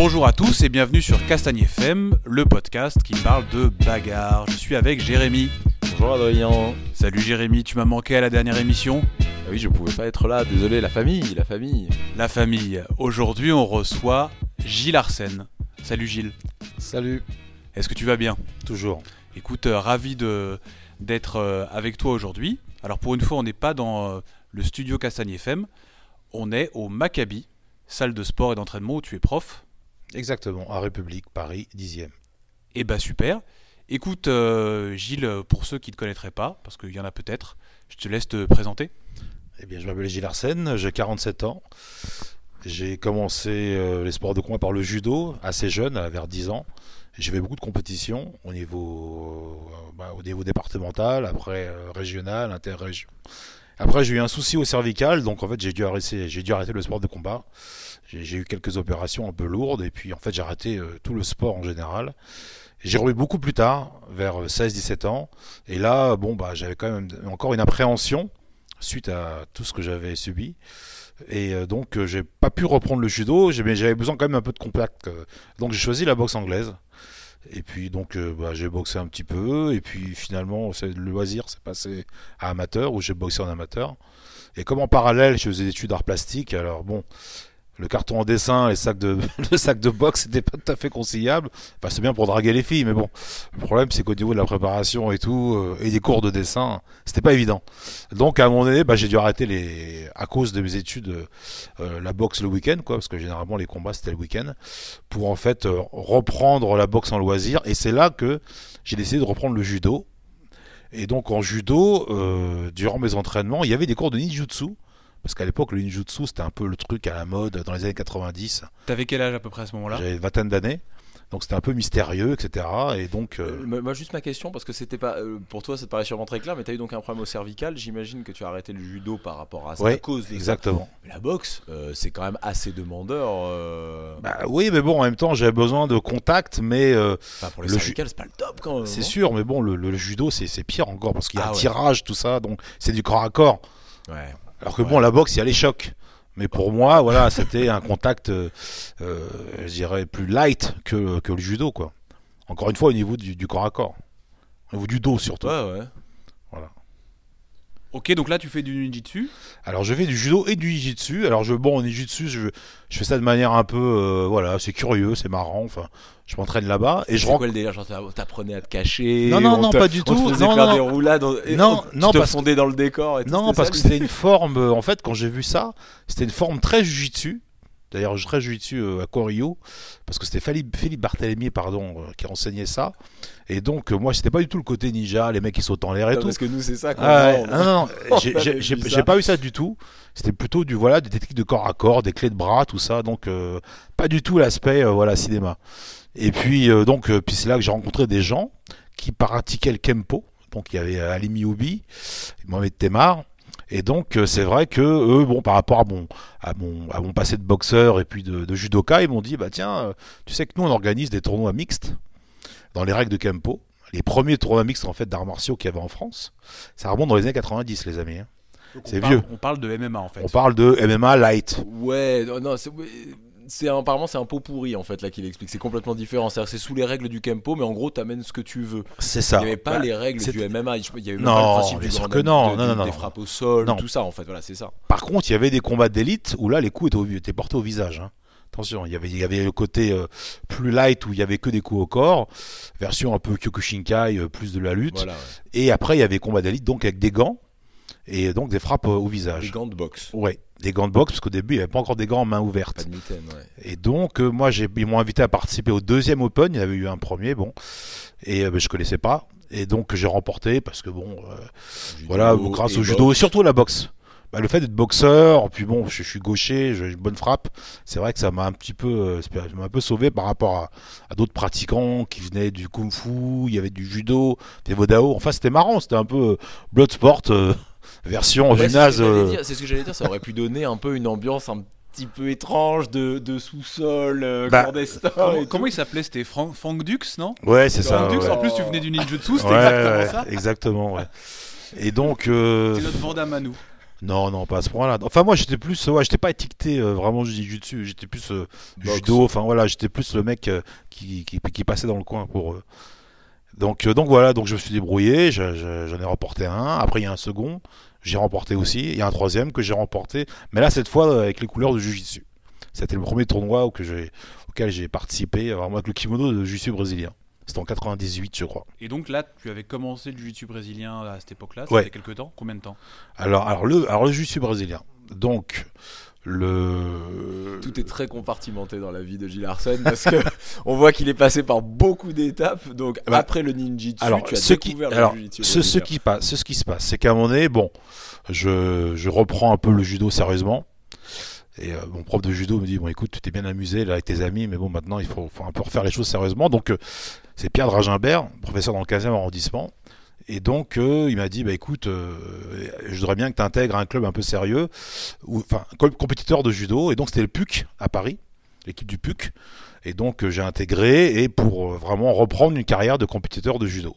Bonjour à tous et bienvenue sur Castagne FM, le podcast qui parle de bagarre. Je suis avec Jérémy. Bonjour Adrien. Salut Jérémy, tu m'as manqué à la dernière émission Ah oui, je pouvais pas être là, désolé, la famille, la famille. La famille. Aujourd'hui, on reçoit Gilles Arsène. Salut Gilles. Salut. Est-ce que tu vas bien? Toujours. Écoute, euh, ravi de d'être euh, avec toi aujourd'hui. Alors pour une fois, on n'est pas dans euh, le studio Castagne FM, on est au Maccabi, salle de sport et d'entraînement où tu es prof. Exactement, à République, Paris, 10e. Eh bah super. Écoute, euh, Gilles, pour ceux qui ne te connaîtraient pas, parce qu'il y en a peut-être, je te laisse te présenter. Eh bien, je m'appelle Gilles Arsène, j'ai 47 ans. J'ai commencé euh, les sports de combat par le judo assez jeune, vers 10 ans. J'ai fait beaucoup de compétitions au niveau, euh, bah, au niveau départemental, après régional, interrégion. Après, j'ai eu un souci au cervical, donc en fait, j'ai dû arrêter, j'ai dû arrêter le sport de combat. J'ai eu quelques opérations un peu lourdes, et puis en fait, j'ai arrêté euh, tout le sport en général. J'ai revu beaucoup plus tard, vers 16-17 ans, et là, bon, bah, j'avais quand même encore une appréhension suite à tout ce que j'avais subi. Et euh, donc, euh, j'ai pas pu reprendre le judo, mais j'avais besoin quand même un peu de contact. euh. Donc, j'ai choisi la boxe anglaise. Et puis, donc, euh, bah, j'ai boxé un petit peu. Et puis, finalement, le loisir s'est passé à amateur, où j'ai boxé en amateur. Et comme en parallèle, je faisais des études d'art plastique, alors bon, le carton en dessin, les sacs de, le sac de boxe, c'était pas tout à fait conciliable. Enfin, c'est bien pour draguer les filles, mais bon, le problème, c'est qu'au niveau de la préparation et tout, euh, et des cours de dessin, c'était pas évident. Donc, à un moment donné, bah, j'ai dû arrêter les, à cause de mes études, euh, la boxe le week-end, parce que généralement, les combats, c'était le week-end, pour en fait euh, reprendre la boxe en loisir. Et c'est là que j'ai décidé de reprendre le judo. Et donc, en judo, euh, durant mes entraînements, il y avait des cours de ninjutsu. Parce qu'à l'époque, le ninjutsu, c'était un peu le truc à la mode dans les années 90. T'avais quel âge à peu près à ce moment-là? J'avais une vingtaine d'années. Donc c'était un peu mystérieux, etc. Et donc, euh, Euh, moi, juste ma question, parce que c'était pas. euh, pour toi, ça te paraît sûrement très clair, mais tu as eu donc un problème au cervical. J'imagine que tu as arrêté le judo par rapport à ça. Ouais, cause exactement. Mais La boxe, c'est quand même assez demandeur. Bah oui, mais bon, en même temps, j'avais besoin de contact, mais enfin, pour le, le ju- cervical, c'est pas le top quand même. c'est non sûr. Mais bon, le, le judo, c'est c'est pire encore parce qu'il y a Ah un ouais. tirage, tout ça. Donc c'est du corps à corps. Ouais. Alors que bon, la boxe, il y a les chocs. Mais pour moi, voilà, c'était un contact, euh, euh, je dirais, plus light que, que le judo, quoi. Encore une fois, au niveau du, du corps à corps. Au niveau du dos, surtout. Ouais, ouais. Ok, donc là tu fais du ninjitsu. Alors je fais du judo et du jiu-jitsu. Alors je bon en jiu-jitsu, je, je fais ça de manière un peu euh, voilà, c'est curieux, c'est marrant. Enfin, je m'entraîne là-bas et je quoi le délire Genre, t'apprenais à te cacher Non, non, on non, pas du on te tout. faisait Non, faire non, des roulades. on- et Non, on- non, tu te parce fondais dans le décor. Et tout, Non, parce ça, que c'était une forme. euh, En fait, quand j'ai vu ça, c'était une forme très jiu-jitsu. D'ailleurs, très jiu-jitsu euh, à Corio, parce que c'était Philippe, Barthélemy, pardon, euh, qui enseignait ça. Et donc, euh, moi, c'était pas du tout le côté ninja, les mecs qui sautent en l'air et Non, tout. Parce que nous, c'est ça qu'on Ah on non, non, non, on j'ai- pas eu ça du tout. C'était plutôt du voilà des techniques de corps à corps, des clés de bras, tout ça. Donc euh, pas du tout l'aspect euh, voilà cinéma. Et puis euh, donc puis c'est là que j'ai rencontré des gens qui pratiquaient le kempo. Donc il y avait Ali Mioubi, Mohamed Temar. Et donc euh, c'est vrai que eux bon par rapport à mon à mon à mon passé de boxeur et puis de, de judoka, ils m'ont dit bah tiens euh, tu sais que nous on organise des tournois mixtes dans les règles de kempo. Les premiers tournois mixtes en fait d'arts martiaux qu'il y avait en France, ça remonte dans les années 90 les amis. hein. C'est vieux. On parle de MMA en fait. On parle de MMA light. Ouais, non, non, c'est. C'est un- apparemment c'est un pot pourri en fait là qu'il explique. C'est complètement différent. C'est sous les règles du kempo, mais en gros t'amènes ce que tu veux. C'est Il ça. n'y avait pas Bah, les règles du MMA. Il y avait Non, pas le principe du grand que non, de- non, de- non, des frappes au sol, tout ça en fait. Voilà, c'est ça. Par contre, il y avait des combats d'élite où là, les coups étaient, au- étaient portés au visage. hein. Attention, il y avait, il y avait le côté euh, plus light où il y avait que des coups au corps, version un peu Kyokushinkai, euh, plus de la lutte. Voilà. ouais. Et après, il y avait combat d'élite donc avec des gants et donc des frappes euh, au Des visage. gants de boxe. Ouais, des gants de boxe parce qu'au début, il n'y avait pas encore des gants en main Pas ouverte. de mitaine, ouais. Et donc, euh, moi, ils m'ont invité à participer au deuxième Open. Il y avait eu un premier, bon, et euh, ben, je connaissais pas. Et donc, j'ai remporté parce que bon, euh, Voilà, grâce au judo et boxe. surtout la boxe. Bah, le fait d'être boxeur, puis bon, je, je suis gaucher, j'ai une bonne frappe. C'est vrai que ça m'a un petit peu, euh, m'a un peu sauvé par rapport à, à d'autres pratiquants qui venaient du kung-fu, il y avait du judo, des vodao. Enfin, c'était marrant, c'était un peu bloodsport euh, version Ouais, c'est ce que gymnase. j'allais euh, dire, C'est ce que j'allais dire. Ça aurait pu donner un peu une ambiance un petit peu étrange de, de sous-sol euh, Bah, clandestin. Comment, comment il s'appelait C'était Frank, Frank Dux, non? Ouais, c'est ça. Frank Dux, ouais. en plus tu venais du ninjutsu, c'était Ouais, exactement ouais, ça. exactement, ouais. Et donc, euh, C'est notre Vandame à nous. Non, non, pas à ce point-là. Enfin, moi, j'étais plus, ouais, j'étais pas étiqueté euh, vraiment jiu-jitsu. J'étais plus euh, judo. Enfin, voilà, j'étais plus le mec euh, qui, qui, qui passait dans le coin pour. Donc, euh, donc voilà, donc je me suis débrouillé. je- je- J'en ai remporté un. Après, il y a un second. J'ai remporté aussi. Il y a un troisième que j'ai remporté. Mais là, cette fois, euh, avec les couleurs de jiu-jitsu. C'était le premier tournoi que auquel j'ai participé, euh, vraiment avec le kimono de jiu-jitsu brésilien. C'était en 98, je crois. Et donc là, tu avais commencé le jiu-jitsu brésilien à cette époque-là, ça Ouais. fait quelques temps? Combien de temps? Alors, alors le, alors le jiu-jitsu brésilien. Donc, le. Tout est très compartimenté dans la vie de Gilles Arsène parce que on voit qu'il est passé par beaucoup d'étapes. Donc Bah, après le ninjitsu, Alors, tu as ce qui, découvert alors le ce, qui passe, ce qui se passe, c'est qu'à un moment donné, bon, je, je reprends un peu le judo sérieusement. Et euh, mon prof de judo me dit bon écoute tu t'es bien amusé là avec tes amis mais bon maintenant il faut, faut un peu refaire les choses sérieusement donc euh, c'est Pierre Dragimbert professeur dans le 15e arrondissement et donc euh, il m'a dit bah écoute euh, je voudrais bien que tu intègres un club un peu sérieux enfin compétiteur de judo et donc c'était le PUC à Paris l'équipe du PUC et donc euh, j'ai intégré et pour vraiment reprendre une carrière de compétiteur de judo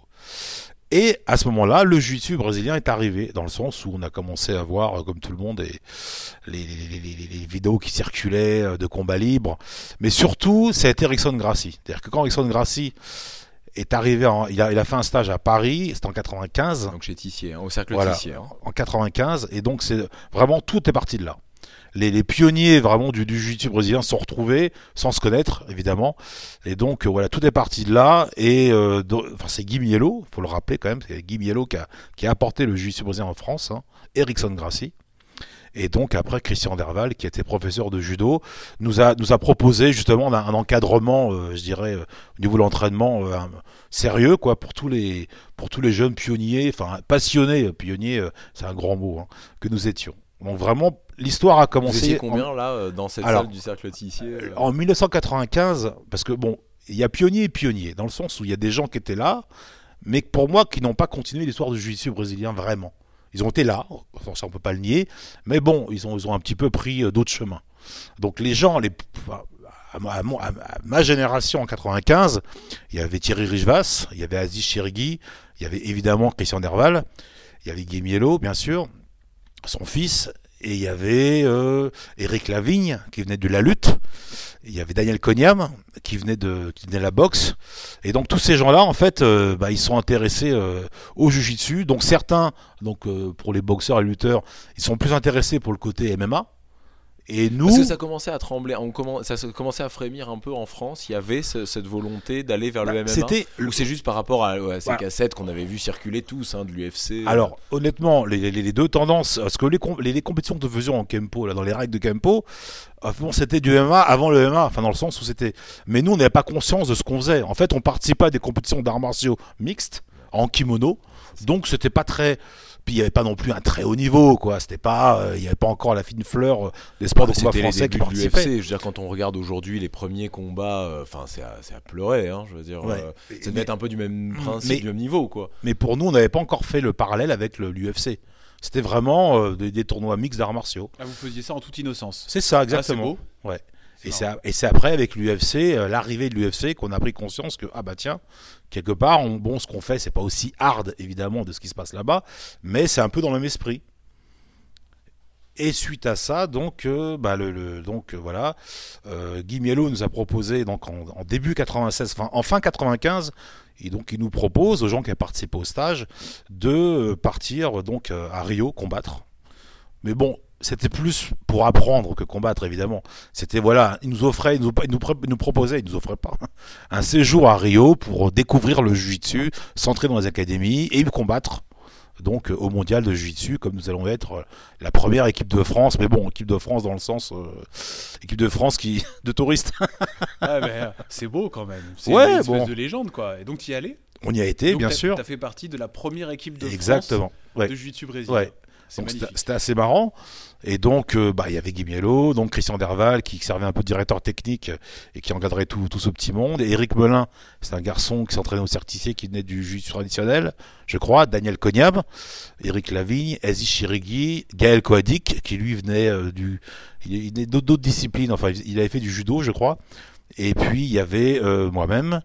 et à ce moment-là, le jiu-jitsu brésilien est arrivé, dans le sens où on a commencé à voir, comme tout le monde, les, les- vidéos qui circulaient de combat libre. Mais surtout, ça a été Rickson Gracie. C'est-à-dire que quand Rickson Gracie est arrivé, en- il, a, il a fait un stage à Paris, c'était en 95, Donc chez Tissier, hein, au cercle Voilà. Tissier. hein. en 95, et donc c'est vraiment tout est parti de là. Les, les pionniers vraiment du, du jiu-jitsu brésilien sont retrouvés sans se connaître évidemment, et donc euh, voilà tout est parti de là. Et euh, enfin c'est Guy Mielo, faut le rappeler quand même, c'est Guy Mielo qui a, qui a apporté le jiu-jitsu brésilien en France, hein, Erickson Gracie. Et donc après Christian Derval, qui était professeur de judo, nous a, nous a proposé justement un, un encadrement, euh, je dirais, euh, au niveau de l'entraînement euh, sérieux, quoi, pour tous les, pour tous les jeunes pionniers, enfin passionnés, pionniers, c'est un grand mot, hein, que nous étions. Donc vraiment, l'histoire a Vous commencé en- combien là dans cette Alors, salle du cercle Tissier en 1995, parce que bon, il y a pionniers et pionniers, dans le sens où il y a des gens qui étaient là, mais pour moi qui n'ont pas continué l'histoire du jiu-jitsu brésilien vraiment. Ils ont été là, ça on peut pas le nier, mais bon, ils ont, un petit peu pris euh, d'autres chemins. Donc les gens, à, ma, génération en 95, il y avait Thierry Richvas, il y avait Aziz Chirigui, il y avait évidemment Christian Derval, il y avait Guy Mielo, bien sûr, son fils, et il y avait euh, Eric Lavigne qui venait de la lutte, il y avait Daniel Cognam qui venait de qui venait de la boxe, et donc tous ces gens-là en fait, euh, bah, ils sont intéressés euh, au jujitsu. Donc certains, donc euh, pour les boxeurs et lutteurs, ils sont plus intéressés pour le côté MMA. Et nous, Parce que ça commençait à trembler, on ça commençait à frémir un peu en France. Il y avait ce- cette volonté d'aller vers bah, le MMA. c'était Ou c'est juste par rapport à, ces Voilà. cassettes qu'on avait vu circuler tous hein, de l'UFC. Alors, honnêtement, les, les- les deux tendances, parce que les, com- les, les compétitions que nous faisions en Kempo, là, dans les règles de Kempo, euh, bon, c'était du MMA avant le MMA, enfin dans le sens où c'était. Mais nous, on n'avait pas conscience de ce qu'on faisait. En fait, on participait à des compétitions d'arts martiaux mixtes, en kimono, donc c'était pas très. Puis il n'y avait pas non plus un très haut niveau, quoi. C'était pas, euh, il n'y avait pas encore la fine fleur euh, des sports de Ah, combat français qui participaient. l'UFC. Je veux dire, quand on regarde aujourd'hui les premiers combats, euh, enfin, c'est à, c'est à pleurer. Hein, je veux dire, Ouais. euh, ça Mais- devait être un peu du même principe, Mais- du même niveau, quoi. Mais pour nous, on n'avait pas encore fait le parallèle avec le- l'UFC. C'était vraiment euh, des, des tournois mixtes d'arts martiaux. Ah, vous faisiez ça en toute innocence. C'est ça, Ah, exactement. c'est beau. Ouais. Et c'est après avec l'UFC, euh, l'arrivée de l'UFC, qu'on a pris conscience que ah bah tiens, quelque part, on- bon, ce qu'on fait, c'est pas aussi hard évidemment de ce qui se passe là-bas, mais c'est un peu dans le même esprit. Et suite à ça, donc, euh, bah, le, le- donc euh, voilà, Guy Mielo nous a proposé donc en, en début 96, enfin en fin 95, et donc il nous propose aux gens qui ont participé au stage de partir donc à Rio combattre. Mais bon, c'était plus pour apprendre que combattre évidemment. C'était voilà, il nous offrait, il nous, il nous, pré- il nous proposait, il nous offrait pas un séjour à Rio pour découvrir le jiu-jitsu, s'entrer dans les académies et combattre. Donc euh, au mondial de jiu-jitsu, comme nous allons être euh, la première équipe de France, mais bon, équipe de France dans le sens euh, équipe de France qui de touristes. Ah, c'est beau quand même. C'est Ouais, une espèce bon. de légende, quoi. Et donc, tu y allais? On y a été, Donc, bien sûr. T'as fait partie de la première équipe de Exactement. France Ouais. de Jiu-Jitsu brésilien. Ouais. C'était assez marrant. Et donc, euh, bah, il y avait Guy Mielo, donc Christian Derval qui servait un peu de directeur technique et qui encadrait tout, ce petit monde. Et Eric Melin, c'est un garçon qui s'entraînait au certicier qui venait du jiu traditionnel, je crois. Daniel Cognam, Eric Lavigne, Aziz Chirigui, Gaël Koadik qui lui venait euh, du, il il d'autres disciplines. Enfin, il avait fait du judo, je crois. Et puis il y avait euh, moi-même.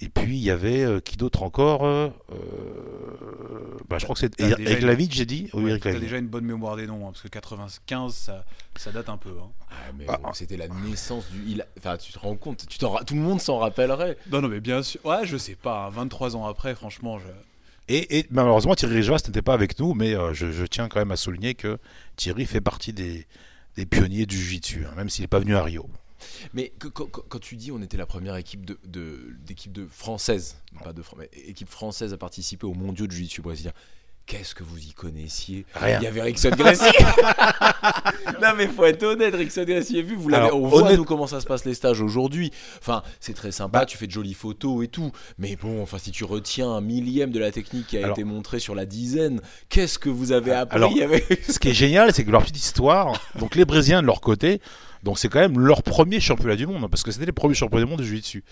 Et puis il y avait euh, qui d'autre encore euh, euh, bah, Je crois que c'est Eric une- Lavigne, j'ai dit. Oui, Ouais, T'as Lavigne. déjà une bonne mémoire des noms, hein, parce que 95, ça, ça date un peu. hein. Ah, mais Ah, bon, ah. c'était la naissance du. il a- Enfin, tu te rends compte, tu tout le monde s'en rappellerait. Non, non, mais bien sûr. Ouais, je sais pas. hein, 23 ans après, franchement, je... Et, et malheureusement, Thierry Rijoas n'était pas avec nous, mais euh, je, je tiens quand même à souligner que Thierry fait partie des, des pionniers du Jiu-Jitsu, hein, même s'il n'est pas venu à Rio. Mais que- quand, tu dis on était la première équipe de, de- d'équipe de française, pas de mais équipe française à participer aux mondiaux de jiu-jitsu brésilien, qu'est-ce que vous y connaissiez? Rien. Il y avait Rickson Gracie. non mais faut être honnête, Rickson Gracie est vu. Vous l'avez. Alors, on voit honnête- nous comment ça se passe les stages aujourd'hui. Enfin, c'est très sympa. Bah- tu fais de jolies photos et tout. Mais bon, enfin, si tu retiens un millième de la technique qui a Alors- été montrée sur la dizaine, qu'est-ce que vous avez appris Alors- avec Ce qui est génial, c'est que leur petite histoire, donc les Brésiliens de leur côté, donc c'est quand même leur premier championnat du monde, hein, parce que c'était les premiers championnats du monde de Jiu-Jitsu.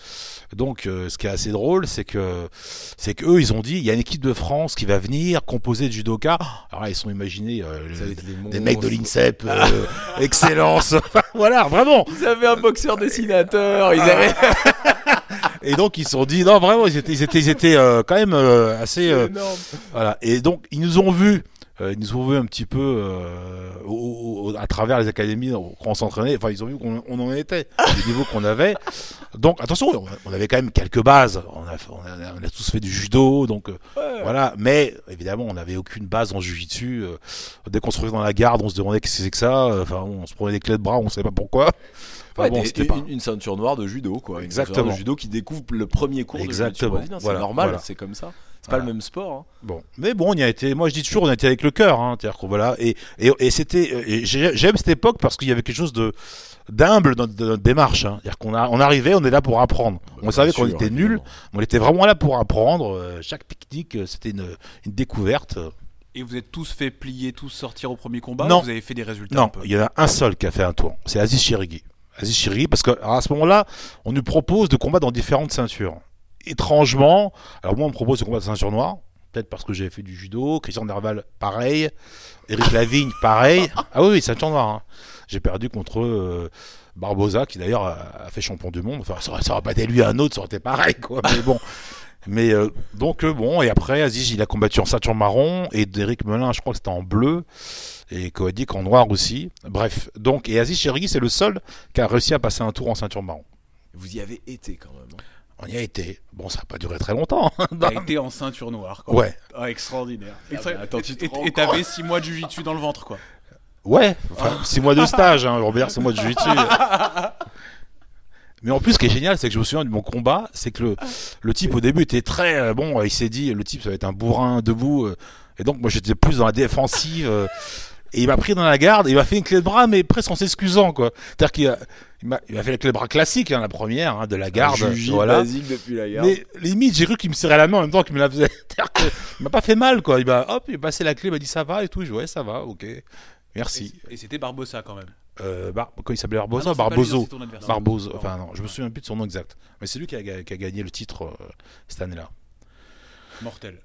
Donc euh, ce qui est assez drôle, c'est que c'est qu'eux, ils ont dit, il y a une équipe de France qui va venir, composée de judokas. Alors là, ils sont imaginés euh, Ça le- avait été des des mecs de l'INSEP, euh, excellence, voilà, vraiment. Ils avaient un boxeur dessinateur. Ils avaient. Et donc ils se sont dit, non vraiment, ils étaient, ils étaient, ils étaient euh, quand même euh, assez, euh, voilà. Et donc ils nous ont vus, ils nous ont vus un petit peu euh, au- au- à travers les académies quand on s'entraînait. Enfin, ils ont vu qu'on on en était, du niveau qu'on avait. Donc attention, on- avait quand même quelques bases. On a, on a, on a tous fait du judo, donc euh, voilà. Mais évidemment, on n'avait aucune base en jiu-jitsu. euh, dès qu'on se retrouvait dans la garde, on se demandait qu'est-ce que c'est que ça. Euh, Enfin, on se prenait des clés de bras, on ne savait pas pourquoi. Enfin, Ouais, bon, des- c'était une, pas. une ceinture noire de judo, quoi. Une Exactement. ceinture noire de judo qui découvre le premier cours Exactement. de. C'est normal, voilà. c'est comme ça. C'est Voilà. pas le même sport. hein. Bon, mais bon, on y a été. Moi, je dis toujours, on a été avec le cœur. Hein, C'est-à-dire qu'on voilà, et et, et c'était. J'aime cette époque parce qu'il y avait quelque chose de d'humble dans, dans notre démarche. Hein. C'est-à-dire qu'on a, on arrivait, on est là pour apprendre. on Bien savait qu'on était nuls, évidemment. on était vraiment là pour apprendre. Euh, chaque technique, euh, c'était une, une découverte. Et vous êtes tous fait plier, tous sortir au premier combat Non. ou Vous avez fait des résultats un Non, peu il y en a un seul qui a fait un tour. C'est Aziz Chirigui. Aziz Chirigui, parce qu'à ce moment-là, on nous propose de combattre dans différentes ceintures. Étrangement, alors moi, on me propose de combattre de ceinture noire. Peut-être parce que j'avais fait du judo. Christian Derval, pareil. Eric Lavigne, pareil. Ah oui, oui, ceinture noire. hein. J'ai perdu contre euh, Barbosa, qui d'ailleurs a, a fait champion du monde. Enfin, ça aurait, ça aurait pas été lui un autre, ça aurait été pareil, quoi. Mais bon. Mais euh, donc, euh, bon, et après, Aziz, il a combattu en ceinture marron. Et Derek Melin, je crois que c'était en bleu et Koadik en noir aussi. Bref, donc et Aziz Chirigui c'est le seul qui a réussi à passer un tour en ceinture marron. Vous y avez été quand même. hein. On y a été. Bon, ça n'a pas duré très longtemps. hein. T'as été en ceinture noire. Quoi. ouais, Ah, extraordinaire. Ah bah, attends, et t'avais 6 mois de jujitsu dans le ventre, quoi. ouais. Enfin, six mois de stage, hein, Robert, c'est moi de jiu Mais en plus, ce qui est génial, c'est que je me souviens de mon combat, c'est que le, le type au début était très euh, bon. Il s'est dit, le type ça va être un bourrin debout, euh, et donc moi j'étais plus dans la défensive. euh, et il m'a pris dans la garde, et il m'a fait une clé de bras, mais presque en s'excusant quoi. C'est-à-dire qu'il a, il m'a, il m'a fait la clé de bras classique, hein, la première, hein, de la garde. Juji voilà. basique depuis la garde. Mais limite, j'ai cru qu'il me serrait la main en même temps qu'il me la faisait. C'est-à-dire que il m'a pas fait mal, quoi. Il m'a, hop, il m'a passé la clé, il m'a dit ça va et tout. Je dis, ouais, ça va, ok. Merci. Et, c'était Barbossa quand même. Euh, Bar- Quand il s'appelait Ah Barbosa, non, lui, Barboso. Enfin, non, je me souviens plus de son nom exact. Mais c'est lui qui a, ga- qui a gagné le titre euh, cette année-là. Mortel.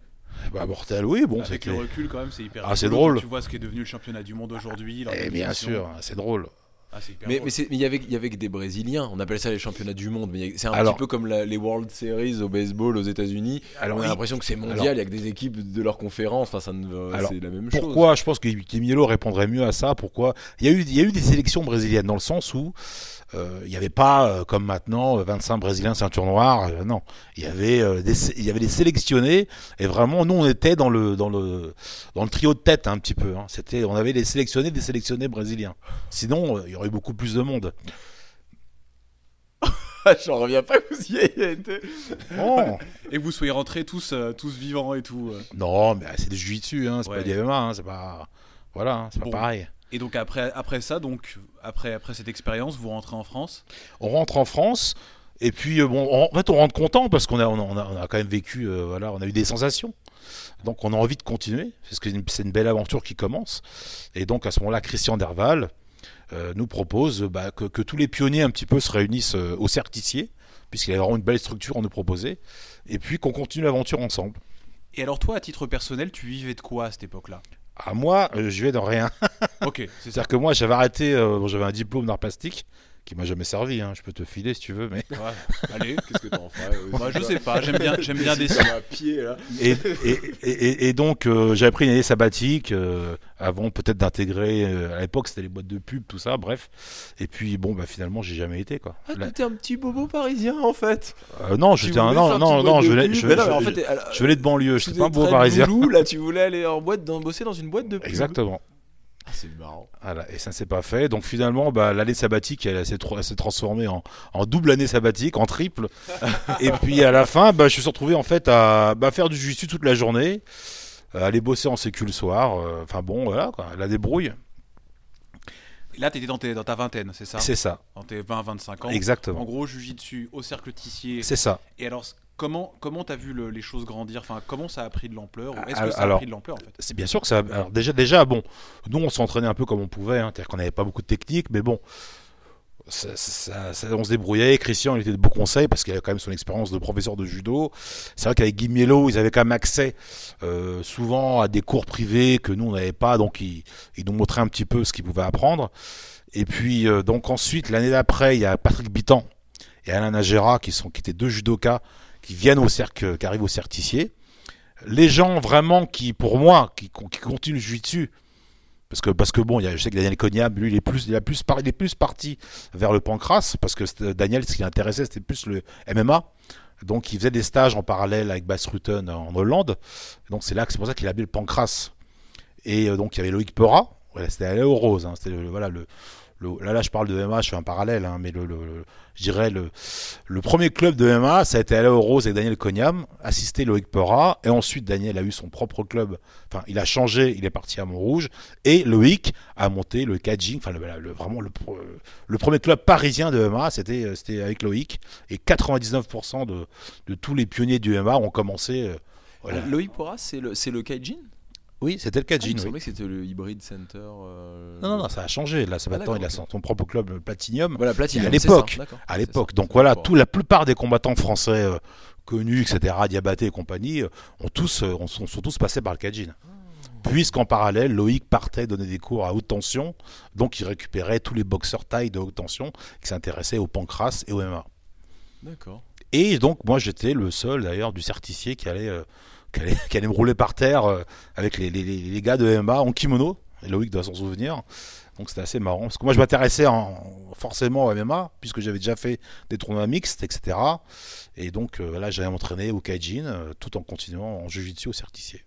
Bah, mortel, oui, bon, Avec c'était. le recul, quand même, c'est hyper Ah, c'est drôle. Tu vois ce qui est devenu le championnat du monde aujourd'hui. Eh bien sûr, c'est drôle. Ah, c'est Mais c'est- il y avait il y avait que des Brésiliens. On appelle ça les championnats du monde. Mais c'est un Alors- petit peu comme la- les World Series au baseball aux États-Unis. Alors, on a l'impression que c'est mondial. Il y a que des équipes de leur conférence. Enfin, ça c'est la même chose. Pourquoi Je pense que Kimielo répondrait mieux à ça. Pourquoi? Il y, a eu, il y a eu des sélections brésiliennes dans le sens où euh, il n'y avait pas, euh, comme maintenant, euh, 25 Brésiliens ceinture noire. euh, non, il y avait euh, des, il y avait des sélectionnés et vraiment, nous, on était dans le dans le dans le trio de tête hein, un petit peu. hein. C'était, on avait les sélectionnés des sélectionnés brésiliens. Sinon, euh, il y aurait eu beaucoup plus de monde. J'en reviens pas que vous y ayez été. Et que vous soyez rentrés tous, euh, tous vivants et tout. euh. non, mais c'est du jiu-jitsu, hein, c'est Ouais. pas du MMA, hein, c'est pas, voilà, hein, c'est Bon. pas pareil. Et donc après, après ça, donc après, après cette expérience, vous rentrez en France? on rentre en France et puis euh, bon en fait on rentre content parce qu'on a, on a, on a- quand même vécu euh, voilà on a eu des sensations. Donc on a envie de continuer parce que c'est une- belle aventure qui commence. Et donc à ce moment-là Christian Derval euh, nous propose bah, que, que tous les pionniers un petit peu se réunissent euh, au Certicier puisqu'il y a vraiment une belle structure à nous proposer et puis qu'on continue l'aventure ensemble. Et alors toi, à titre personnel, tu vivais de quoi à cette époque-là? À moi euh, je vais dans rien Ok, c'est ça. c'est-à-dire que moi j'avais arrêté euh, bon, j'avais un diplôme d'art plastique qui m'a jamais servi. hein. Je peux te filer si tu veux, mais Allez, qu'est-ce que t'en ferais euh, Moi, je sais pas, j'aime bien, j'aime bien des dessiner. à pied là. et, et, et, donc euh, j'avais pris une année sabbatique euh, avant peut-être d'intégrer. euh, à l'époque, c'était les boîtes de pub, tout ça, bref. Et puis bon, bah finalement, j'ai jamais été quoi. Ah, Là- t'étais un petit bobo parisien en fait. euh, non, j'étais un non, non, non, je venais, je, non, je- mais en fait, alors, je venais de banlieue. J'étais pas un être parisien. loulou, là, tu voulais aller en boîte, dans, bosser dans une boîte de pub. Exactement. Ah, c'est marrant. Voilà, et ça ne s'est pas fait. Donc finalement, bah, l'année sabbatique, elle, s'est tro- transformée en, en double année sabbatique, en triple. et puis à la fin, bah, je me suis retrouvé en fait à bah, faire du jiu toute la journée, aller bosser en sécu le soir. euh, Enfin bon, voilà, quoi, la débrouille. Là, t'étais dans, tes- dans ta vingtaine, c'est ça? C'est ça, Dans tes 20-25 ans. En exactement. gros, dessus au cercle Tissier. C'est ça. Et alors, comment comment t'as vu le- les choses grandir? Enfin, comment ça a pris de l'ampleur? Est-ce que ça a pris de l'ampleur en fait? C'est bien sûr que ça. Alors déjà, déjà, bon, nous on s'entraînait un peu comme on pouvait, hein, c'est-à-dire qu'on n'avait pas beaucoup de technique, mais bon, ça- ça- ça- on se débrouillait. Christian, il était de beaux conseils parce qu'il avait quand même son expérience de professeur de judo. C'est vrai qu'avec Guy Mielo, ils avaient quand même accès euh, souvent à des cours privés que nous on n'avait pas, donc ils, ils nous montraient un petit peu ce qu'ils pouvaient apprendre. Et puis euh, donc ensuite l'année d'après, il y a Patrick Bitan et Alain Nagera qui sont qui étaient deux judokas qui viennent au cercle, qui arrivent au certicier les gens vraiment qui, pour moi, qui, qui continuent le jiu-jitsu, parce que, parce que bon, je sais que Daniel Cognam, lui, il est plus, il a plus, il est plus parti vers le pancras, parce que Daniel, ce qui l'intéressait, c'était plus le MMA. Donc, il faisait des stages en parallèle avec Bas Rutten en Hollande. Donc, c'est là que c'est pour ça qu'il a mis le pancras. Et euh, donc, il y avait Loïc Peura. Voilà, c'était à Rose. hein, c'était voilà, le, là, là, je parle de MMA, je fais un parallèle, hein, mais le, le- je dirais le, le premier club de MMA, ça a été Léo Rose avec Daniel Cognam, assisté Loïc Peura, et ensuite Daniel a eu son propre club, enfin il a changé, il est parti à Montrouge, et Loïc a monté le Kajing, enfin le, vraiment le, premier club parisien de c'était euh, c'était avec Loïc, et 99% de, de tous les pionniers du MMA ont commencé. euh, voilà. Loïc Porras, c'est le, le Oui, c'était le Ah, Il oui. semblait que c'était le Hybrid Center. euh, Non, non, non, ça a changé. Là, c'est Ah, maintenant, il a son, propre club euh, Platinum. Voilà, Platinum. à l'époque, à l'époque. Donc voilà, tout, la plupart des combattants français euh, connus, etc., Diabaté et compagnie, ont tous, euh, ont- sont, sont tous passés par le Kajin. Puisqu'en parallèle, Loïc partait donner des cours à haute tension, donc il récupérait tous les boxeurs taille de haute tension qui s'intéressaient au pancras et au MMA. D'accord. Et donc moi j'étais le seul d'ailleurs du certicier qui allait, qui allait, me rouler par terre euh, avec les, les- les- gars de MMA en kimono. Et Loïc doit s'en souvenir. Donc c'était assez marrant. Parce que moi je m'intéressais en- forcément au MMA, puisque j'avais déjà fait des tournois mixtes, etc. Et donc euh, là j'allais m'entraîner au Kaijin, euh, tout en continuant en Jiu-Jitsu au certicier.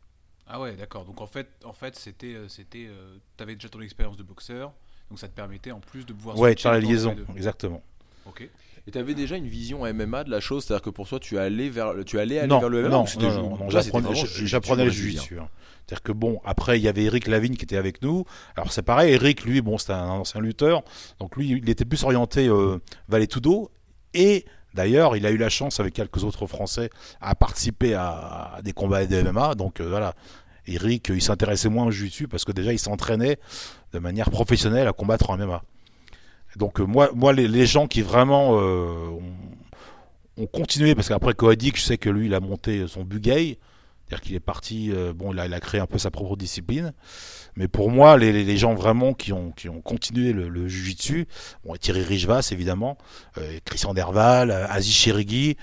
Ah ouais, d'accord. Donc en fait, en fait, c'était, c'était, euh, t'avais déjà ton expérience de boxeur, donc ça te permettait en plus de pouvoir. Ouais, faire la liaison, exactement. Ok. Et tu avais déjà une vision MMA de la chose, c'est-à-dire que pour toi, tu allais vers, tu allais aller non, vers le MMA non, non, non, j'apprenais- le jiu-jitsu. C'est-à-dire que bon, après il y avait Eric Lavigne qui était avec nous. Alors c'est pareil, Eric, lui, bon, c'était un ancien lutteur, donc lui, il était plus orienté euh, Valetudo. Et d'ailleurs, il a eu la chance avec quelques autres Français à participer à, à des combats de MMA. Donc euh, voilà, Eric, euh, il s'intéressait moins au jiu-jitsu parce que déjà il s'entraînait de manière professionnelle à combattre en MMA. Donc euh, moi, moi, les, gens qui vraiment euh, ont, ont continué, parce qu'après Coadic, je sais que lui, il a monté son Bugay. C'est-à-dire qu'il est parti, euh, bon, il a créé un peu sa propre discipline. Mais pour moi, les, gens vraiment qui ont, qui ont continué le, le Jiu-Jitsu, bon, Thierry Richevas, évidemment, Christian Derval, Aziz Chérigui,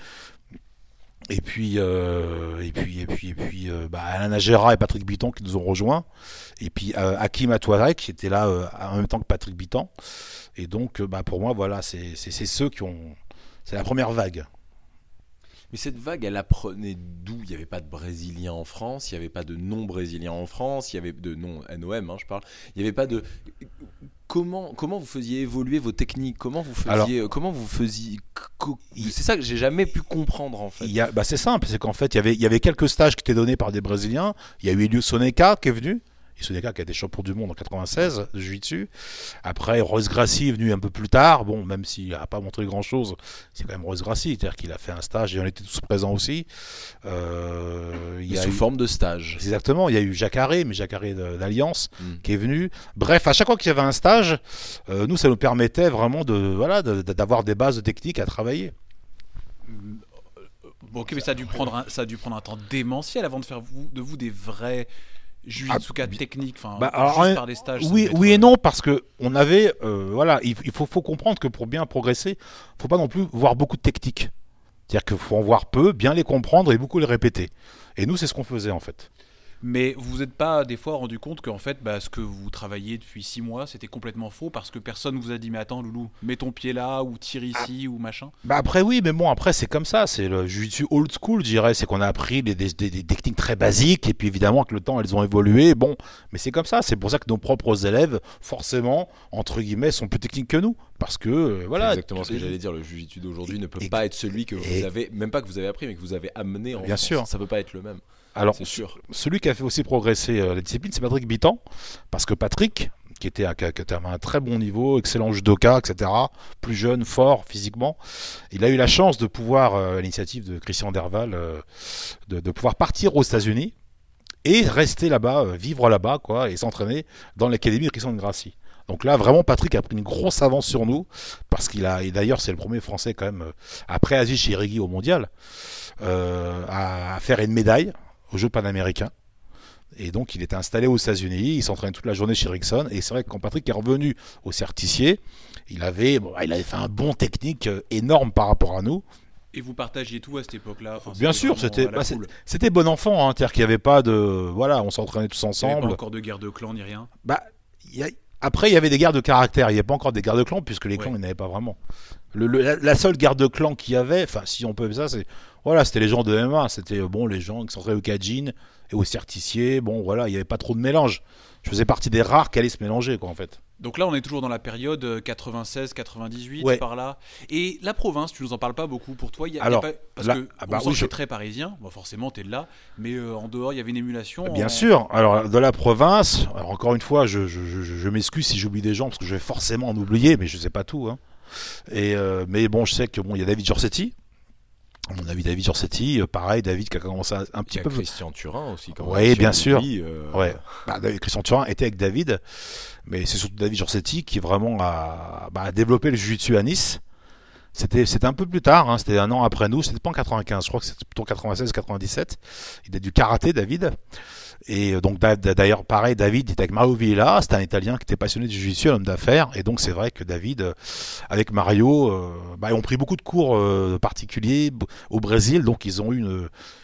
et puis, et puis, et puis, et puis bah, Alain Nagera et Patrick Biton qui nous ont rejoints. Et puis Hakim Atouarek qui était là en même temps que Patrick Biton. Et donc, euh, bah, pour moi, voilà, c'est ceux qui ont. C'est la première vague. Mais cette vague, elle apprenait d'où? Il n'y avait pas de Brésiliens en France, il n'y avait pas de non-Brésiliens en France, il y avait de non-NOM, hein, je parle. Il n'y avait pas de. Comment, comment vous faisiez évoluer vos techniques? Comment vous faisiez. Alors- comment vous faisiez. C'est ça que j'ai jamais pu comprendre en fait. Bah, c'est simple, c'est qu'en fait, il y, avait, il y avait quelques stages qui étaient donnés par des Brésiliens. Il y a eu Eliu Soneka qui est venu. Et Soneka qui a été champion du monde en 96 de Jiu-Jitsu. Après, Royce Gracie est venu un peu plus tard. Bon, même s'il n'a pas montré grand-chose, c'est quand même Royce Gracie. C'est-à-dire qu'il a fait un stage et on était tous présents aussi. Euh, il y a sous eu- forme de stage. Exactement, il y a eu Jacques Harré, mais de- d'Alliance, Mm. qui est venu. Bref, à chaque fois qu'il y avait un stage, euh, nous, ça nous permettait vraiment de voilà de- de- d'avoir des bases techniques à travailler. Bon, ok, mais ça a dû prendre un, ça a dû prendre un temps démentiel avant de faire vous, de vous des vrais Jujitsuka Ah, technique, enfin, bah, par des stages. Oui, être, oui euh, et non, parce que on avait, euh, voilà, il, il faut, faut comprendre que pour bien progresser, faut pas non plus voir beaucoup de techniques. C'est-à-dire qu'il faut en voir peu, bien les comprendre et beaucoup les répéter. Et nous, c'est ce qu'on faisait en fait. Mais vous vous êtes pas des fois rendu compte qu'en fait, bah, ce que vous travailliez depuis six mois, c'était complètement faux parce que personne vous a dit mais attends Loulou, mets ton pied là ou tire ici ou machin. Bah après oui, mais bon après c'est comme ça, c'est le jiu-jitsu old school, je dirais, c'est qu'on a appris des, des- des- des techniques très basiques et puis évidemment avec le temps elles ont évolué. Bon, mais c'est comme ça, c'est pour ça que nos propres élèves, forcément entre guillemets, sont plus techniques que nous parce que euh, C'est voilà. exactement ce que j'allais dire. Le jujitsu d'aujourd'hui ne peut Et- pas être celui que et- vous avez, même pas que vous avez appris, mais que vous avez amené en Bien France. sûr. Ça peut pas être le même. Alors sûr. celui qui a fait aussi progresser euh, la discipline, c'est Patrick Bitan, parce que Patrick, qui était, à, qui était à un très bon niveau, excellent judoka, etc., plus jeune, fort physiquement, il a eu la chance de pouvoir, euh, à l'initiative de Christian Derval, euh, de, de pouvoir partir aux États-Unis et rester là-bas, euh, vivre là-bas, quoi, et s'entraîner dans l'académie de Christian de Gracie. Donc là, vraiment, Patrick a pris une grosse avance sur nous, parce qu'il a, et d'ailleurs, c'est le premier Français quand même, après Aziz Chirigui au mondial, à, à faire une médaille aux Jeux panaméricains. Et donc, il était installé aux États-Unis, il s'entraînait toute la journée chez Rickson. Et c'est vrai que quand Patrick est revenu au Certicier, il avait, bon, il avait fait un bon technique euh, énorme par rapport à nous. Et vous partagiez tout à cette époque-là? Enfin, Bien sûr, c'était bah, c'était bon enfant, hein, c'est-à-dire qu'il n'y avait pas de. Voilà, on s'entraînait tous Il y avait pas ensemble. encore de guerre de clan ni rien? Bah, il y a- Après, il y avait des guerres de caractère, il n'y avait pas encore des guerres de clans, puisque les clans, Ouais. il n'y en avait pas vraiment. Le- le- la, la seule guerre de clans qu'il y avait, enfin, si on peut dire ça, c'est. Voilà, c'était les gens de MMA, c'était euh, bon, les gens qui s'entraînaient au Kajin et au Certicier, bon, voilà, il n'y avait pas trop de mélange. Je faisais partie des rares qui allaient se mélanger, quoi, en fait. Donc là, on est toujours dans la période euh, 96-98 Ouais. par là. Et la province, tu nous en parles pas beaucoup pour toi. Y a, y a Alors, pas- parce là- que ah bah on oui, je- très parisien. Bon, forcément, t'es de là. Mais euh, en dehors, il y avait une émulation. Bien en- sûr. Alors, de la province, alors, encore une fois, je, je- je- je m'excuse si j'oublie des gens, parce que je vais forcément en oublier, mais je sais pas tout. hein. Et, euh, mais bon, je sais que bon, il y a David Giorsetti. À mon avis, David Giorsetti, euh, pareil, David qui a commencé un, Il y petit a peu. Christian Turin aussi. Quand Oui, bien on sûr. oublie, euh, Ouais. Bah, Christian Turin était avec David, mais c'est surtout David Giorsetti qui vraiment a, bah, développé le jiu-jitsu à Nice. C'était, un peu plus tard, hein, c'était un an après nous, c'était pas en 95, je crois que c'était plutôt 96-97. Il a du karaté, David. Et euh, donc, da- da- d'ailleurs, pareil, David était avec Mario Villa, c'était un Italien qui était passionné du un homme d'affaires. Et donc, c'est vrai que David, euh, avec Mario, euh, bah, ils ont pris beaucoup de cours particuliers au Brésil, donc ils ont eu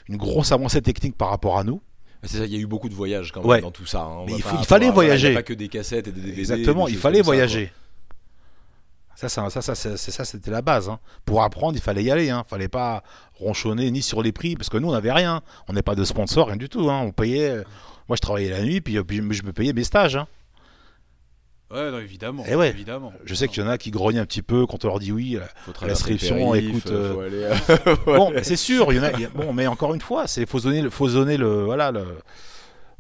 une grosse avancée technique par rapport à nous. C'est ça, il y a eu beaucoup de voyages quand même Ouais. dans tout ça. hein. Mais il faut- il fallait voilà, voyager. Il n'y a pas que des cassettes et des DVD. Exactement, des il fallait voyager. Ça, ça, ça, c'était la base. hein. Pour apprendre, il fallait y aller. Hein. Fallait pas ronchonner ni sur les prix, parce que nous, on n'avait rien. On n'est pas de sponsor, rien du tout. On payait. euh, Moi, je travaillais la nuit, puis, euh, puis je me payais mes stages. Ouais, non, évidemment. Eh ouais. évidemment. Je sais qu'il y en a qui grognent un petit peu quand on leur dit oui. le périph', écoute, euh, euh, faut aller, euh, Bon, c'est sûr, il y en a. il y a- Bon, mais encore une fois, c'est faut se donner, le- faut se donner le, voilà, le,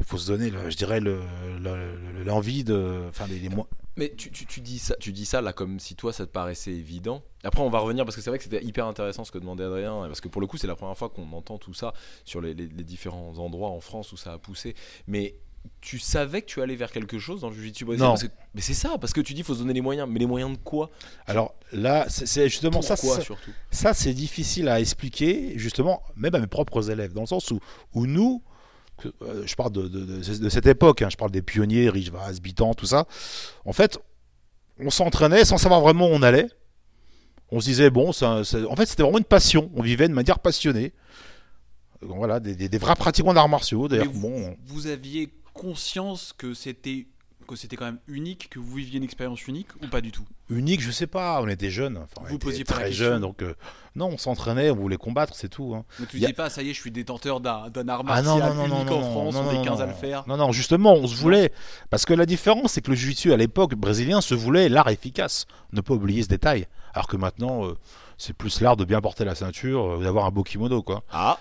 faut se donner, le, je dirais le, le- le- l'envie de, enfin les, les mois. Mais tu, tu- tu dis ça, tu dis ça là comme si toi ça te paraissait évident. Après on va revenir parce que c'est vrai que c'était hyper intéressant ce que demandait Adrien parce que pour le coup c'est la première fois qu'on entend tout ça sur les, les- les différents endroits en France où ça a poussé. Mais tu savais que tu allais vers quelque chose dans le jiu-jitsu brésilien Non. parce que- Mais c'est ça parce que tu dis faut se donner les moyens. Mais les moyens de quoi? Alors là, c'est c'est justement ça, Pourquoi ça, surtout? ça, c'est difficile à expliquer, justement, même à mes propres élèves, dans le sens où, où nous, que- euh, je parle de, de- de- de cette époque, hein, je parle des pionniers, Richvaz, Bitan, tout ça. En fait, on s'entraînait sans savoir vraiment où on allait. On se disait, bon, ça- ça- en fait, c'était vraiment une passion. On vivait de manière passionnée. Voilà, des, des- des vrais pratiquants d'arts martiaux. D'ailleurs, Mais vous, bon, vous aviez conscience que c'était que c'était quand même unique, que vous viviez une expérience unique ou pas du tout? Unique, je sais pas. On était jeunes, enfin, on Vous était posiez très jeunes, donc euh, non, on s'entraînait, on voulait combattre, c'est tout. hein. Donc tu Y a- dis pas, ça y est, je suis détenteur d'un d'un art Ah martial non, non, non, unique non, en France, non, on non, est 15 à le faire. Non, non, justement, on se voulait. Parce que la différence, c'est que le jiu-jitsu à l'époque brésilien se voulait l'art efficace. Ne pas oublier ce détail. Alors que maintenant, euh, c'est plus l'art de bien porter la ceinture, euh, d'avoir un beau kimono, quoi. Ah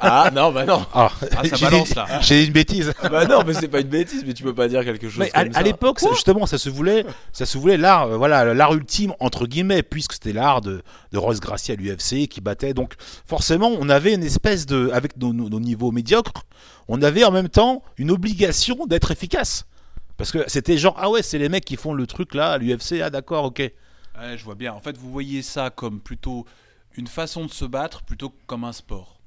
ah non bah non. Ah, Ah, ça j'ai balance dit- là. J'ai dit une bêtise. Ah bah non mais c'est pas une bêtise mais tu peux pas dire quelque chose Mais à, comme à ça. l'époque, justement, ça se voulait, ça se voulait l'art, euh, voilà, l'art ultime entre guillemets, puisque c'était l'art de, de Royce Gracie à l'UFC qui battait. Donc, forcément, on avait une espèce de, avec nos, nos- nos niveaux médiocres, on avait en même temps une obligation d'être efficace. Parce que c'était genre, ah ouais, c'est les mecs qui font le truc là à l'UFC, ah d'accord, ok. Ouais, je vois bien. En fait, vous voyez ça comme plutôt une façon de se battre plutôt que comme un sport.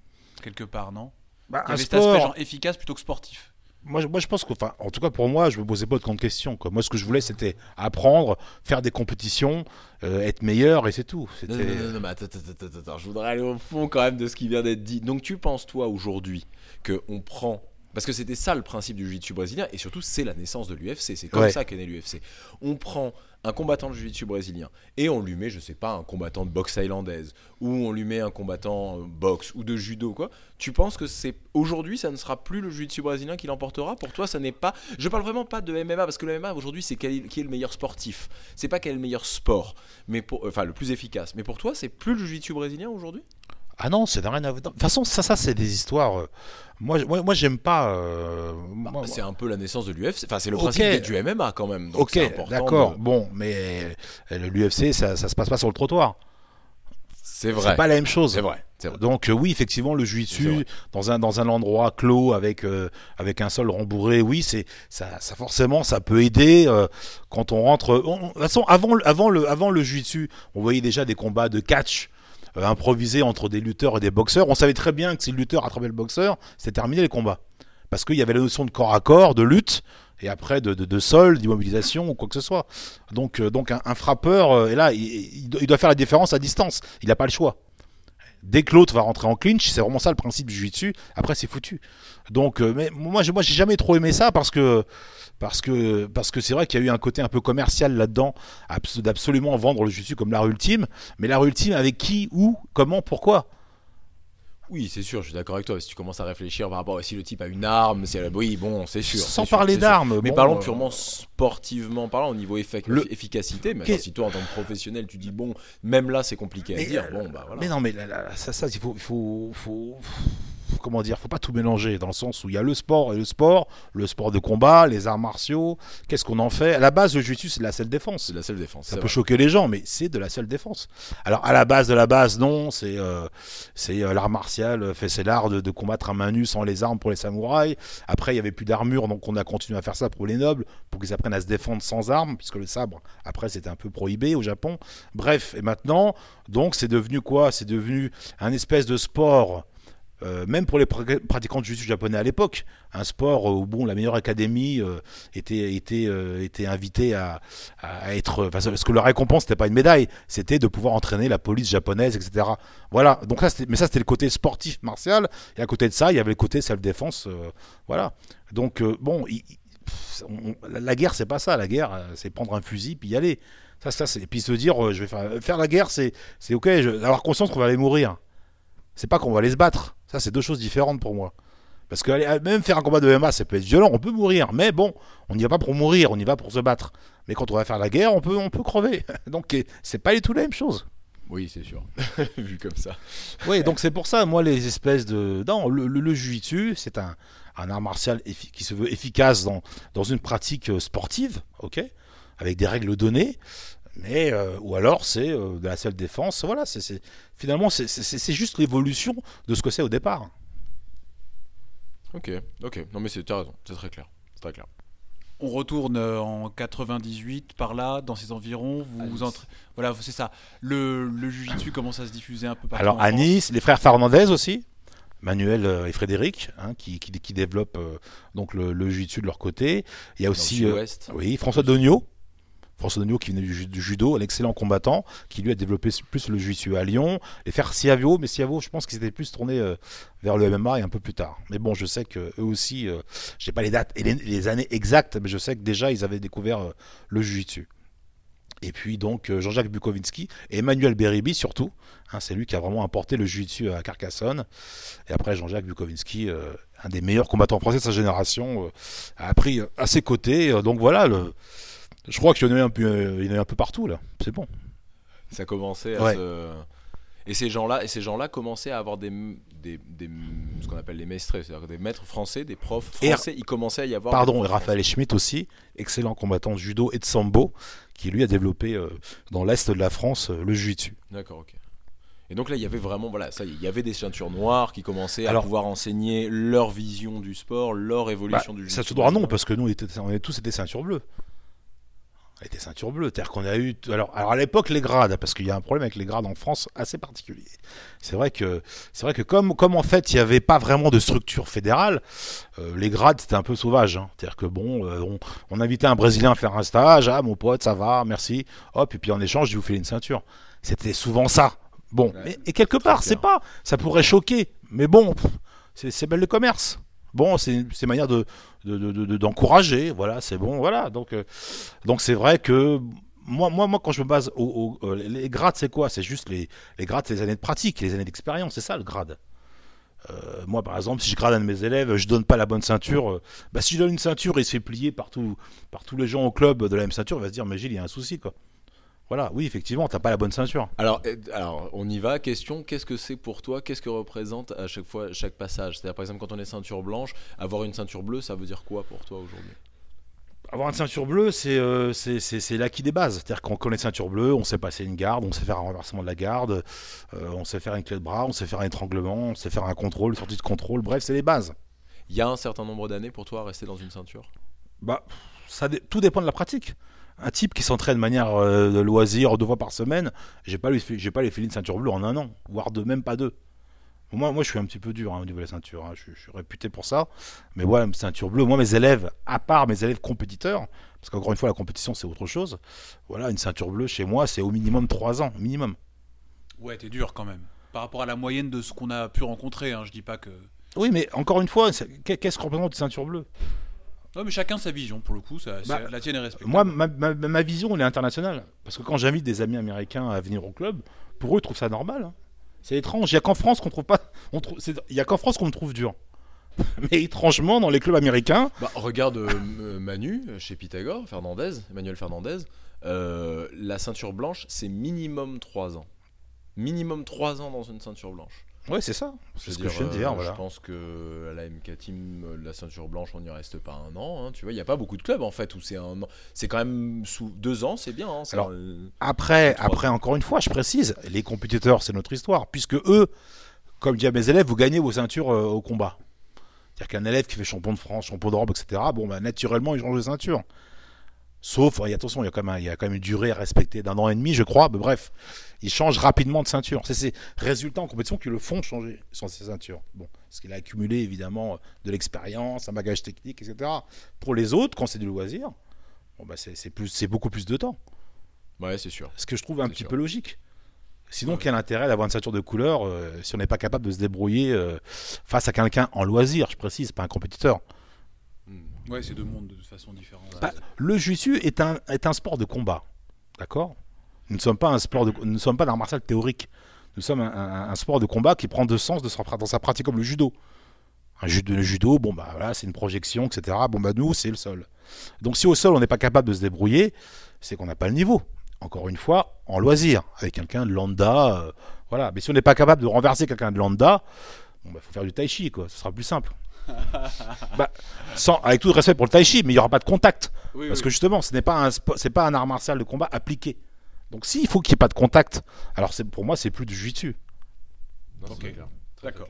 Quelque part, non Bah, Il y cet aspect sport, genre efficace plutôt que sportif. moi, je- moi, je pense que, enfin, en tout cas pour moi, je me posais pas de grandes questions. Quoi. Moi, ce que je voulais, c'était apprendre, faire des compétitions, euh, être meilleur, et c'est tout. C'était. Non, non, non, non, mais attends, attends, attends, attends, je voudrais aller au fond quand même de ce qui vient d'être dit. Donc tu penses toi aujourd'hui que on prend parce que c'était ça le principe du jiu-jitsu brésilien et surtout c'est la naissance de l'UFC, c'est comme Ouais. ça qu'est né l'UFC. On prend un combattant de jiu-jitsu brésilien et on lui met je sais pas un combattant de boxe thaïlandaise ou on lui met un combattant euh, boxe ou de judo quoi. Tu penses que c'est aujourd'hui ça ne sera plus le jiu-jitsu brésilien qui l'emportera Pour toi ça n'est pas je parle vraiment pas de MMA parce que le MMA aujourd'hui c'est qui est le meilleur sportif. C'est pas quel est le meilleur sport mais pour enfin le plus efficace. Mais pour toi c'est plus le jiu-jitsu brésilien aujourd'hui? Ah non, c'est rien à voir. De toute façon, ça, ça, c'est des histoires. euh, Moi, moi, moi, j'aime pas. euh, Bah, moi- c'est un peu la naissance de l'UFC. Enfin, c'est le principe du MMA quand même. Donc Ok, d'accord. de- Bon, mais euh, l'UFC, ça, ça se passe pas sur le trottoir. C'est vrai. C'est pas la même chose. C'est vrai. Donc euh, oui, effectivement, le jiu-jitsu dans un dans un endroit clos avec euh, avec un sol rembourré, oui, c'est ça, ça forcément ça peut aider euh, quand on rentre. on- de toute façon, avant le- avant le avant le jiu-jitsu, on voyait déjà des combats de catch euh, improvisés entre des lutteurs et des boxeurs. On savait très bien que si le lutteur attrapait le boxeur, c'était terminé les combats parce qu'il y avait la notion de corps à corps, de lutte. Et après de, de, sol, d'immobilisation ou quoi que ce soit. Donc, euh, donc un, frappeur, euh, et là, il, doit- faire la différence à distance. Il n'a pas le choix. Dès que l'autre va rentrer en clinch, c'est vraiment ça le principe du jiu-jitsu. Après, c'est foutu. Donc, mais moi, je- moi, j'ai jamais trop aimé ça parce que parce que parce que c'est vrai qu'il y a eu un côté un peu commercial là-dedans, abs- d'absolument vendre le jiu-jitsu comme l'art ultime. Mais l'art ultime avec qui, où, comment, pourquoi? Oui, c'est sûr. Je suis d'accord avec toi. Si tu commences à réfléchir par rapport à si le type a une arme, c'est oui, bon, c'est sûr. Sans parler d'armes. Mais bon, parlons euh, purement sportivement parlant, au niveau effic- Le- efficacité. Mais si toi, en tant que professionnel, tu dis bon, même là, c'est compliqué à Mais, dire. euh, Bon, bah voilà. Mais non, mais là, là, ça, ça, il faut, faut- faut- comment dire, faut pas tout mélanger dans le sens où il y a le sport et le sport, le sport de combat, les arts martiaux. Qu'est-ce qu'on en fait? À la base, le jiu-jitsu, c'est de la seule défense. C'est de la seule défense. Ça c'est peut vrai. choquer les gens, mais c'est de la seule défense. Alors à la base de la base, non, c'est euh, c'est euh, l'art martial, euh, fait c'est l'art de, de combattre à main nue sans les armes pour les samouraïs. Après, il y avait plus d'armure, donc on a continué à faire ça pour les nobles, pour qu'ils apprennent à se défendre sans armes, puisque le sabre, après, c'était un peu prohibé au Japon. Bref, et maintenant, donc c'est devenu quoi? C'est devenu un espèce de sport. Euh, même pour les pra- pratiquants de jiu japonais à l'époque, un sport où bon, la meilleure académie euh, était, euh, invitée à, être. Parce que la récompense, c'était pas une médaille, c'était de pouvoir entraîner la police japonaise, etc. Voilà. Donc ça, mais ça, c'était le côté sportif martial. Et à côté de ça, il y avait le côté self-défense. euh, voilà. Donc euh, bon, la, guerre, c'est pas ça. La guerre, euh, c'est prendre un fusil puis y aller. Et puis se dire, euh, je vais faire, la guerre, c'est ok. Je, avoir conscience qu'on va aller mourir. C'est pas qu'on va aller se battre. Ça, c'est deux choses différentes pour moi. Parce que même faire un combat de MMA, ça peut être violent, on peut mourir. Mais bon, on n'y va pas pour mourir, on y va pour se battre. Mais quand on va faire la guerre, on peut, on peut crever. Donc c'est pas du tout la même chose. Oui, c'est sûr. Vu comme ça. Oui, donc c'est pour ça, moi, les espèces de. Non, le, le, le jiu-jitsu, c'est un, un art martial qui se veut efficace dans, dans une pratique euh, sportive, ok Avec des règles données. Mais, euh, ou alors, c'est euh, de la seule défense. Voilà, c'est, c'est- finalement, c'est, c'est, c'est juste l'évolution de ce que c'est au départ. Ok, ok. Non, mais c'est- t'as raison. C'est très clair. C'est très clair. On retourne euh, en 98 par là, dans ces environs. Vous, À vous Nice. entrez- Voilà, c'est ça. Le, le jujitsu commence à se diffuser un peu partout. Alors à. Nice, les frères Fernandez aussi, Manuel et Frédéric, hein, qui, qui, qui développent euh, donc le, le jiu-jitsu de leur côté. Il y a aussi euh, oui, François Dogno. François Dogno qui venait du, ju- du judo, un excellent combattant, qui lui a développé plus le jiu-jitsu à Lyon. Les frères Siavio, mais Siavio, je pense qu'ils étaient plus tournés euh, vers le MMA et un peu plus tard. Mais bon, je sais que eux aussi, euh, j'ai pas les dates et les, années exactes, mais je sais que déjà ils avaient découvert euh, le jiu-jitsu. Et puis donc euh, Jean-Jacques Bukowinski et Emmanuel Beribi surtout. Hein, c'est lui qui a vraiment apporté le jiu-jitsu à Carcassonne. Et après Jean-Jacques Bukowinski, un des meilleurs combattants français de sa génération, a appris à ses côtés. Donc voilà, le... je crois qu'il y en a eu un peu, euh, il y en a un peu partout là. C'est bon. Ça commençait à Ouais. se. Et ces gens-là, et ces gens-là commençaient à avoir des, des, des- ce qu'on appelle les maestrés, c'est-à-dire des maîtres français, des profs Et- français. Il commençait à y avoir. Pardon, des et Raphaël Schmitt aussi, excellent combattant de judo et de sambo, qui lui a développé euh, dans l'est de la France euh, le jiu-jitsu. D'accord, ok. Et donc là, il y avait vraiment, voilà, ça, il y avait des ceintures noires qui commençaient à pouvoir enseigner leur vision du sport, leur Bah, évolution du ça jiu-jitsu se doit non, parce que nous, on, était, on avait tous été ceinture bleue. Elle était ceinture bleue. C'est-à-dire qu'on a eu. Alors, alors à l'époque, les grades, parce qu'il y a un problème avec les grades en France assez particulier. C'est vrai que, c'est vrai que comme, comme en fait, il n'y avait pas vraiment de structure fédérale, euh, les grades, c'était un peu sauvage. hein. C'est-à-dire que bon, euh, on, on invitait un Brésilien à faire un stage. Ah, mon pote, ça va, merci. Hop, et puis en échange, je vous fais une ceinture. C'était souvent ça. Bon, Ouais. mais- et quelque part, c'est pas. Ça pourrait choquer, mais bon, c'est belle le commerce. Bon, c'est une manière de de- de- de- d'encourager. voilà, c'est bon, voilà. Donc, euh, donc c'est vrai que moi, moi, moi, quand je me base au, au- euh, les- grades, c'est quoi? C'est juste les, les grades, c'est les années de pratique, les années d'expérience, c'est ça le grade. Euh, moi, par exemple, si je grade un de mes élèves, je donne pas la bonne ceinture. bah, si je donne une ceinture et il se fait plier par, par tous les gens au club de la même ceinture, il va se dire, mais Gilles, il y a un souci, quoi. Voilà, oui, effectivement, t'as pas la bonne ceinture. Alors, alors, on y va. Question qu'est-ce que c'est pour toi? Qu'est-ce que représente à chaque fois chaque passage? C'est-à-dire, par exemple, quand on est ceinture blanche, avoir une ceinture bleue, ça veut dire quoi pour toi aujourd'hui? Avoir une ceinture bleue, c'est euh, c'est- l'acquis des bases. C'est-à-dire qu'on connaît ceinture bleue, on sait passer une garde, on sait faire un renversement de la garde, euh, on sait faire une clé de bras, on sait faire un étranglement, on sait faire un contrôle, une sortie de contrôle. Bref, c'est les bases. Il y a un certain nombre d'années pour toi à rester dans une ceinture? Bah, ça tout dépend de la pratique. Un type qui s'entraîne de manière euh, de loisir deux fois par semaine, j'ai pas lui, j'ai pas les filets de ceinture bleue en un an, voire de même pas deux. Moi, moi, je suis un petit peu dur hein, au niveau de la ceinture. hein. Je, je suis réputé pour ça. Mais voilà, ceinture bleue. Moi, mes élèves, à part mes élèves compétiteurs, parce qu'encore une fois, la compétition, c'est autre chose. Voilà, une ceinture bleue chez moi, c'est au minimum trois ans, minimum. Ouais, t'es dur quand même. Par rapport à la moyenne de ce qu'on a pu rencontrer, hein, je dis pas que. Oui, mais encore une fois, qu'est-ce que représente une ceinture bleue? Non, mais chacun sa vision, pour le coup, ça, Bah, la tienne est respectable. Moi, ma, ma- ma vision, elle est internationale. Parce que quand j'invite des amis américains à venir au club, pour eux, ils trouvent ça normal. hein. C'est étrange. Il n'y a qu'en France qu'on trouve pas. on trouve- c'est- Il y a qu'en France qu'on me trouve dur. Mais étrangement, dans les clubs américains, Bah, regarde euh, euh, Manu euh, chez Pythagore, Fernandez, Emmanuel Fernandez. euh, la ceinture blanche, c'est minimum 3 ans. Minimum 3 ans dans une ceinture blanche. Ouais, c'est ça. C'est ce que je viens de euh, dire. Voilà. Je pense que à la MK Team, euh, la ceinture blanche, on n'y reste pas un an. hein, tu vois, il n'y a pas beaucoup de clubs en fait où c'est un an. C'est quand même sous deux ans, c'est bien. hein, Alors, un- Après, après, encore une fois, je précise, les compétiteurs, c'est notre histoire, puisque eux, comme à mes élèves, vous gagnez vos ceintures euh, au combat. C'est-à-dire qu'un élève qui fait champion de France, champion d'Europe, etc., bon, bah, naturellement, il change de ceinture. Sauf, et attention, il y, a quand même il y a quand même une durée à respecter d'un an et demi, je crois, mais bref, il change rapidement de ceinture. C'est ces résultats en compétition qui le font changer sur ses ceintures. Bon, parce qu'il a accumulé évidemment de l'expérience, un bagage technique, etc. Pour les autres, quand c'est du loisir, bon, bah, c'est plus- c'est beaucoup plus de temps. Ouais, c'est sûr. Ce que je trouve un petit sûr. peu logique. Sinon, quel intérêt d'avoir une ceinture de couleur euh, si on n'est pas capable de se débrouiller euh, face à quelqu'un en loisir, je précise, pas un compétiteur. Ouais, c'est deux mondes de façon différents. Bah, Le jiu-jitsu est un, sport de combat. D'accord? Nous ne sommes pas un sport de, nous ne sommes pas d'un martial théorique. Nous sommes un, sport de combat qui prend sens de sa, dans sa pratique comme le judo. Un judo, le judo, bon bah voilà, c'est une projection, etc. Bon bah nous, c'est le sol. Donc si au sol on n'est pas capable de se débrouiller, c'est qu'on n'a pas le niveau. Encore une fois, en loisir, avec quelqu'un de lambda, euh, voilà. Mais si on n'est pas capable de renverser quelqu'un de lambda, bon bah faut faire du tai chi quoi, ce sera plus simple. Bah, sans, avec tout le respect pour le tai chi, mais il n'y aura pas de contact. Oui, Parce oui. que justement, ce n'est pas un pas un art martial de combat appliqué. Donc s'il faut qu'il n'y ait pas de contact, alors c'est pour moi c'est plus du jiu-jitsu. D'accord.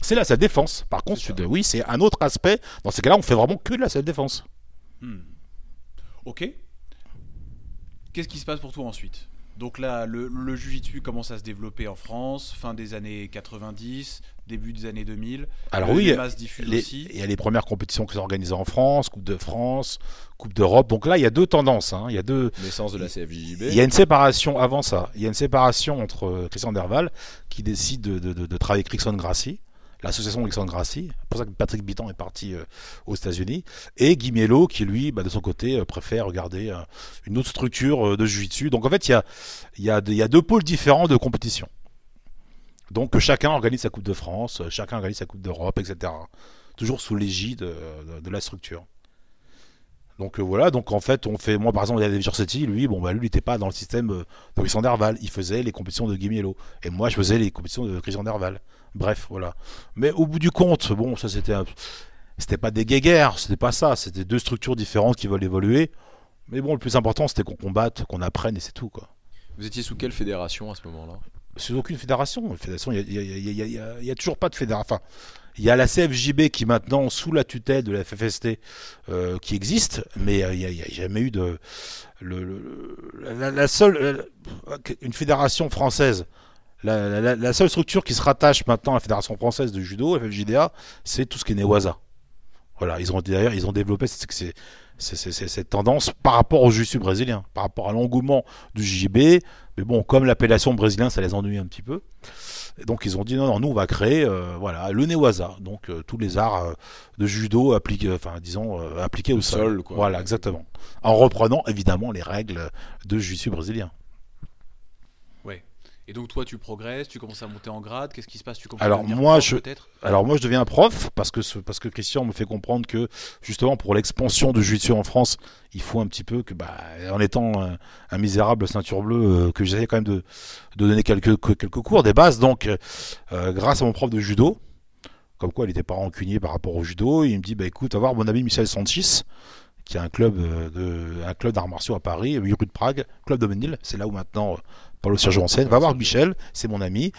C'est la self défense. Par contre, oui, c'est un autre aspect. Dans ces cas-là, on fait vraiment que de la self défense. Hmm. Ok. Qu'est-ce qui se passe pour toi ensuite? Donc là, le, le Jiu-Jitsu commence à se développer en France, fin des années 90, début des années 2000. Alors Le- oui, les masses diffusent les- aussi. il y a les premières compétitions qui sont organisées en France, Coupe de France, Coupe d'Europe. Donc là, il y a deux tendances. hein. Il y a deux. Naissance de la CFJJB. Il y a une séparation avant ça. Il y a une séparation entre euh, Christian Derval qui décide de, de- de- de travailler avec Rickson Gracie, l'association Gracie. C'est pour ça que Patrick Bittan est parti euh, aux États-Unis. Et Guy Mello qui, lui, bah, de son côté, euh, préfère regarder euh, une autre structure de jiu-jitsu. Donc en fait, il y a, il y, a, il y a deux pôles différents de compétition. Donc chacun organise sa Coupe de France, chacun organise sa Coupe d'Europe, etc. Toujours sous l'égide de, la structure. Donc voilà, donc en fait, on fait, moi par exemple, David Gersetti, lui, bon bah lui, il n'était pas dans le système de Christian Derval, il faisait les compétitions de Guy Mielo, et moi je faisais les compétitions de Christian Derval. Bref, voilà. Mais au bout du compte, bon, ça c'était, un- c'était pas des guéguerres, c'était pas ça, c'était deux structures différentes qui veulent évoluer. Mais bon, le plus important, c'était qu'on combatte, qu'on apprenne, et c'est tout quoi. Vous étiez sous quelle fédération à ce moment-là? C'est aucune fédération. fédération, il n'y a, toujours pas de fédération. Enfin, il y a la CFJB qui maintenant, sous la tutelle de la FFST, euh, qui existe, mais il n'y a, jamais eu de. la, seule. Une fédération française. La, seule structure qui se rattache maintenant à la Fédération française de judo, FFJDA, c'est tout ce qui est Newaza. Voilà, ils ont derrière, ils ont développé cette, cette tendance par rapport au jiu brésilien, par rapport à l'engouement du JB. Mais bon, comme l'appellation brésilien, ça les ennuie un petit peu. donc ils ont dit non, non, nous on va créer, euh, voilà, le Newaza, donc euh, tous les arts euh, de judo appliqués, enfin disons appliqués au, sol. Voilà, exactement. En reprenant évidemment les règles de jiu brésilien. Et donc toi, tu progresses, tu commences à monter en grade. Qu'est-ce qui se passe? Tu commences alors moi, je, alors moi, je deviens prof parce que parce que Christian me fait comprendre que justement pour l'expansion de jiu en France, il faut un petit peu que, bah, en étant un, misérable ceinture bleue, euh, que j'essayais quand même de, de, donner quelques quelques cours, des bases. Donc, euh, grâce à mon prof de judo, comme quoi il n'était pas rancunier par rapport au judo, il me dit bah écoute, va voir mon ami Michel Sanchis qui a un club euh, de un club d'arts martiaux à Paris, rue de Prague, club de Menil, c'est là où maintenant Paulo Sergio scène, va voir Michel, c'est mon ami.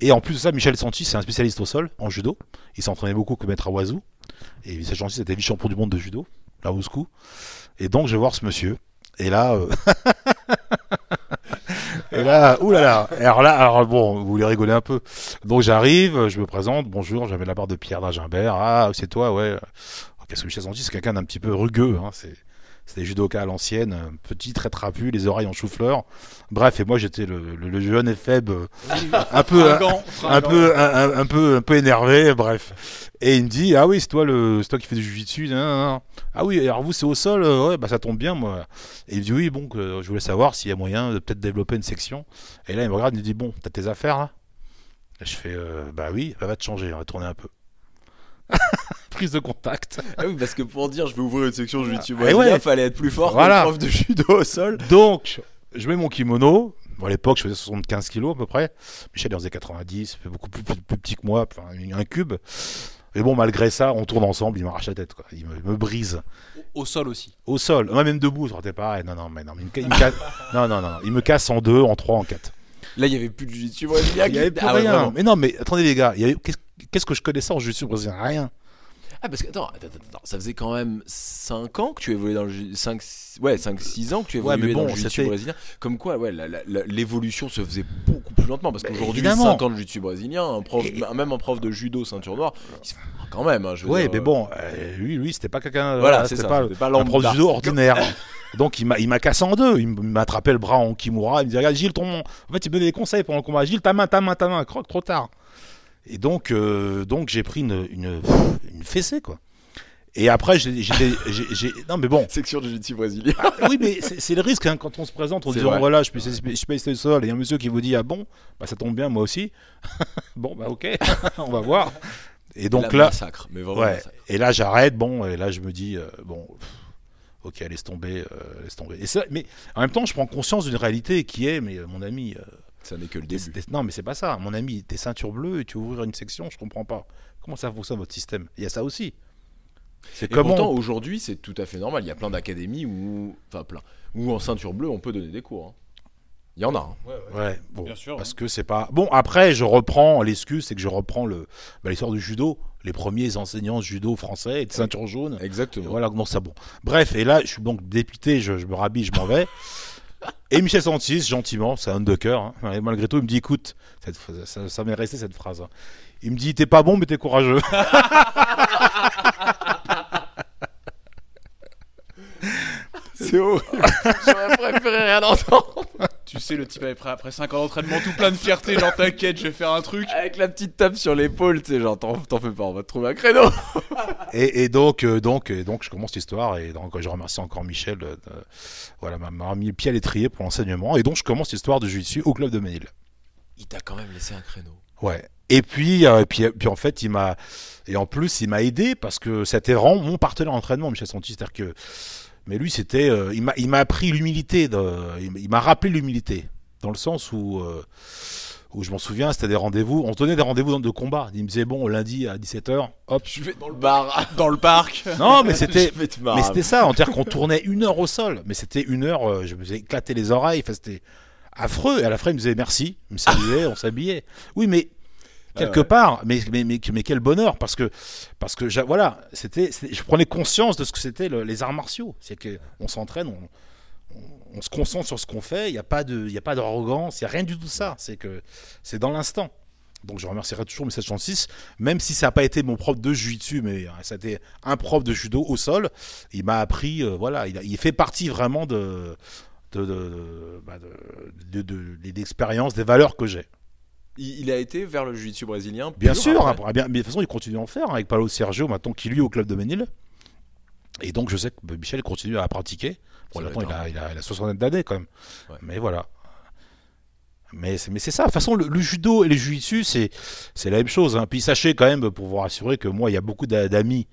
Et en plus de ça, Michel Santi, c'est un spécialiste au sol, en judo. Il s'entraînait beaucoup comme maître oiseau. Et Michel Santi, c'était vice-champion du monde de judo, à Moscou. Et donc, je vais voir ce monsieur. Et là. Euh, et là, oulala. Alors là, alors bon, vous voulez rigoler un peu. Donc j'arrive, je me présente, bonjour, j'avais la barre de Pierre d'Agimbert. Ah, c'est toi, ouais. Qu'est-ce que Michel Santi, c'est quelqu'un d'un petit peu rugueux. Hein, c'était judoka à l'ancienne, petit, très trapu, les oreilles en chou-fleur. Bref, et moi j'étais le, jeune et faible, un peu, un, peu, un, peu, un peu énervé. Bref. Et il me dit ah oui c'est toi le, toi qui fais du jiu-jitsu. Ah oui alors vous c'est au sol, euh, ouais bah ça tombe bien moi. Et il me dit oui bon je voulais savoir s'il y a moyen de peut-être développer une section. Et là il me regarde, il me dit bon t'as tes affaires là? Et je fais euh, bah oui, va te changer, on va tourner un peu. Prise de contact. Ah oui, parce que pour dire je vais ouvrir une section jiu-jitsu, ah, il fallait être plus fort voilà. que le prof de judo au sol. Donc, je mets mon kimono. Bon, à l'époque, je faisais 75 kilos à peu près. Michel, il faisait 90, beaucoup plus, petit que moi, enfin, un cube. Mais bon, malgré ça, on tourne ensemble, il m'arrache la tête, quoi. Il me, brise. Au sol aussi. Au sol. même debout, ça aurait pareil. Non, non, mais non, il me, casse... non, non, non, il me casse en deux, en trois, en quatre. Là, il n'y avait plus de jiu-jitsu Il n'y avait plus ah rien. mais non, mais attendez, les gars, qu'est-ce que je connaissais en jiu-jitsu brésilien Rien. Ah, parce que, attends, ça faisait quand même 5 ans que tu évoluais dans le 5, ouais, 5, 6 ans que tu évoluais bon, dans le jiu brésilien. Comme quoi, ouais, l'évolution se faisait beaucoup plus lentement. Parce qu'aujourd'hui, 5 ans de jiu brésilien, un prof, même un prof de judo ceinture noire, quand même. Hein, ouais, mais bon, euh, lui, lui c'était pas quelqu'un. Voilà, c'était pas, pas un prof de judo ordinaire. Donc il m'a, il m'a cassé en deux. Il m'a attrapé le bras en kimura. Il me dit Regarde, Gilles, ton. En fait, il me donnait des conseils pendant le combat. Gilles, ta main, ta main, ta main. Croque trop tard. Et donc, euh, donc j'ai pris une, une, une fessée, quoi. Et après, j'ai. Non, mais bon. Section de jiu brésilien. Ah, oui, mais c'est le risque hein, quand on se présente en disant voilà, je paye le sol, et un monsieur qui vous dit ah bon, bah ça tombe bien, moi aussi. bon, bah ok, on va voir. Et donc là. Massacre, mais vraiment ouais, Et là, j'arrête, bon, et là, je me dis euh, bon. ok, laisse tomber, euh, laisse tomber. Et mais en même temps, je prends conscience d'une réalité qui est, mais mon ami, ça n'est que le début. Non, mais c'est pas ça. Mon ami, t'es ceinture bleue et tu ouvrir une section, je comprends pas. Comment ça fonctionne votre système? Il y a ça aussi. C'est comment pourtant aujourd'hui c'est tout à fait normal. Il y a plein d'académies où, enfin plein, où en ceinture bleue on peut donner des cours. Hein. Il y en a. Hein. Ouais, bon, Bien sûr, parce que c'est pas. Bon, après, je reprends l'excuse, c'est que je reprends le bah, l'histoire du judo. Les premiers enseignants judo français et de ceinture jaune. Exactement. voilà, non, ça bon. Bref, et là, je suis donc dépité, je, je me rhabille, je m'en vais. Et Michel Santis, gentiment, c'est un de cœur, hein. malgré tout, il me dit écoute, ça, m'est resté cette phrase. Il me dit t'es pas bon, mais t'es courageux. C'est horrible. J'aurais préféré rien entendre. Tu sais, le type après, après 5 ans d'entraînement, tout plein de fierté, genre t'inquiète, je vais faire un truc. Avec la petite tape sur l'épaule, tu sais, genre t'en fais pas, on va te trouver un créneau. et, donc, euh, donc, donc, je commence l'histoire et donc je remercie encore Michel. De, voilà, m'a mis le pied à l'étrier pour l'enseignement et donc je commence l'histoire de jiu au club de Ménil. Il t'a quand même laissé un créneau. Ouais. Et puis, euh, puis, puis en fait, il m'a et en plus, il m'a aidé parce que c'était vraiment mon partenaire d'entraînement, Michel Santis, c'est-à-dire que mais lui, c'était, euh, il m'a appris l'humilité, il m'a rappelé l'humilité, dans le sens où, euh, où je m'en souviens, c'était des rendez-vous, on tenait des rendez-vous de combat. Il me disait bon, lundi à 17h, hop, je vais dans le bar, dans le parc. Non, mais c'était, mais c'était ça, on dire qu'on tournait une heure au sol, mais c'était une heure, euh, je me faisais éclater les oreilles, c'était affreux. Et à la fin, il me disait merci, il me saluait, on s'habillait. Oui, mais quelque Ah ouais. part, mais, mais, mais, mais quel bonheur, parce que, parce que voilà, c'était, je prenais conscience de ce que c'était le- les arts martiaux. C'est qu'on s'entraîne, on, on- on se concentre sur ce qu'on fait, il n'y a pas de- il y a pas d'arrogance, il n'y a rien du tout de ça. C'est que c'est dans l'instant. Donc je remercierai toujours mes 706, même si ça n'a pas été mon prof de jiu-jitsu, mais euh, ça a été un prof de judo au sol. Il m'a appris, euh, voilà, il, a- il fait partie vraiment de, de, de, bah, de- des valeurs que j'ai. Il, a été vers le jiu-jitsu brésilien. Bien pur sûr, après. bien, mais de toute façon, il continue à en faire hein, avec Paulo Sergio, maintenant qui lui est au club de Ménil. Et donc, je sais que Michel continue à pratiquer. Bon, maintenant, il a, il, a, il a 60 d'années quand même. Ouais. Mais voilà. Mais c'est, mais c'est ça. De toute façon, le, le judo et le jiu-jitsu, c'est, c'est la même chose. hein. Puis sachez quand même, pour vous rassurer, que moi, il y a beaucoup d'a- d'amis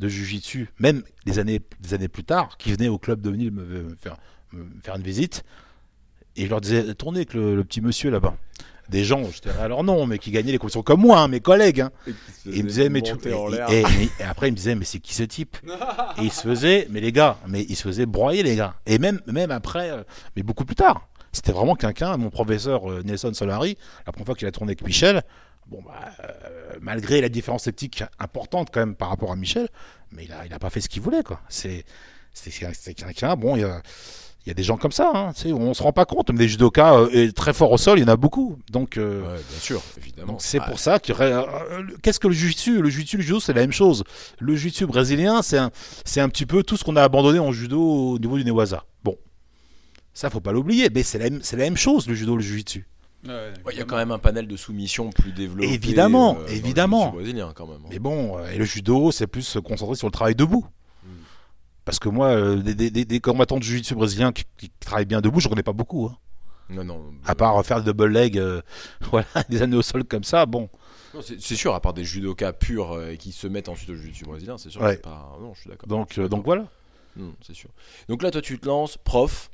de jiu-jitsu, même des années, des années plus tard, qui venaient au club de Ménil me, me faire, me faire une visite. Et je leur disais, tournez avec le, le petit monsieur là-bas. Des gens, je dirais alors non, mais qui gagnaient les compétitions comme moi, hein, mes collègues. hein. Et qui se Et il me disait, mais tu. et- après, il me disait, mais c'est qui ce type? Et il se faisait, mais les gars, mais il se faisait broyer, les gars. Et même, même après, euh, mais beaucoup plus tard. C'était vraiment quelqu'un, mon professeur euh, Nelson Solari, la première fois qu'il a tourné avec Michel, bon, bah, euh, malgré la différence éthique importante quand même par rapport à Michel, mais il a, il a pas fait ce qu'il voulait, quoi. C'est c'est- c'est quelqu'un, bon, il a. Il y a des gens comme ça, hein, on se rend pas compte, mais des judokas euh, très forts au sol, il y en a beaucoup. Donc, euh, Ouais, bien sûr, évidemment. c'est Ah, pour ça que euh, qu'est-ce que le jiu-jitsu? Le jiu-jitsu, le judo, c'est la même chose. Le jiu-jitsu brésilien, c'est un, c'est un petit peu tout ce qu'on a abandonné en judo au niveau du Newaza. Bon, ça faut pas l'oublier, mais c'est la, même- c'est la même chose le judo, le jiu-jitsu. ouais, Il y a quand même un panel de soumission plus développé. Évidemment, euh, évidemment. brésilien quand même. hein. Mais bon, et le judo, c'est plus se concentrer sur le travail debout. Parce que moi, euh, des, des- des- des combattants de jiu-jitsu brésilien qui, qui travaillent bien debout, je connais pas beaucoup. hein. Non, non. À part faire des double leg, euh, voilà, des années au sol comme ça, bon. C'est sûr, à part des judokas purs euh, qui se mettent ensuite au jiu-jitsu brésilien, c'est sûr. Ouais. Pas... Non, je suis d'accord. Donc, euh, donc voilà, c'est sûr. Donc là, toi, tu te lances, prof,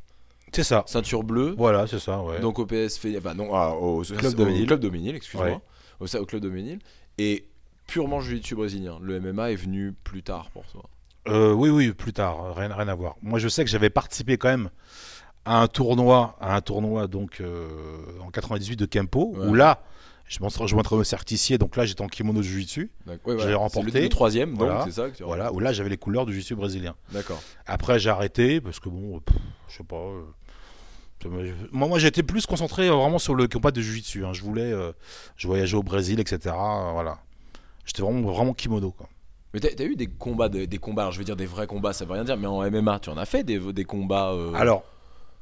c'est ça. ceinture bleue. Voilà, c'est ça, ouais. Donc au PS, fait- enfin non, ah, au, Club au- de Ménil. au club de Ménil, excuse-moi, Ouais. au, club de Ménil, et purement jiu-jitsu brésilien. Le MMA est venu plus tard pour toi. Euh, oui, oui, plus tard, rien, rien à voir. Moi, je sais que j'avais participé quand même à un tournoi, à un tournoi donc euh, en 98 de Kempo, Ouais. où là, je m'en je m'entraînais au certicier, donc là, j'étais en kimono de jiu-jitsu, Donc, ouais, l'ai C'est remporté. le, troisième, donc Voilà. c'est ça que tu voilà, où là, j'avais les couleurs du jiu-jitsu brésilien. D'accord. Après, j'ai arrêté parce que bon, pff, je sais pas. euh, moi, moi j'étais plus concentré euh, vraiment sur le combat de jiu-jitsu. hein. Je voulais, je voyageais au Brésil, etc. voilà, j'étais vraiment, vraiment kimono. Quoi. Mais t'as as eu des combats, de- des combats, alors je veux dire des vrais combats, ça veut rien dire, mais en MMA, tu en as fait des, des combats. euh, Alors,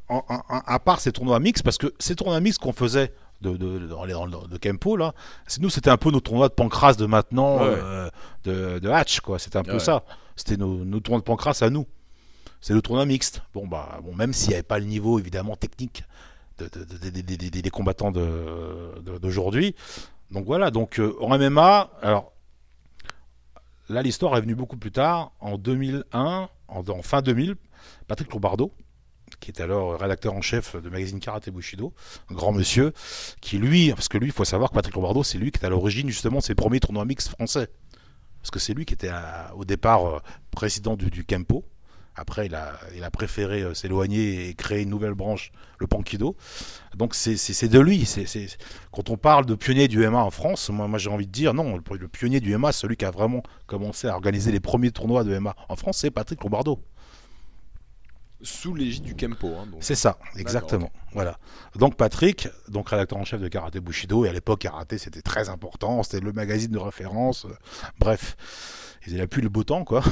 en- en- en- à part ces tournois mixtes, parce que ces tournois mixtes qu'on faisait de, de, de- dans de Kempo, là, nous, c'était un peu nos tournois de pancras de maintenant, Ouais. euh, de, de hatch, quoi. C'était un peu ça. C'était nos, nos tournois de pancras à nous. C'est le tournoi mixte. Bon, bah, bon, même s'il n'y avait pas le niveau, évidemment, technique de- de- de- de- de- de- de- des combattants d'aujourd'hui. Donc voilà, donc euh, en MMA, alors là, l'histoire est venue beaucoup plus tard, en 2001, en, fin 2000, Patrick Lombardo, qui était alors rédacteur en chef de magazine Karate Bushido, un grand monsieur, qui lui, parce que lui, il faut savoir que Patrick Lombardo, c'est lui qui est à l'origine justement de ses premiers tournois mixtes français. Parce que c'est lui qui était à- au départ euh, président du Kempo. Après, il a, il a préféré euh, s'éloigner et créer une nouvelle branche, le Pankido. Donc c'est- de lui. Quand on parle de pionnier du MMA en France, moi, moi j'ai envie de dire non, le, le pionnier du MMA, celui qui a vraiment commencé à organiser les premiers tournois de MMA en France, c'est Patrick Lombardo. Sous l'égide du Kempo. hein. C'est ça, exactement. Voilà. Donc Patrick, donc rédacteur en chef de Karaté Bushido, et à l'époque Karaté c'était très important, c'était le magazine de référence. euh, bref, il a plus le beau temps quoi.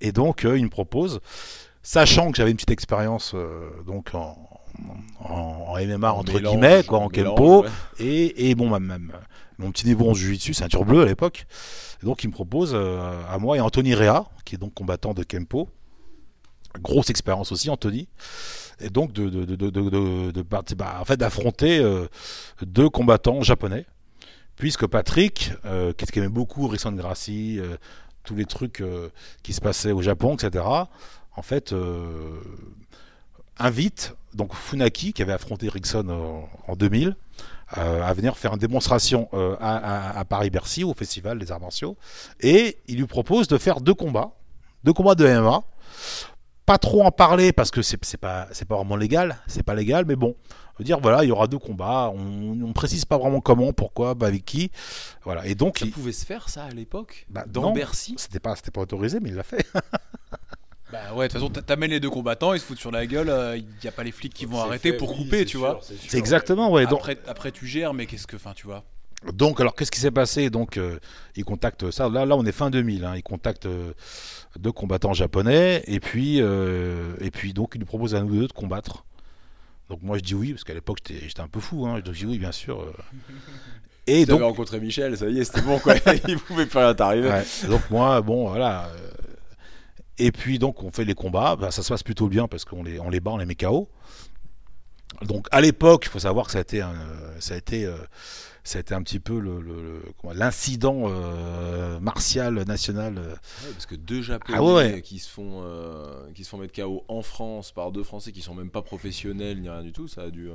Et donc euh, il me propose, sachant que j'avais une petite expérience euh, donc en, en- en MMA entre Mélange, guillemets quoi, en mélange, Kempo, ouais. et, et bon, ma- ma- mon petit niveau en jiu-jitsu, ceinture bleue à l'époque. Donc, il me propose euh, à moi et Anthony Rea, qui est donc combattant de Kempo. Grosse expérience aussi, Anthony. Et donc, de, de, de, de, de- de- de parti- bah, en fait, d'affronter deux combattants japonais. Puisque Patrick, euh, qui aimait beaucoup Rickson Gracie, euh, tous les trucs euh, qui se passaient au Japon, etc., en fait, euh, invite donc Funaki, qui avait affronté Rickson en- en 2000, euh, à venir faire une démonstration euh, à, Paris-Bercy, au Festival des Arts Martiaux. Et il lui propose de faire deux combats, deux combats de MMA. Pas trop en parler parce que c'est pas, pas vraiment légal, c'est pas légal, mais bon, dire voilà, il y aura deux combats. On ne précise pas vraiment comment, pourquoi, bah, avec qui. Voilà. Et donc, Ça il- pouvait se faire ça à l'époque Bah, Dans non. Bercy c'était pas, c'était pas autorisé, mais il l'a fait. Bah ouais, de toute façon, t'a- t'amènes les deux combattants, ils se foutent sur la gueule, il n'y a pas les flics qui vont arrêter fait, pour oui, couper, tu sûr, vois. c'est exactement, ouais. Donc, Après, après, tu gères, mais qu'est-ce que. Enfin, tu vois. Donc, alors, qu'est-ce qui s'est passé? Donc, euh, il contacte ça. Là, là, on est fin 2000. Hein, il contacte euh, deux combattants japonais, et puis, euh, et puis, donc, il nous propose à nous deux de combattre. Donc, moi, je dis oui, parce qu'à l'époque, j'étais un peu fou. Hein, donc, je dis oui, bien sûr. euh. Et Tu donc, rencontré Michel, ça y est, c'était bon quoi. Il pouvait plus rien t'arriver. ouais, donc moi, bon, voilà. euh, Et puis, donc, on fait les combats. Bah, ça se passe plutôt bien parce qu'on les, on les bat, on les met KO. Donc, à l'époque, il faut savoir que ça a été un, euh, ça a été, euh, ça a été un petit peu le- le- l'incident euh, martial national. euh, Ouais, parce que deux Japonais Ah ouais. qui se font euh, qui se font mettre KO en France par deux Français qui sont même pas professionnels ni rien du tout, ça a dû. euh,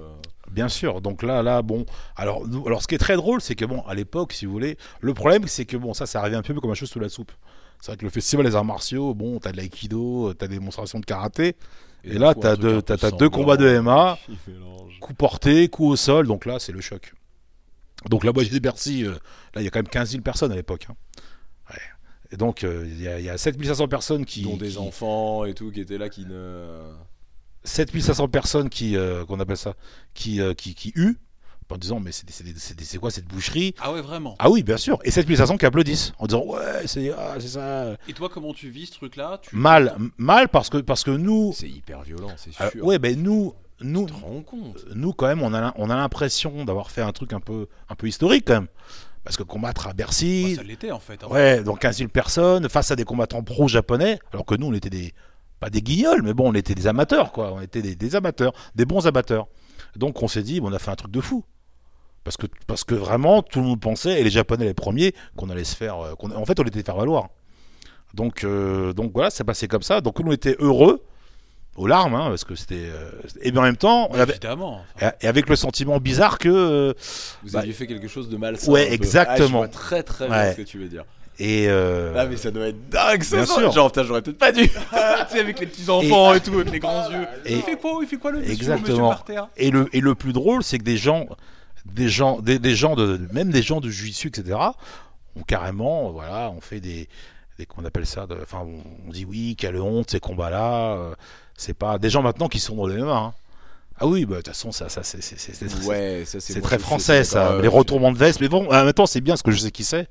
Bien sûr. Donc là, là, bon. Alors, nous- alors, ce qui est très drôle, c'est que bon, à l'époque, si vous voulez, le problème, c'est que bon, ça, ça arrive un peu comme un chose sous la soupe. C'est vrai que le festival des arts martiaux, bon, t'as de l'aïkido, t'as des démonstrations de karaté, Et là, t'as truc deux- deux combats de mélange. coup porté, coup au sol, donc là, c'est le choc. Donc la boîte de Bercy, euh, là, il y a quand même 15 000 personnes à l'époque. hein. Ouais. Et donc, euh, il y, y a 7500 personnes qui. dont des qui- enfants et tout qui étaient là qui ne 7500 personnes qui, euh, qu'on appelle ça, qui, euh, qui, qui huent, en disant, mais c'est, des- c'est, des- c'est des- c'est quoi cette boucherie? Ah ouais, vraiment? Ah oui, bien sûr. Et 7500 qui applaudissent, en disant, ouais, c'est, ah, c'est ça. Et toi, comment tu vis ce truc-là? Tu... Mal, mal parce que, parce que nous. c'est hyper violent, c'est euh, sûr. ouais, ben nous, nous, Tu te rends compte nous quand même, on a, l'im- on a l'impression d'avoir fait un truc un peu, un peu historique quand même. Parce que combattre à Bah, Bercy, ça l'était en fait. hein. Ouais, donc 15 000 personnes face à des combattants pro-japonais, alors que nous, on était des. Pas des guignols, mais bon, on était des amateurs, quoi. On était des, des amateurs, des bons amateurs. Donc on s'est dit, bon, on a fait un truc de fou. Parce que, parce que vraiment, tout le monde pensait, et les Japonais les premiers, qu'on allait se faire. euh, en fait, on était faire valoir. Donc, euh, donc voilà, c'est passé comme ça. Donc nous, on était heureux, aux larmes, hein, parce que c'était. euh, et bien en même temps, on avait. Évidemment. Enfin, Et avec le sentiment bizarre que. euh, Vous Bah, aviez fait quelque chose de mal. ouais, exactement. je vois très très bien Ouais. ce que tu veux dire. et. euh, Ah mais ça doit être dingue ça. Bien sûr. Genre putain j'aurais peut-être pas dû. tu sais, avec les petits enfants et, tout, avec les grands yeux. Et- il fait quoi Il fait quoi le monsieur, Exactement. monsieur par terre Et le, et le plus drôle, c'est que des gens, des gens, des, des gens de, même des gens de Juissu, etc., ont carrément, voilà, on fait des, des qu'on appelle ça, de- enfin, on, on dit oui, quelle honte ces combats-là. euh, c'est pas des gens maintenant qui sont dans les MMA. hein. Ah oui, bah, de toute façon, ça, ça c'est, c'est, c'est- c'est- Ouais ça c'est c'est moi, très français, ça. les retournements de veste. Mais bon, en même temps, c'est bien parce que je sais qui c'est.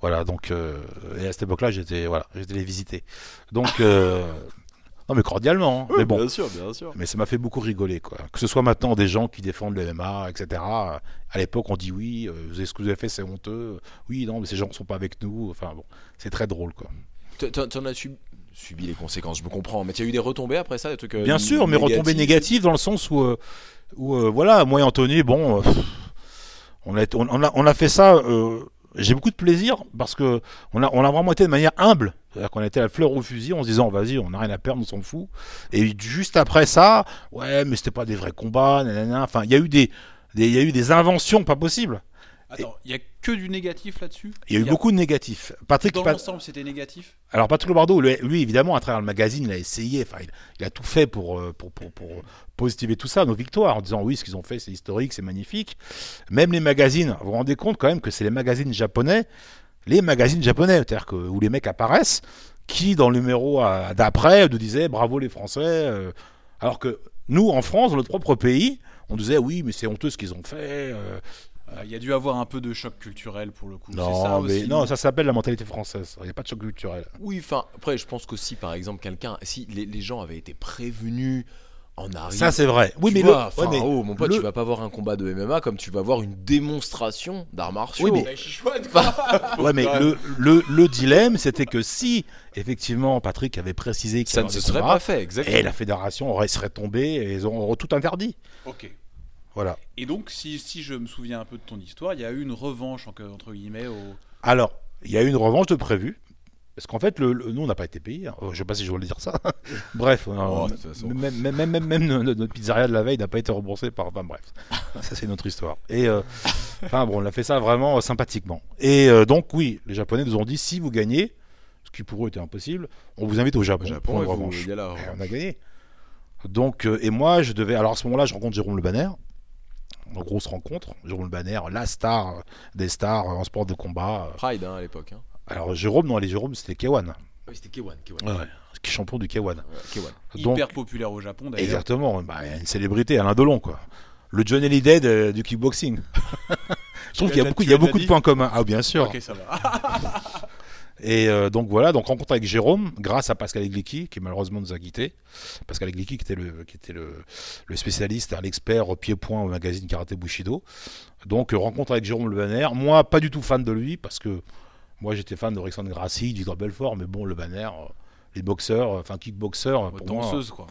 Voilà, donc, euh, et à cette époque-là, j'étais, voilà, j'étais les visiter. Donc, euh, non, mais cordialement. hein. Mais bon. Bien sûr bien sûr. Mais ça m'a fait beaucoup rigoler, quoi. Que ce soit maintenant des gens qui défendent le MMA, etc. À l'époque, on dit oui, euh, vous avez- ce que vous avez fait, c'est honteux. Oui, non, mais ces gens ne sont pas avec nous. Enfin bon, c'est très drôle, quoi. Tu en as subi, subi les conséquences, je me comprends. Mais tu as eu des retombées après ça, des trucs. euh, Bien sûr, mais retombées négatives dans le sens où, euh, où euh, voilà, moi et Anthony, bon, pff, on, a, on, a, on a fait ça. j'ai beaucoup de plaisir parce que on a, on a vraiment été de manière humble. C'est-à-dire qu'on était à la fleur au fusil en se disant, vas-y, on n'a rien à perdre, on s'en fout. Et juste après ça, ouais, mais c'était pas des vrais combats, nanana. Enfin, il y a eu des- il y a eu des inventions pas possibles. Attends, il y a que du négatif là-dessus? Il y a eu beaucoup de négatifs. Patrick, Dans l'ensemble, c'était négatif? Alors Patrick Lobardo, lui, lui, évidemment, à travers le magazine, il a essayé, enfin, il, a tout fait pour, euh, pour, pour, pour positiver tout ça, nos victoires, en disant oui, ce qu'ils ont fait, c'est historique, c'est magnifique. Même les magazines, vous vous rendez compte quand même que c'est les magazines japonais, les magazines japonais, c'est-à-dire que où les mecs apparaissent, qui dans le numéro d'après nous disaient bravo les Français, euh, alors que nous, en France, dans notre propre pays, on disait oui, mais c'est honteux ce qu'ils ont fait. euh, Euh, Il y a dû avoir un peu de choc culturel pour le coup. Non, ça mais aussi, non, ça s'appelle la mentalité française. Il n'y a pas de choc culturel. Oui, enfin, après, je pense qu'aussi, par exemple, quelqu'un, si les, les gens avaient été prévenus en arrivant. Ça, c'est vrai. Oui, mais vois, le, ouais, enfin, mais oh, mon pote, le- tu vas pas voir un combat de MMA comme tu vas voir une démonstration d'arts martiaux. Oui, mais- Ouais, mais le, le, le dilemme, c'était que si, effectivement, Patrick avait précisé qu'il y ça ne se serait combats, pas fait, exactement. et la fédération aurait serait tombée et ils auraient tout interdit. Ok. Voilà. Et donc, si, si je me souviens un peu de ton histoire, il y a eu une revanche en- entre guillemets au. Alors, il y a eu une revanche de prévu. Parce qu'en fait, le, le- nous, on n'a pas été payés. hein. Je sais pas si je voulais dire ça. bref, Oh, euh, toute façon. même, même, même, même, même notre pizzeria de la veille n'a pas été remboursée par. Enfin, bref, ça, c'est notre histoire. Et euh, enfin, bon, on a fait ça vraiment euh, sympathiquement. Et euh, donc, oui, les Japonais nous ont dit si vous gagnez, ce qui pour eux était impossible, on vous invite au Japon, Au Japon, pour une revanche. Et revanche. on a gagné. Donc, euh, et moi, je devais. Alors à ce moment-là, je rencontre Jérôme Le Banner. Grosse rencontre. Jérôme Banner, la star des stars en sport de combat. Pride hein, à l'époque. hein. Alors, Jérôme, non, les Jérôme, c'était K1. Oui, c'était K1. K1. Ouais, ouais. Champion du K1. Ouais, K1. Donc, Hyper populaire au Japon d'ailleurs. exactement. Bah, une célébrité, Alain Delon, quoi. Le John Hallyday de- du kickboxing. Je trouve qu'il y a beaucoup, il y a beaucoup de points communs. Ah, bien sûr. Ok, ça va. Et euh, donc voilà, donc rencontre avec Jérôme, grâce à Pascal Egliki, qui malheureusement nous a quittés. Pascal Egliki, qui était le, qui était le, le spécialiste, un expert au pied-point au magazine Karaté Bushido. Donc euh, rencontre avec Jérôme Le Banner. Moi, pas du tout fan de lui, parce que moi j'étais fan de Grassi, d'Igor Belfort, mais bon, Le Banner, euh, les boxeurs, enfin kickboxeurs, pour moi. Danseuse quoi.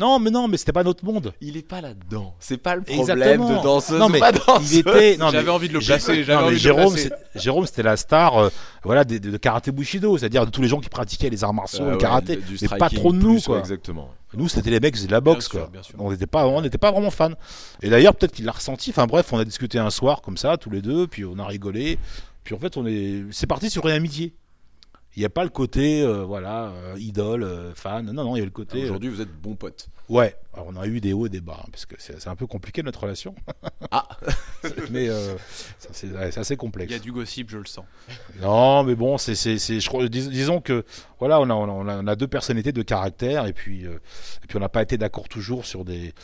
Non, mais non, mais c'était pas notre monde. Il est pas là-dedans. C'est pas le problème Exactement. de danseuse Non, ou mais pas danseuse. il était. J'avais mais- envie de le placer. non, envie de Jérôme, Jérôme, c'était la star, euh, voilà, des- de, de karaté bushido, c'est-à-dire de tous les gens qui pratiquaient les arts martiaux, Ah le ouais, karaté, du mais pas trop de nous, plus, quoi. ouais, exactement. Nous, c'était les mecs de la boxe, sûr, quoi. bien sûr. On n'était pas, on n'était pas vraiment fans. Et d'ailleurs, peut-être qu'il l'a ressenti. Enfin bref, on a discuté un soir comme ça, tous les deux, puis on a rigolé. Puis en fait, on est, c'est parti sur une amitié. Il n'y a pas le côté, euh, voilà, euh, idole, euh, fan. Non, non, il y a le côté. Aujourd'hui, vous êtes bons potes. ouais. Alors, on a eu des hauts et des bas, hein, parce que c'est, c'est un peu compliqué notre relation. Ah. mais euh, c'est, assez complexe. Il y a du gossip, je le sens. Non, mais bon, c'est, c'est, c'est- je crois- dis- disons que voilà, on a, on a, on a deux personnalités, deux caractères, et puis, euh, et puis on n'a pas été d'accord toujours sur des,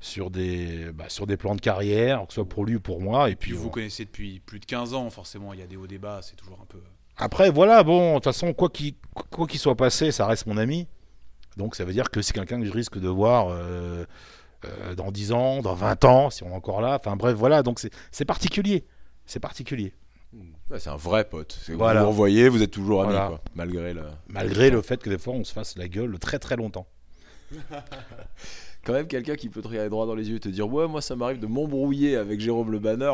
sur des, bah, sur des plans de carrière, que ce soit pour lui ou pour moi. Et puis Puis vous on- connaissez depuis plus de 15 ans, forcément, il y a des hauts débats, c'est toujours un peu. Après, voilà, bon, de toute façon, quoi qu'il, quoi qu'il soit passé, ça reste mon ami. Donc ça veut dire que c'est quelqu'un que je risque de voir euh, euh, dans 10 ans, dans 20 ans, si on est encore là. Enfin bref, voilà, donc c'est, c'est particulier. C'est particulier. Ouais, c'est un vrai pote. C'est- Voilà. Vous le revoyez, vous êtes toujours amis, Voilà. quoi, malgré le. Malgré le fait que des fois on se fasse la gueule très très longtemps. Quand même quelqu'un qui peut te regarder droit dans les yeux et te dire ouais moi ça m'arrive de m'embrouiller avec Jérôme Le Banner.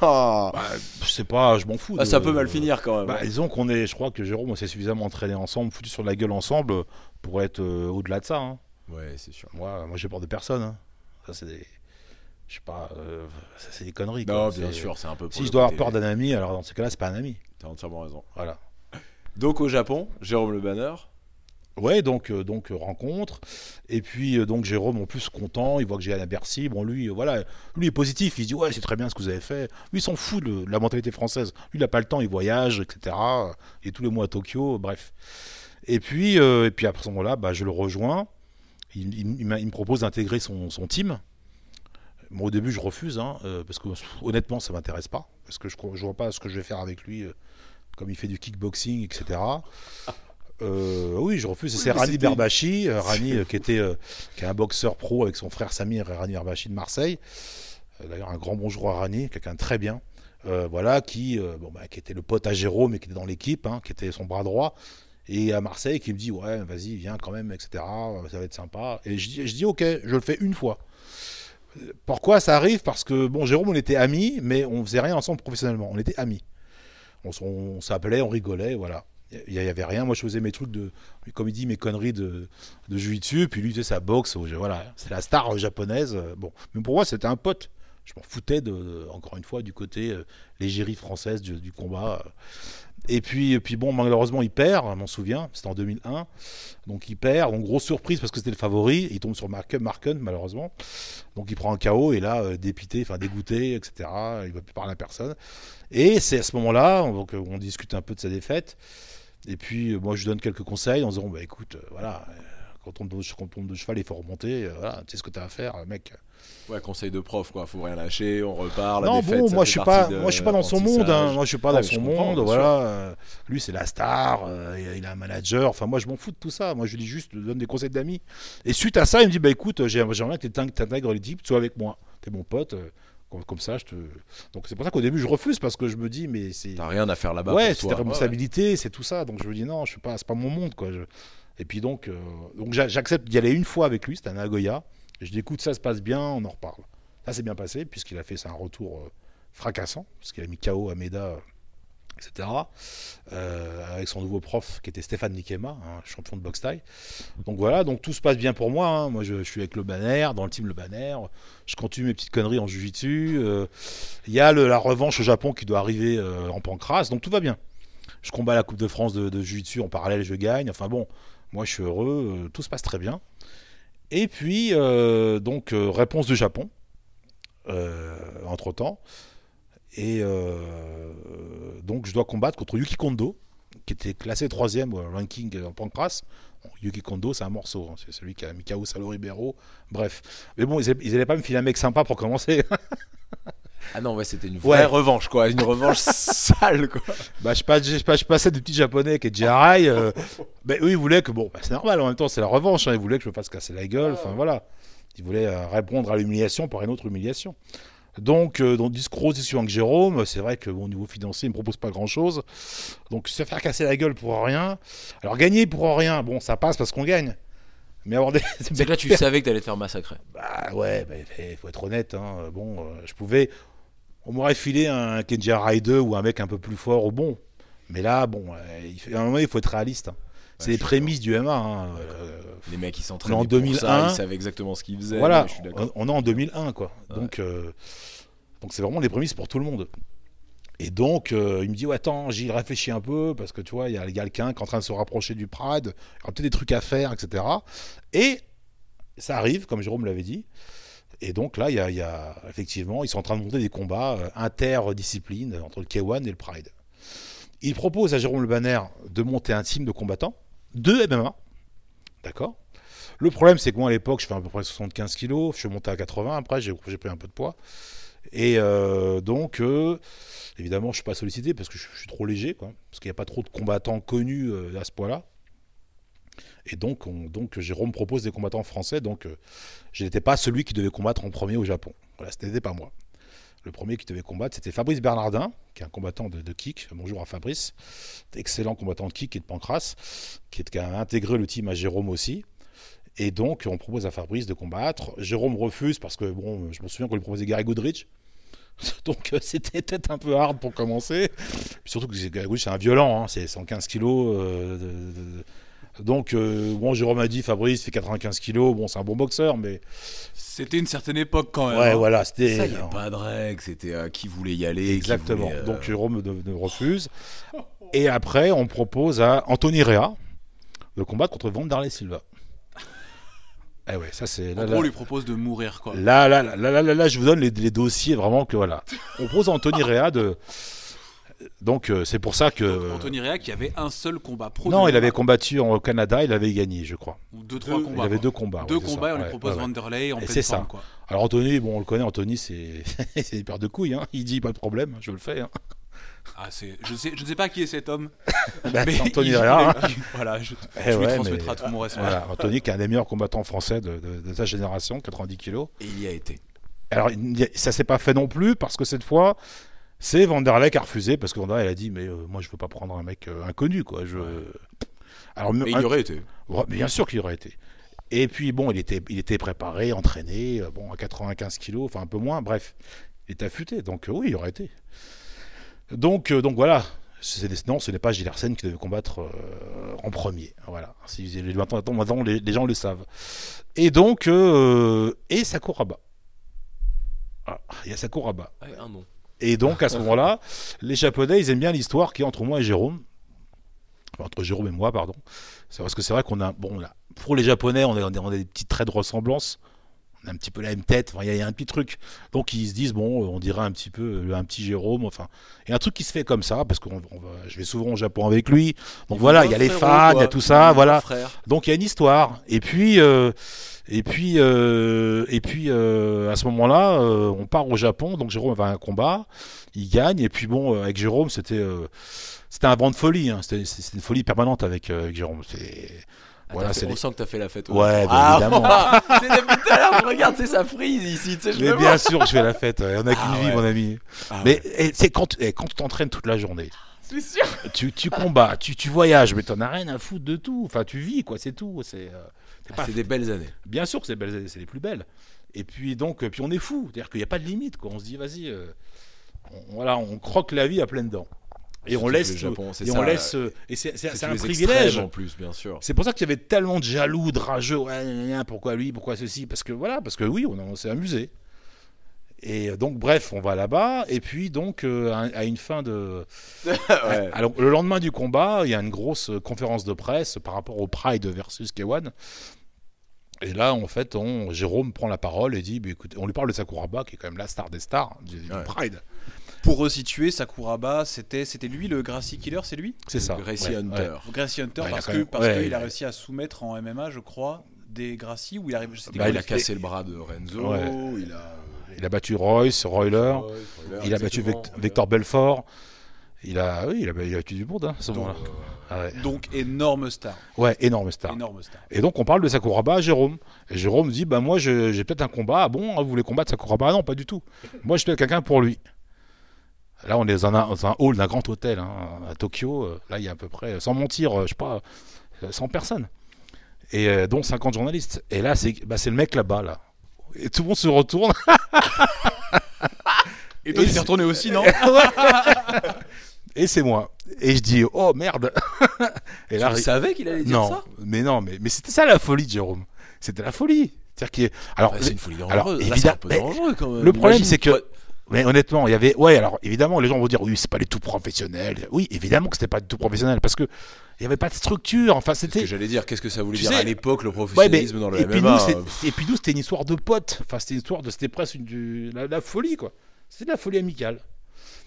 Bah, je sais pas, je m'en fous. Ah, ça peut mal finir quand même. Bah, disons qu'on est, je crois que Jérôme, on s'est suffisamment entraîné ensemble, foutu sur la gueule ensemble pour être euh, au-delà de ça. hein. Ouais c'est sûr. Moi, moi, j'ai peur de personne. hein. Ça, c'est des, je sais pas, euh, ça c'est des conneries. Non C'est- bien sûr c'est un peu. Si je dois avoir peur d'un ami, alors dans ce cas-là, c'est pas un ami. T'as entièrement raison. Voilà. Donc au Japon, Jérôme Le Banner. Ouais, donc euh, euh, rencontre. Et puis euh, donc Jérôme en plus content, il voit que j'ai à Bercy. Bon lui, voilà, lui est positif. Il se dit ouais c'est très bien ce que vous avez fait. Lui il s'en fout de, la mentalité française. Lui il a pas le temps, il voyage, etc. Et tous les mois à Tokyo, bref. Et puis et puis à ce moment-là, bah, je le rejoins. Il, me propose d'intégrer son, son team. Moi au début je refuse hein, parce que honnêtement ça m'intéresse pas parce que je je vois pas ce que je vais faire avec lui. comme il fait du kickboxing, etc. Euh, oui, je refuse. Oui, c'est Rani Berbachi, euh, Rani euh, qui était euh, qui est un boxeur pro avec son frère Samir et Rani Berbachi de Marseille. D'ailleurs, un grand bonjour à Rani, quelqu'un de très bien. Euh, voilà, qui, bon, bah, qui était le pote à Jérôme et qui était dans l'équipe, hein, qui était son bras droit. Et à Marseille, qui me dit ouais, vas-y, viens quand même, etc. Ça va être sympa. Et je dis, je dis ok, je le fais une fois. Pourquoi ça arrive? Parce que bon, Jérôme, on était amis, mais on faisait rien ensemble professionnellement. On était amis. On s'appelait, on rigolait, voilà. Il n'y avait rien. Moi, je faisais mes trucs de, comme il dit, mes conneries de, de jiu-jitsu. Puis lui, il faisait sa boxe. Voilà, c'est la star euh, japonaise. euh, Bon, mais pour moi, c'était un pote. Je m'en foutais de, de- encore une fois, du côté euh, l'égérie française du, combat. euh. Et puis, puis bon, malheureusement, il perd. Je m'en souviens. C'était en 2001. Donc il perd. Donc grosse surprise parce que c'était le favori. Il tombe sur Mark, Marken, malheureusement. Donc il prend un KO et là, euh, dépité, enfin dégoûté, etc. Il va plus parler à personne. Et c'est à ce moment-là, on, donc, euh, on discute un peu de sa défaite. Et puis, euh, moi, je lui donne quelques conseils en disant bah, écoute, euh, voilà, euh, quand on, tombe, quand on tombe de cheval, il faut remonter. voilà, tu sais ce que tu as à faire, mec. Ouais conseil de prof quoi. Faut rien lâcher, on repart. Non, défaite, bon, moi, je suis pas, moi, je suis pas dans son monde. hein. Moi, je suis pas Ouais, dans je son monde. Voilà. lui, c'est la star. euh, il a un manager. Enfin, moi, je m'en fous de tout ça. Moi, je lui dis juste, je donne des conseils d'amis. Et suite à ça, il me dit bah écoute, j'ai- j'aimerais que tu intègres l'équipe, sois avec moi. T'es mon pote. euh, comme, comme ça, je te. Donc, c'est pour ça qu'au début, je refuse parce que je me dis mais c'est. T'as rien à faire là-bas. ouais, c'est ta Ouais, ouais. responsabilité, c'est tout ça. Donc je me dis non, je suis pas, c'est pas mon monde quoi. Je- Et puis donc, euh, donc j'a- j'accepte d'y aller une fois avec lui, c'était à Nagoya. Je dis écoute, ça se passe bien, on en reparle. Ça s'est bien passé puisqu'il a fait un retour euh, fracassant parce qu'il a mis KO Ameda, etc. euh, avec son nouveau prof qui était Stéphane Nikema, un champion de boxe taille. Donc voilà, donc tout se passe bien pour moi. hein. Moi je, suis avec le Banner, dans le team le Banner. Je continue mes petites conneries en jiu-jitsu. euh, Il y a la revanche au Japon qui doit arriver euh, en pancrace, donc tout va bien. Je combats la Coupe de France de, de Jiu-Jitsu en parallèle, je gagne. Enfin bon, moi je suis heureux, tout se passe très bien. Et puis, donc, réponse du Japon. Euh, entre temps. Et euh, donc je dois combattre contre Yuki Kondo, qui était classé troisième au ranking en pancras. Yuki Kondo, c'est un morceau, hein. c'est celui qui a Mikao Salo Ribeiro. Bref. Mais bon, ils n'allaient pas me filer un mec sympa pour commencer. Ah non, ouais, c'était une vraie revanche, quoi. Une revanche sale, quoi. Bah, je, pas, je, je passais du petit japonais qui est Jirai. Euh, bah, eux, ils voulaient que, bon, bah, c'est normal, en même temps, c'est la revanche. Hein, ils voulaient que je me fasse casser la gueule. Enfin, voilà. Ils voulaient euh, répondre à l'humiliation par une autre humiliation. Donc, euh, discours discussion avec Jérôme, c'est vrai que au niveau financier, il ne me propose pas grand-chose. Donc, se faire casser la gueule pour rien. Alors, gagner pour rien, bon, ça passe parce qu'on gagne. Mais avoir des. C'est que là, tu savais que tu allais te faire massacrer. Bah ouais, il faut être honnête. Hein. Bon, euh, je pouvais. On m'aurait filé un Kenji Rider ou un mec un peu plus fort au bon. Mais là, bon, euh, il à un moment, il faut être réaliste. Hein. C'est les prémices du MA. Hein. les mecs, qui s'entraînaient en 2001, ils savaient exactement ce qu'ils faisaient. Voilà, on, est en 2001, quoi. Donc, donc c'est vraiment les prémices pour tout le monde. Et donc, euh, il me dit ouais, Attends, j'y réfléchis un peu, parce que tu vois, il y a quelqu'un qui est en train de se rapprocher du Pride, il y aura peut-être des trucs à faire, etc. Et ça arrive, comme Jérôme l'avait dit. Et donc là, il y, a, effectivement, ils sont en train de monter des combats euh, interdisciplines entre le K1 et le Pride. Il propose à Jérôme Le Banner de monter un team de combattants, de MMA. D'accord Le problème, c'est que moi, à l'époque, je fais à peu près 75 kilos, je suis monté à 80, après, j'ai pris un peu de poids. Et euh, donc, euh, évidemment, je ne suis pas sollicité parce que je, suis trop léger, parce qu'il n'y a pas trop de combattants connus euh, à ce point-là. Et donc, donc, Jérôme propose des combattants français, donc je n'étais pas celui qui devait combattre en premier au Japon. Voilà, ce n'était pas moi. Le premier qui devait combattre, c'était Fabrice Bernardin, qui est un combattant de, kick. Bonjour à Fabrice, excellent combattant de kick et de pancras, qui a intégré le team à Jérôme aussi. Et donc, on propose à Fabrice de combattre. Jérôme refuse parce que, bon, je me souviens qu'on lui proposait Gary Goodrich. Donc, euh, c'était peut-être un peu hard pour commencer. surtout que Gary Goodrich, c'est un violent, hein, c'est 115 kilos. Euh, donc, euh, bon, Jérôme a dit Fabrice fait 95 kilos. Bon, c'est un bon boxeur, mais. C'était une certaine époque quand même. Ouais, hein. voilà. C'était. Ça, il n'y a pas de règle. C'était qui voulait y aller. Exactement. Donc, Jérôme refuse. Et après, on propose à Anthony Rea de combattre contre Vanderlei Silva. Eh ouais, ça c'est. En gros, on lui propose de mourir quoi. Là, là, là, là, là, là je vous donne les, dossiers vraiment que voilà. On propose à Anthony Rea de. Donc euh, c'est pour ça que. Anthony Rea qui avait un seul combat pro. Non, il avait combattu au Canada, il avait gagné, je crois. Ou deux, trois combats. Il avait deux combats. Deux combats, on lui propose Vanderlei en C'est ça. Quoi. Alors Anthony, bon, on le connaît, Anthony, c'est une paire de couilles. Hein. Il dit pas de problème, je le fais. Hein. Ah, je, sais, je ne sais pas qui est cet homme. Bah, Anthony Rea. voilà, je, eh lui transmettrai tout mon respect. Anthony, qui est un des meilleurs combattants français de, sa génération, 90 kilos. Et il y a été. Alors, ça s'est pas fait non plus, parce que cette fois, c'est Vanderlei qui a refusé, parce que Vanderlei a dit Mais euh, moi, je veux pas prendre un mec euh, inconnu, quoi. Je... Alors, Mais il y aurait été. bien sûr qu'il y aurait été. Et puis, bon, il était, il était préparé, entraîné, euh, bon, à 95 kilos, enfin un peu moins, bref. Il était affûté, donc oui, il aurait été. Donc, euh, donc voilà. Non, ce n'est pas Gilles Arsène qui devait combattre euh, en premier. Voilà. Si, maintenant, maintenant les, les, gens le savent. Et donc, euh, et Sakuraba. Ah, il y a Sakuraba. Ah, un nom. Et donc, à ce moment-là, les Japonais, ils aiment bien l'histoire qui est entre moi et Jérôme. entre Jérôme et moi, pardon. Parce que c'est vrai qu'on a, bon, là, pour les Japonais, on a, on a des petits traits de ressemblance un petit peu la même tête, il y, a un petit truc. Donc ils se disent, bon, on dirait un petit peu un petit Jérôme, enfin. Et un truc qui se fait comme ça, parce que je vais souvent au Japon avec lui. Donc voilà, il y a les fans, il y a tout ça, voilà. Donc il y a une histoire. Et puis. Euh, et puis, euh, et puis euh, à ce moment-là, on part au Japon. Donc Jérôme va un combat, il gagne. Et puis bon, avec Jérôme, c'était c'était un vent de folie. Hein. C'était une folie permanente avec, avec Jérôme. Ah, voilà, on sent que tu as fait la fête. Ouais, ah, évidemment. c'est depuis tout à l'heure, regarde, c'est sa frise ici. Mais bien sûr, je fais la fête. On a qu'une vie, mon ami. Ah mais c'est quand, quand tu t'entraînes toute la journée. Sûr. Tu, tu combats, tu, tu voyages, mais t'en as rien à foutre de tout. Enfin, tu vis, quoi, c'est tout. C'est euh, des belles années. Bien sûr que c'est des belles années, c'est les plus belles. Et puis, donc, puis on est fou. C'est-à-dire qu'il n'y a pas de limite, quoi. On se dit, vas-y, euh, voilà, on croque la vie à pleines dents. Et on laisse, et on laisse, et c'est un privilège en plus, bien sûr. C'est pour ça qu'il y avait tellement de jaloux, de rageux. pourquoi lui, pourquoi ceci? Parce que voilà, parce que oui, on, s'est amusé. Et donc, bref, on va là-bas. Et puis, donc, euh, à, une fin de. Alors, le lendemain du combat, il y a une grosse conférence de presse par rapport au Pride versus K1. Et là, en fait, on, Jérôme prend la parole et dit, bah, écoutez, on lui parle de Sakuraba, qui est quand même la star des stars du, du Ouais. Pride. Pour resituer, Sakuraba, c'était c'était lui le Gracie Killer, c'est lui? C'est ça. Gracie ouais, Hunter. ouais. Gracie Hunter, Ouais, parce qu'il a réussi à soumettre en MMA, je crois, des Gracie ou il arrive. Bah, quoi, il a cassé le bras de Renzo. Ouais. Il a. Il a battu Royce, Royler, il a battu exactement, Vect- Royler. Victor Belfort. Il a, oui, il a, il a battu du monde hein, à ce Donc, moment-là. Ah ouais. Donc énorme star, Ouais, énorme star. énorme star. Et donc on parle de Sakuraba à Jérôme. Et Jérôme dit bah moi je- j'ai peut-être un combat. Ah bon, vous voulez combattre Sakuraba? Ah Non, pas du tout. Moi je suis quelqu'un pour lui. Là on est dans un, dans un hall d'un grand hôtel hein, à Tokyo. Euh, Là il y a à peu près, sans mentir, euh, je sais pas, euh, 100 personnes. Et euh, dont 50 journalistes. Et là c'est bah, c'est le mec là-bas là. Et tout le monde se retourne. Et toi tu t'es retourné aussi, non Et c'est moi. Et je dis oh merde. et Tu savais qu'il allait dire non, ça mais non, mais, mais c'était ça la folie de Jérôme. C'était la folie. C'est-à-dire qu'il alors Bah, C'est une folie alors, dangereuse. Là, évidemment- c'est un peu mais dangereux quand même. le problème, c'est que- Mais honnêtement, il y avait. Ouais, alors évidemment, les gens vont dire oui, c'est pas les tout professionnels. Oui, évidemment que c'était pas du tout professionnel parce que il y avait pas de structure. Enfin, ce c'était. que j'allais dire. Qu'est-ce que ça voulait Tu dire sais- à l'époque le Ouais, mais- professionnalisme dans le et, puis MMA nous, c'est- euh, et puis nous, c'était une histoire de potes. Enfin, c'était une histoire de. C'était presque une, du- la, la folie, quoi. C'était de la folie amicale.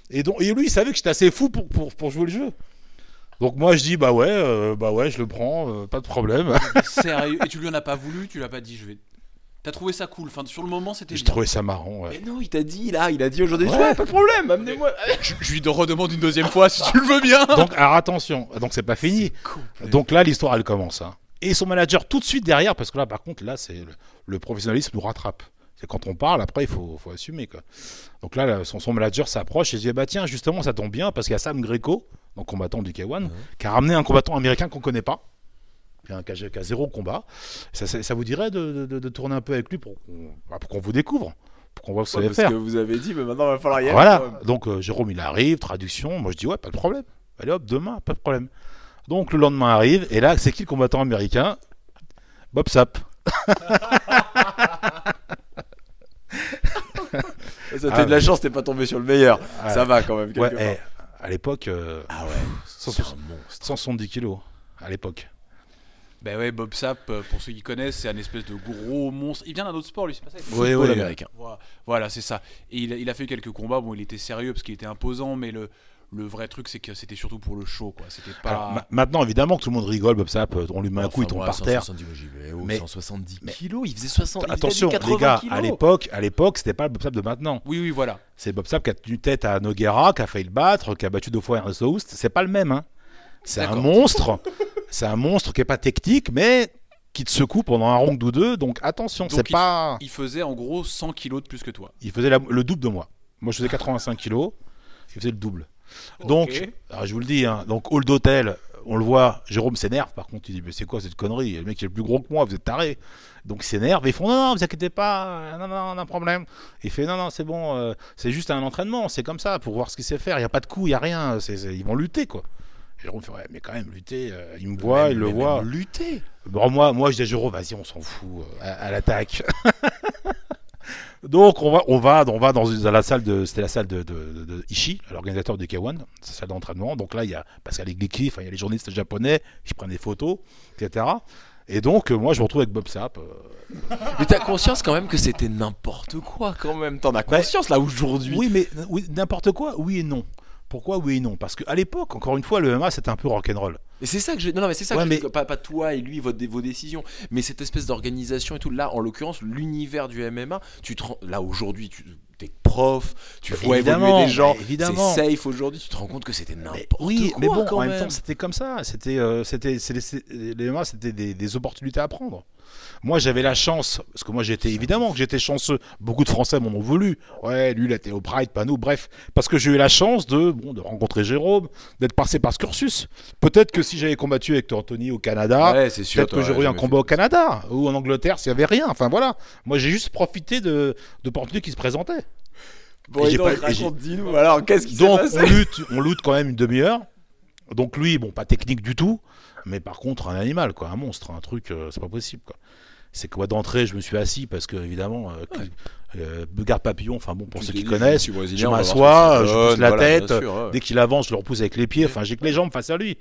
Et, donc, et lui, il savait que j'étais assez fou pour, pour, pour jouer le jeu. Donc moi, je dis bah ouais, euh, bah ouais, je le prends, euh, pas de problème. Sérieux? Et tu lui en as pas voulu, tu l'as pas dit, je vais. T'as trouvé ça cool. Enfin, sur le moment, c'était. Je bien. trouvais ça marrant. ouais. Mais non, il t'a dit là, il a dit aujourd'hui. Ouais. Ouais, pas de problème, amenez-moi. Je, je lui redemande une deuxième fois si tu le veux bien. Donc alors attention, donc c'est pas fini. Donc là, l'histoire, elle commence. hein. Et son manager tout de suite derrière, parce que là, par contre, là, c'est le, le professionnalisme nous rattrape. C'est quand on parle, après, il faut, faut assumer. Quoi. Donc là, son, son manager s'approche et dit bah tiens, justement, ça tombe bien parce qu'il y a Sam Greco, donc combattant du K1, qui a ramené un combattant américain qu'on connaît pas, qui a- qui a zéro combat. Ça, ça- ça vous dirait de, de- de tourner un peu avec lui pour qu'on bah, vous découvre, pour qu'on voit ce que vous Parce faire. que vous avez dit, mais maintenant il va falloir y aller. Voilà, donc euh, Jérôme il arrive, traduction, moi je dis ouais, pas de problème. Allez hop, demain, pas de problème. Donc le lendemain arrive, et là c'est qui le combattant américain? Bob Sapp. Ça Ah, de la chance, t'es pas tombé sur le meilleur. Ça va quand même. Ouais, part. eh, à l'époque, euh, Ah ouais. cent- C'est un monstre. 170 kilos, à l'époque. Ben ouais, Bob Sapp, euh, pour ceux qui connaissent, c'est un espèce de gros monstre. Il vient d'un autre sport, lui, c'est pas ça Oui, oui, américain. Voilà, Voilà, c'est ça. Et il a, il a fait quelques combats. Bon, il était sérieux parce qu'il était imposant, mais le, le vrai truc, c'est que c'était surtout pour le show, quoi. C'était Alors, pas. ma- maintenant, évidemment que tout le monde rigole, Bob Sapp, euh, on lui met un coup, il tombe par terre. 170, moi, j'y vais. Oh, Mais- 170 mais- kilos, il faisait 60. il faisait Attention, 80 les gars, kilos. à l'époque, à l'époque, c'était pas le Bob Sapp de maintenant. Oui, oui, voilà. C'est Bob Sapp qui a tenu tête à Noguera, qui a failli le battre, qui a battu deux fois Ernest Houst. C'est pas le même. Hein. C'est un monstre. c'est un monstre qui est pas technique, mais qui te secoue pendant un round ou deux. Donc attention, c'est il- pas. Il faisait en gros 100 kilos de plus que toi. Il faisait la- le double de moi. Moi, je faisais 85 kilos. Il faisait le double. Donc, alors, je vous le dis, hein, donc hall d'hôtel, on le voit. Jérôme s'énerve. Par contre, il dit mais c'est quoi cette connerie? Le mec il est plus gros que moi. Vous êtes taré. Donc il s'énerve. Ils font non, non, vous inquiétez pas. Non, non, on a un problème. Il fait non, non, c'est bon. euh, c'est juste un entraînement. C'est comme ça pour voir ce qu'il sait faire. Il y a pas de coup, il y a rien. ils vont lutter quoi. Jérôme fait ouais, mais quand même lutter. euh, il me voit, Même- il le voit. même Lutter. Bon, moi, moi, je dis à Jérôme, vas-y, on s'en fout, euh, à, à l'attaque. Donc, on va, on va, on va dans, dans la salle de, c'était la salle de, de, de- de Ishii, l'organisateur du K1, sa salle d'entraînement. Donc là, il y a Pascal Igliki, enfin, il y a les journalistes japonais qui prennent des photos, etc. Et donc, euh, moi, je me retrouve avec Bob Sapp. euh, Mais t'as conscience quand même que c'était n'importe quoi quand même. T'en as Bah, conscience là aujourd'hui. Oui, mais oui, n'importe quoi, oui et non. Pourquoi oui et non? Parce qu'à l'époque, encore une fois, le MMA, c'était un peu rock'n'roll. Et c'est ça que j'ai. Non, non, mais c'est ça Ouais, que mais- je- pas, pas toi et lui, vos décisions, mais cette espèce d'organisation et tout. Là, en l'occurrence, l'univers du MMA, tu te là aujourd'hui, tu es prof, tu vois Évidemment, évoluer des gens, mais évidemment. c'est safe aujourd'hui, tu te rends compte que c'était Mais n'importe oui, quoi. mais bon, quand en même, même. temps, c'était comme ça. C'était, euh, c'était, c'est- c'est- les MMA, c'était des, des opportunités à prendre. Moi, j'avais la chance, parce que moi, j'étais évidemment que j'étais chanceux. Beaucoup de Français m'en ont voulu. Ouais, lui, il était au Pride, pas nous. Bref, parce que j'ai eu la chance de, bon, de rencontrer Jérôme, d'être passé par ce cursus. Peut-être que si j'avais combattu avec Anthony au Canada, Ouais, peut-être que j'aurais eu un combat au Canada ou en Angleterre s'il y avait rien. Enfin voilà. Moi, j'ai juste profité de d'opportunités qui se présentaient. Bon, Et et donc, pas- et j'ai- raconte, dis-nous, alors, qu'est-ce qui s'est Donc passé on lutte, on lutte quand même une demi-heure. Donc lui, bon, pas technique du tout, mais par contre un animal, quoi, un monstre, un truc, euh, c'est pas possible, quoi. c'est que moi d'entrée, je me suis assis parce que évidemment, euh, Ouais. euh, papillon, enfin bon, pour Tu ceux qui connaissent, je m'assois, je pousse la voilà, tête, sûr, ouais. dès qu'il avance, je le repousse avec les pieds, enfin j'ai que les jambes face à lui.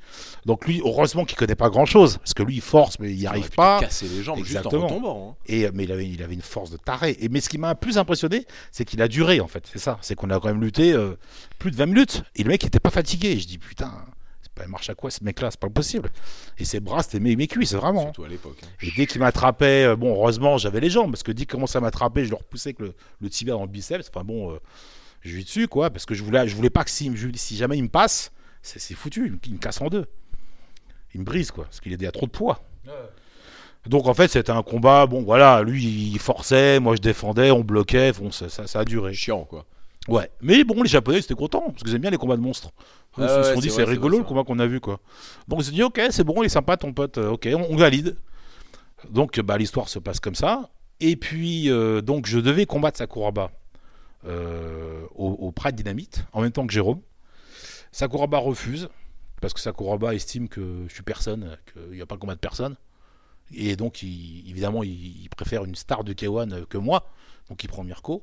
Donc lui, heureusement qu'il connaît pas grand chose, parce que lui il force mais il n'y arrive pas. casser les jambes juste en Exactement. retombant. hein. Et, mais il avait, il avait une force de taré. Et, mais ce qui m'a plus impressionné, c'est qu'il a duré en fait. C'est ça. C'est qu'on a quand même lutté euh, plus de 20 minutes. Et le mec était pas fatigué. Je dis putain, il marche à quoi ce mec-là C'est pas possible. Et ses bras, c'était mes, mes cuisses, vraiment. Surtout à l'époque. hein. Et dès qu'il m'attrapait, euh, bon, heureusement, j'avais les jambes. Parce que dès qu'il commençait à m'attraper, je le repoussais avec le, le tibia dans le biceps. Enfin bon, euh, je lui dessus, quoi. Parce que je voulais, je voulais pas que si, si jamais il me passe, c'est foutu. Il me, casse en deux. Il me brise, quoi. Parce qu'il à trop de poids. Donc en fait c'était un combat, bon voilà, lui il forçait, moi je défendais, on bloquait, bon, ça, ça- ça a duré. Chiant, quoi. Ouais, mais bon les japonais ils étaient contents, parce qu'ils aiment bien les combats de monstres. Ils Ah se ouais, sont c'est dit c'est rigolo le combat qu'on a vu quoi. Donc ils se sont dit ok c'est bon, il est sympa ton pote, euh, ok on, valide. Donc bah, l'histoire se passe comme ça. Et puis euh, donc je devais combattre Sakuraba euh, au, Pride Dynamite en même temps que Jérôme. Sakuraba refuse parce que Sakuraba estime que je suis personne, qu'il n'y a pas de combat de personne. Et donc, il- évidemment, il, il préfère une star de K1 que moi. Donc, il prend Mirko.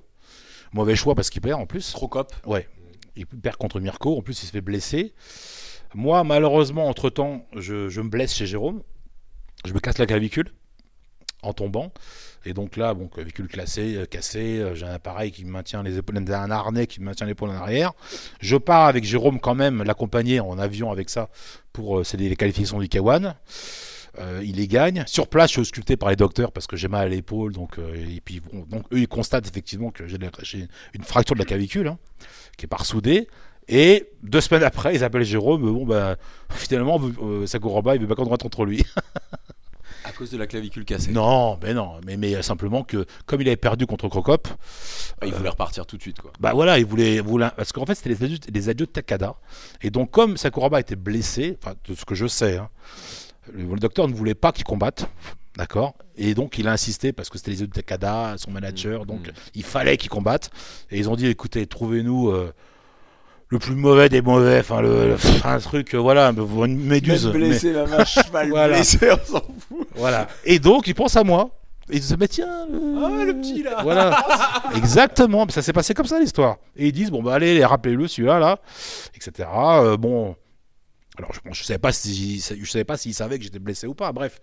Mauvais choix parce qu'il perd en plus. Crocop. Ouais. Il perd contre Mirko. En plus, il se fait blesser. Moi, malheureusement, entre-temps, je, je me blesse chez Jérôme. Je me casse la clavicule en tombant. Et donc là, bon, clavicule classée, euh, cassée, euh, j'ai un appareil qui me maintient les épaules, un harnais qui me maintient l'épaule en arrière. Je pars avec Jérôme quand même, l'accompagner en avion avec ça pour euh, c'est les qualifications du K1. Euh, il les gagne. Sur place, je suis ausculté par les docteurs parce que j'ai mal à l'épaule. Donc, euh, et puis, bon, donc, eux, ils constatent effectivement que j'ai une fracture de la clavicule hein, qui est pas ressoudée. Et deux semaines après, ils appellent Jérôme. Bon, bah, finalement, euh, Sakuraba, il veut pas qu'on rentre contre lui. À cause de la clavicule cassée. non, mais non. Mais, mais simplement que, comme il avait perdu contre Crocop, Ah, il voulait repartir tout de suite, quoi. bah voilà, il voulait, voulait- parce qu'en fait c'était les adieux, les adieux de Takada, et donc comme Sakuraba était blessé, enfin de ce que je sais, hein, le, le docteur ne voulait pas qu'il combatte, d'accord, et donc il a insisté parce que c'était les adieux de Takada, son manager, donc Mhm. il fallait qu'il combatte, et ils ont dit écoutez, trouvez-nous euh, le plus mauvais des mauvais, enfin le, le- un truc, euh, voilà, une méduse, Même mais- blessé, même un cheval Voilà. blessé, on s'en fout. voilà, et donc il pense à moi. Et il se met tiens le... Ah, le petit, là. Voilà Exactement Ça s'est passé comme ça l'histoire Et ils disent Bon bah allez rappelez-le celui-là là Etc Euh, Bon Alors je, bon, je savais pas si je savais pas s'il savait que j'étais blessé ou pas Bref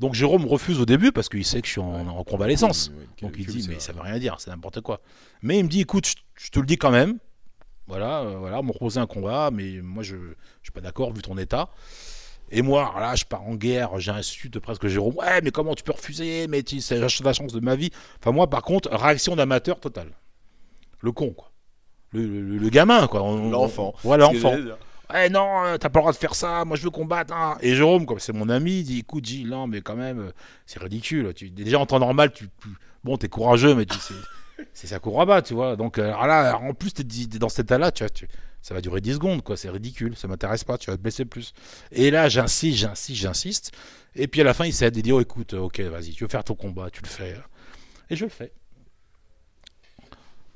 Donc Jérôme refuse au début Parce qu'il sait que je suis en, en convalescence Oui, oui, oui, Donc il dit Mais ça vrai. veut rien dire C'est n'importe quoi Mais il me dit Écoute je, je te le dis quand même voilà, euh, voilà, on m'a proposé un combat, mais moi je, je suis pas d'accord vu ton état. Et moi, là, je pars en guerre, j'insulte presque Jérôme. Ouais, mais comment tu peux refuser? Mais tu- c'est la ch- la chance de ma vie. Enfin, moi, par contre, réaction d'amateur totale. Le con, quoi. Le, le- le gamin, quoi. L'enfant. Voilà, l'enfant. Ouais, non, euh, t'as pas le droit de faire ça, moi je veux combattre. hein. Et Jérôme, comme c'est mon ami, il dit écoute, Gilles, non, mais quand même, euh, c'est ridicule. Tu, déjà en temps normal, tu, tu- bon, t'es courageux, mais tu c'est, c'est Sakuraba, tu vois. Donc, euh, alors là, en plus, t'es, dans cet état-là, tu vois, tu- ça va durer 10 secondes, quoi. C'est ridicule, ça m'intéresse pas, tu vas te blesser plus. Et là, j'insiste, j'insiste, j'insiste. Et puis à la fin, il il dit oh, écoute, ok, vas-y, tu veux faire ton combat, tu le fais. Et je le fais.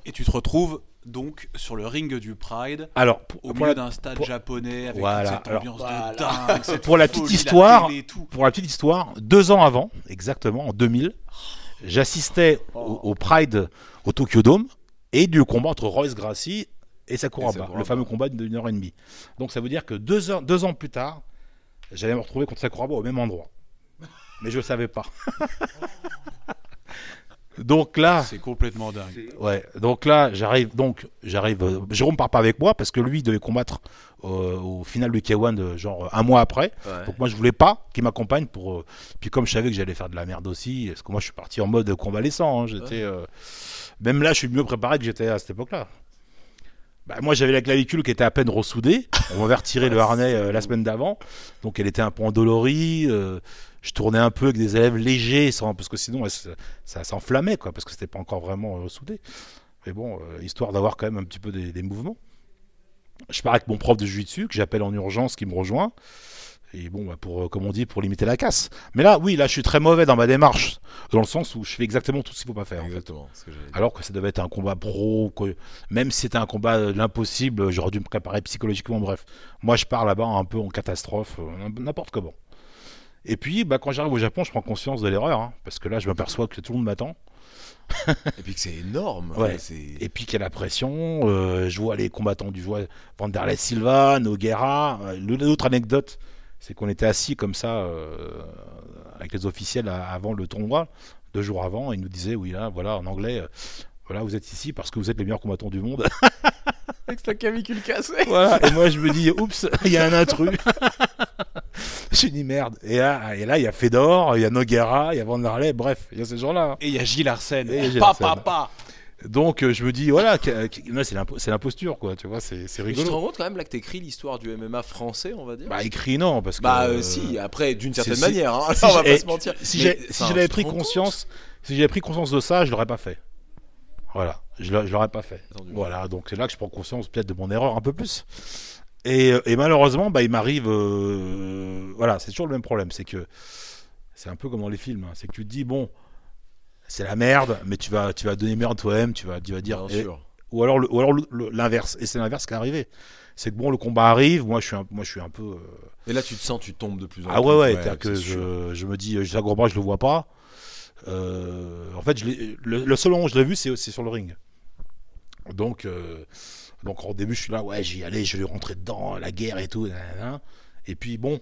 Et tu te retrouves donc sur le ring du Pride, Alors, pour, au pour milieu d'un stade pour- japonais avec Voilà, toute cette alors, ambiance voilà. de dingue. cette Pour la folie, petite histoire, tout. pour la petite histoire, deux ans avant, exactement, en 2000, j'assistais au, au Pride au Tokyo Dome et du combat entre Royce Gracie et Sakuraba, Et Sakuraba. le fameux combat d'une heure et demie. Donc ça veut dire que deux, heures- deux ans plus tard, j'allais me retrouver contre Sakuraba au même endroit. Mais je ne savais pas. Donc là, C'est complètement dingue. Ouais, donc là, j'arrive. Donc, j'arrive. euh, Jérôme part pas avec moi parce que lui il devait combattre euh, au final du K1 de genre un mois après. Ouais. Donc moi, je voulais pas qu'il m'accompagne pour. euh, Puis comme je savais que j'allais faire de la merde aussi, parce que moi, je suis parti en mode convalescent. hein, j'étais. euh, Même là, je suis mieux préparé que j'étais à cette époque-là. Bah, moi, j'avais la clavicule qui était à peine ressoudée. On m'avait retiré le harnais euh, la semaine d'avant, donc elle était un peu endolorie. euh, je tournais un peu avec des élèves légers, parce que sinon, ça s'enflammait, parce que c'était pas encore vraiment euh, soudé. Mais bon, euh, histoire d'avoir quand même un petit peu des, des mouvements. Je pars avec mon prof de jiu-jitsu que j'appelle en urgence, qui me rejoint. Et bon, bah, pour, euh, comme on dit, pour limiter la casse. Mais là, oui, là, je suis très mauvais dans ma démarche, dans le sens où je fais exactement tout ce qu'il faut pas faire. en fait. Exactement. ce que. Alors que ça devait être un combat pro, que même si c'était un combat de l'impossible, j'aurais dû me préparer psychologiquement, bref. Moi, je pars là-bas un peu en catastrophe, euh, n'importe comment. Et puis, bah, quand j'arrive au Japon, je prends conscience de l'erreur, hein, parce que là, je m'aperçois que tout le monde m'attend. Et puis que c'est énorme. Ouais. Et puis qu'il y a la pression, euh, je vois les combattants du joie, Vanderlei Silva, Noguera. L'autre anecdote, c'est qu'on était assis comme ça euh, avec les officiels avant le tournoi, deux jours avant, et ils nous disaient, oui, là, voilà, en anglais, euh, voilà, vous êtes ici parce que vous êtes les meilleurs combattants du monde. Avec sa clavicule cassée. voilà, et moi je me dis, oups, il y a un intrus. J'ai dit merde. Et là, et là, il y a Fedor, il y a Noguera, il y a Vanderlei, bref, il y a ces gens-là. Et il y a Gilles Arsène. Et Gilles Pa, Arsène. pa, pa. Donc euh, je me dis, voilà, c'est l'impo- c'est l'imposture, quoi, tu vois, c'est c'est Mais tu te rigolo. rends compte quand même là que t'écris l'histoire du MMA français, on va dire Bah écrit non parce que Bah, euh, euh, si, après d'une certaine manière, hein. si on va pas se mentir. si j'avais pris conscience si j'avais pris conscience de ça je l'aurais pas fait voilà je l'a- je l'aurais pas fait voilà donc c'est là que je prends conscience peut-être de mon erreur un peu plus et, euh, et malheureusement bah il m'arrive euh, voilà c'est toujours le même problème c'est que c'est un peu comme dans les films hein, c'est que tu te dis bon c'est la merde mais tu vas tu vas donner meilleur de toi-même tu vas tu vas dire Bien eh, sûr. ou alors le- ou alors le- le- l'inverse et c'est l'inverse qui est arrivé c'est que bon le combat arrive moi je suis un, moi je suis un peu euh, Et là, tu te sens, tu tombes de plus en ah plus. ouais, ouais, c'est-à-dire que je, je me dis, Jacques Robin, je le vois pas. Euh, en fait, je le, le seul moment où je l'ai vu, c'est sur le ring. Donc, euh, donc au début, je suis là, ouais, j'y allais, je vais rentrer dedans, la guerre et tout. Et puis bon,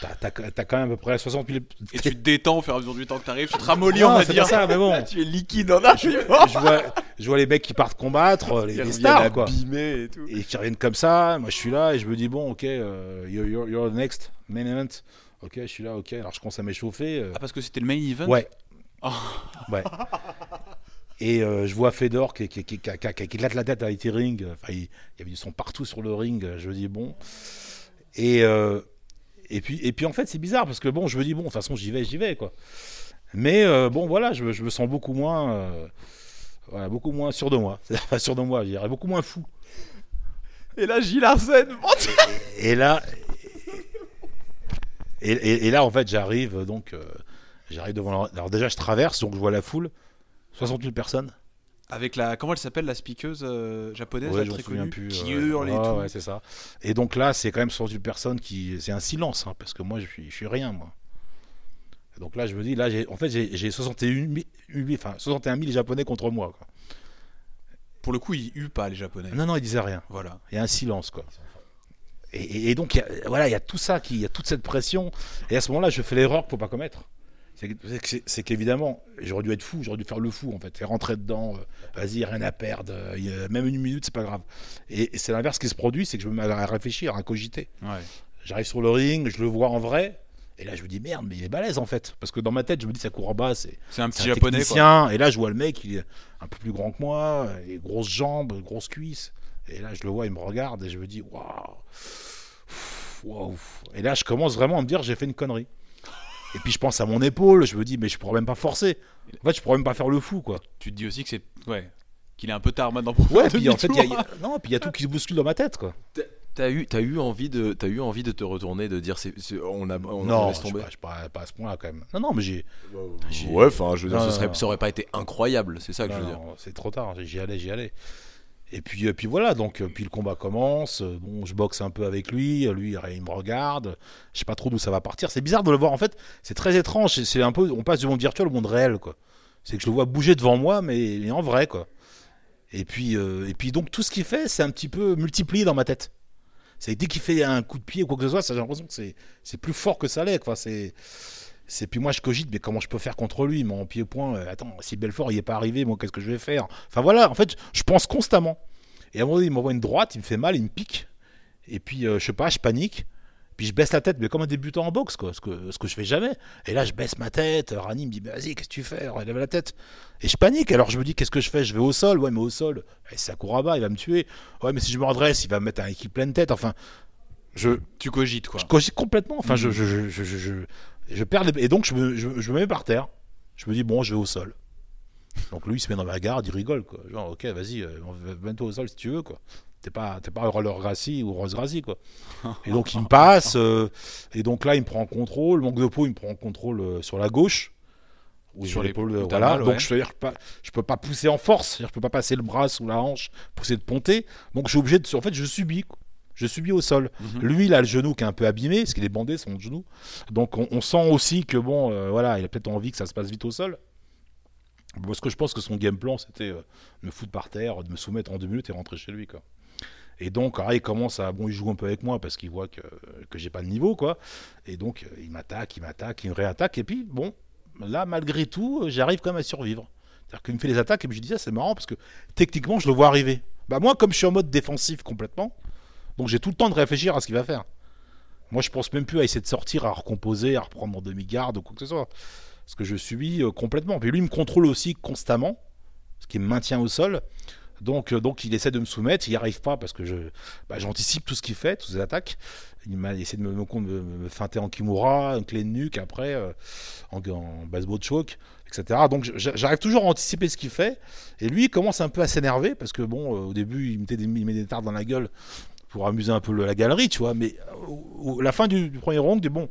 t'as t'as- t'as quand même à peu près 60 000. Et tu te détends au fur et à mesure du temps que t'arrives. Tu te ramollis, on va c'est dire. pas ça, mais bon. Tu es liquide en arrivant. je, vois, je vois les mecs qui partent combattre, les, Ils les reviennent stars, quoi. abîmés et tout. Et qui reviennent comme ça. Moi, je suis là et je me dis, bon, ok, euh, you're, you're- you're the next main event. Ok, je suis là, ok. Alors, je commence à m'échauffer. euh, Ah, parce que c'était le main event? Ouais. Oh. Ouais. Et euh, je vois Fedor qui, qui, qui, qui, qui- qui éclate la tête à IT Ring. Enfin, il, il y avait du son partout sur le ring. Je me dis bon. Et, euh, et, puis, et puis en fait, c'est bizarre parce que bon, je me dis bon, de toute façon, j'y vais, j'y vais quoi. Mais euh, bon, voilà, je, me- je me sens beaucoup moins. euh, voilà, beaucoup moins sûr de moi. Enfin, sûr de moi, je dirais beaucoup moins fou. Et là, Gilles Arsène. Et là. Et, et- et là, en fait, j'arrive donc. euh, j'arrive devant. Alors, déjà, je traverse, donc je vois la foule. 60 000 personnes. Avec la. Comment elle s'appelle, la speakeuse euh, japonaise Ouais, là, très connue plus. Qui hurle et Ouais, tout. ouais, c'est ça. Et donc là, c'est quand même 68 personnes qui. C'est un silence, hein, parce que moi, je suis, je suis rien, moi. Et donc là, je me dis, là, en fait, j'ai j'ai 61 000, enfin, 61 000 Japonais contre moi. Quoi. Pour le coup, ils huent pas, les japonais. Non, non, ils disaient rien. Voilà. Il y a un silence, quoi. Et, et- et donc, il y a, voilà, il y a tout ça, qui, il y a toute cette pression. Et à ce moment-là, je fais l'erreur faut pas commettre. C'est qu'évidemment, j'aurais dû être fou, j'aurais dû faire le fou, en fait. Et rentrer dedans, euh, vas-y, rien à perdre. euh, même une minute, c'est pas grave. Et, et c'est l'inverse qui se produit, c'est que je me mets à réfléchir, à cogiter. Ouais. J'arrive sur le ring, je le vois en vrai. Et là, je me dis, merde, mais il est balèze, en fait. Parce que dans ma tête, je me dis, ça court en bas, c'est un petit un japonais, quoi. Et là, je vois le mec, il est un peu plus grand que moi, et grosses jambes, grosses cuisses. Et là, je le vois, il me regarde et je me dis, waouh, waouh. Et là, je commence vraiment à me dire, j'ai fait une connerie. Et puis, je pense à mon épaule, je me dis, mais je pourrais même pas forcer. En fait, je pourrais même pas faire le fou, quoi. Tu te dis aussi que c'est. Ouais. Qu'il est un peu tard maintenant pour Ouais, faire puis en fait, il y a- non, puis il y a tout qui se bouscule dans ma tête, quoi. T'as eu, t'as eu envie de, t'as eu envie de te retourner, de dire, c'est, c'est- on a, on non, laisse je tomber. pas, pas- pas à ce point-là, quand même. Non, non, mais j'ai. j'ai- Ouais, enfin, je veux dire, Non, ce non, serait, non. ça aurait pas été incroyable, c'est ça que Non, je veux dire. c'est trop tard, j'y allais, j'y allais. Et puis, puis voilà, donc euh, puis le combat commence. euh, Bon, je boxe un peu avec lui, lui il me regarde. Je sais pas trop d'où ça va partir. C'est bizarre de le voir. En fait, c'est très étrange. C'est- un peu, on passe du monde virtuel au monde réel, quoi. C'est que je le vois bouger devant moi, mais, mais en vrai, quoi. Et puis, euh, et puis donc tout ce qu'il fait, c'est un petit peu multiplié dans ma tête. C'est dès qu'il fait un coup de pied ou quoi que ce soit, j'ai l'impression que c'est c'est plus fort que ça l'est, quoi. C'est c'est puis moi je cogite, mais comment je peux faire contre lui, mon pied-point euh, Attends, si Belfort il est pas arrivé, moi qu'est-ce que je vais faire? Enfin voilà, en fait, je pense constamment. Et à un moment donné, il m'envoie une droite, il me fait mal, il me pique. Et puis, euh, je sais pas, je panique. Puis je baisse la tête, mais comme un débutant en boxe, quoi, ce que, ce que je fais jamais. Et là, je baisse ma tête. Rani me dit, bah, vas-y, qu'est-ce que tu fais? Relève la tête. Et je panique. Alors je me dis, qu'est-ce que je fais? Je vais au sol? Ouais, mais au sol, eh, c'est Sakuraba, il va me tuer. Ouais, mais si je me redresse, il va me mettre un équipe pleine tête. Enfin, je, Tu cogites, quoi. je cogite complètement. Enfin, je, je, je, je, je, je- je perds les... Et donc, je me, je, je me mets par terre. Je me dis, bon, je vais au sol. Donc, lui, il se met dans ma garde, il rigole, quoi. Genre, ok, vas-y, euh, mets-toi au sol si tu veux, quoi. T'es pas, t'es pas Roller Gracie ou Rose Gracie, quoi. Et donc, il me passe. euh, et donc, là, il me prend en contrôle. Manque de peau, il me prend en contrôle euh, sur la gauche. Ou Sur l'épaule. voilà. mal, Donc, je veux dire, pas, je peux pas pousser en force. Je peux pas passer le bras sous la hanche, pousser de ponter. Donc, je suis obligé de. En fait, je subis, quoi. Je subis au sol. Mhm. Lui, il a le genou qui est un peu abîmé, parce qu'il est bandé son genou. Donc on, on sent aussi que bon, euh, voilà, il a peut-être envie que ça se passe vite au sol. Parce que je pense que son game plan, c'était euh, me foutre par terre, de me soumettre en deux minutes et rentrer chez lui, quoi. Et donc, ah, il commence à, bon, il joue un peu avec moi parce qu'il voit que, que j'ai pas de niveau, quoi. Et donc, euh, il m'attaque, il m'attaque, il me réattaque. Et puis, bon, là, malgré tout, j'arrive quand même à survivre. C'est-à-dire qu'il me fait les attaques et puis je dis, ah, c'est marrant parce que techniquement, je le vois arriver. Bah, moi, comme je suis en mode défensif complètement, donc j'ai tout le temps de réfléchir à ce qu'il va faire. Moi, je pense même plus à essayer de sortir, à recomposer, à reprendre mon demi-garde ou quoi que ce soit. Parce que je subis euh, complètement. Puis lui, il me contrôle aussi constamment, ce qui me maintient au sol. Donc, euh, donc il essaie de me soumettre, il n'y arrive pas parce que je, bah, j'anticipe tout ce qu'il fait, toutes ses attaques. Il m'a essayé de me, me, feinter en kimura, une clé de nuque après, euh, en, en baseball choke, etc. Donc j'arrive toujours à anticiper ce qu'il fait. Et lui, il commence un peu à s'énerver parce que bon, au début, il il met des tartes dans la gueule pour amuser un peu la galerie, tu vois. Mais euh, au- au- la fin du, du premier round, bon,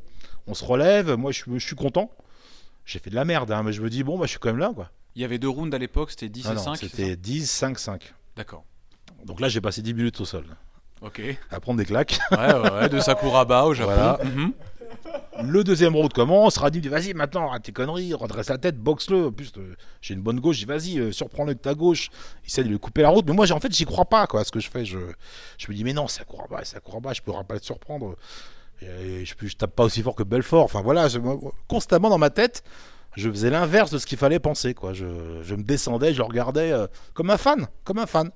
on se relève, moi je, suis- je suis content. J'ai fait de la merde, hein, mais je me dis bon, bah, je suis quand même là, quoi. Il y avait deux rounds à l'époque, c'était 10 Ah et non, 5. c'est C'était ça 10, 5, 5. D'accord. Donc là, j'ai passé 10 minutes au sol, Ok. À prendre des claques. ouais, ouais, de Sakuraba au Japon. Voilà. Mhm. Le deuxième round commence, Radim dit vas-y maintenant, arrête tes conneries, redresse la tête, boxe-le. En plus, euh, j'ai une bonne gauche, dis vas-y, euh, surprends-le avec ta gauche. Il essaie de lui couper la route, mais moi, en fait, j'y crois pas quoi, ce que je fais. Je, me dis mais non, c'est Sakuraba, c'est Sakuraba, je pourrais pas le surprendre. Je, je tape pas aussi fort que Belfort. Enfin voilà, constamment dans ma tête, je faisais l'inverse de ce qu'il fallait penser. Quoi. Je, je me descendais, je le regardais euh, comme un fan, comme un fan.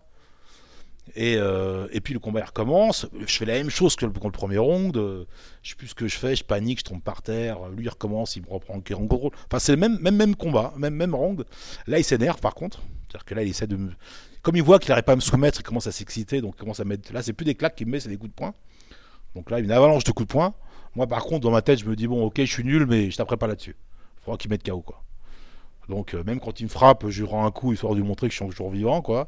Et, euh, et puis le combat recommence. Je fais la même chose que le, le premier round. euh, je sais plus ce que je fais, je panique, je tombe par terre. Lui il recommence, il me reprend en contrôle. Enfin c'est le même, même, même combat, même, même round. Là il s'énerve par contre. C'est-à-dire que là il essaie de me. Comme il voit qu'il n'arrive pas à me soumettre, il commence à s'exciter. Donc il commence à mettre. Là c'est plus des claques qu'il me met, c'est des coups de poing. Donc là, une avalanche de coups de poing. Moi, par contre, dans ma tête, je me dis bon, ok, je suis nul, mais je taperai pas là-dessus. Il faudra qu'il mette KO, quoi. Donc, euh, même quand il me frappe, je rends un coup histoire de lui montrer que je suis toujours vivant, quoi.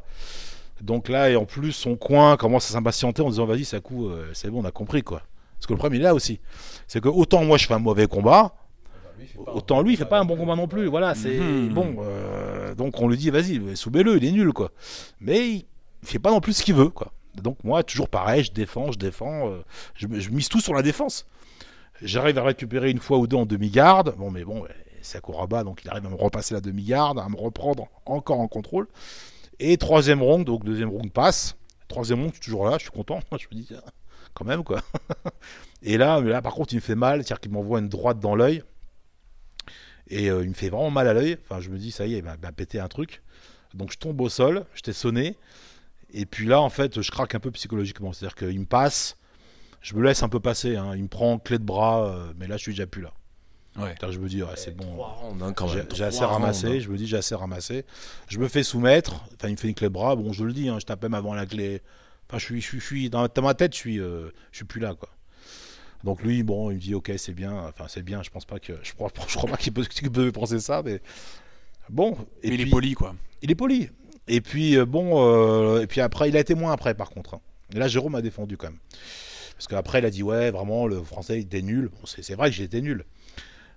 Donc là, et en plus, son coin commence à s'impatienter en disant vas-y, ça coup, euh, c'est bon, on a compris, quoi. Parce que le problème, il est là aussi. C'est que autant moi, je fais un mauvais combat, autant lui, il fait pas un bon combat non plus. Voilà, c'est Mhm. bon. euh, donc on lui dit vas-y, soumets-le, il est nul, quoi. Mais il fait pas non plus ce qu'il veut, quoi. Donc moi, toujours pareil, je défends, je défends, euh, je, je mise tout sur la défense. J'arrive à récupérer une fois ou deux en demi-garde. Bon, mais bon, c'est Sakuraba, donc il arrive à me repasser la demi-garde, à me reprendre encore en contrôle. Et troisième round, donc deuxième round passe. Troisième round, je suis toujours là, je suis content. Je me dis, quand même, quoi. Et là, mais là, par contre, il me fait mal, c'est-à-dire qu'il m'envoie une droite dans l'œil. Et euh, il me fait vraiment mal à l'œil. Enfin, je me dis, ça y est, il m'a pété un truc. Donc je tombe au sol, je t'ai sonné. Et puis là, en fait, je craque un peu psychologiquement. C'est-à-dire qu'il me passe, je me laisse un peu passer. hein. Il me prend clé de bras, euh, mais là, je suis déjà plus là. Ouais. Je me dis, ouais, c'est bon. Hein, J'ai assez ramassé, hein. je me dis j'ai assez ramassé. Je me fais soumettre, enfin il me fait une clé de bras, bon je le dis, hein, je tape même avant la clé. Enfin je suis, je suis, je suis dans, ma tête, je suis, euh, je suis plus là quoi. Donc lui, bon, il me dit ok c'est bien, enfin c'est bien, je pense pas que, je crois, je crois pas qu'il peut, penser ça, mais bon. Et Mais il est poli, quoi. il est poli. Et puis euh, bon, euh, et puis après il a été moins après par contre. hein. Et là Jérôme a défendu quand même. Parce qu'après il a dit ouais vraiment le français il était nul. Bon, c'est vrai que j'étais nul.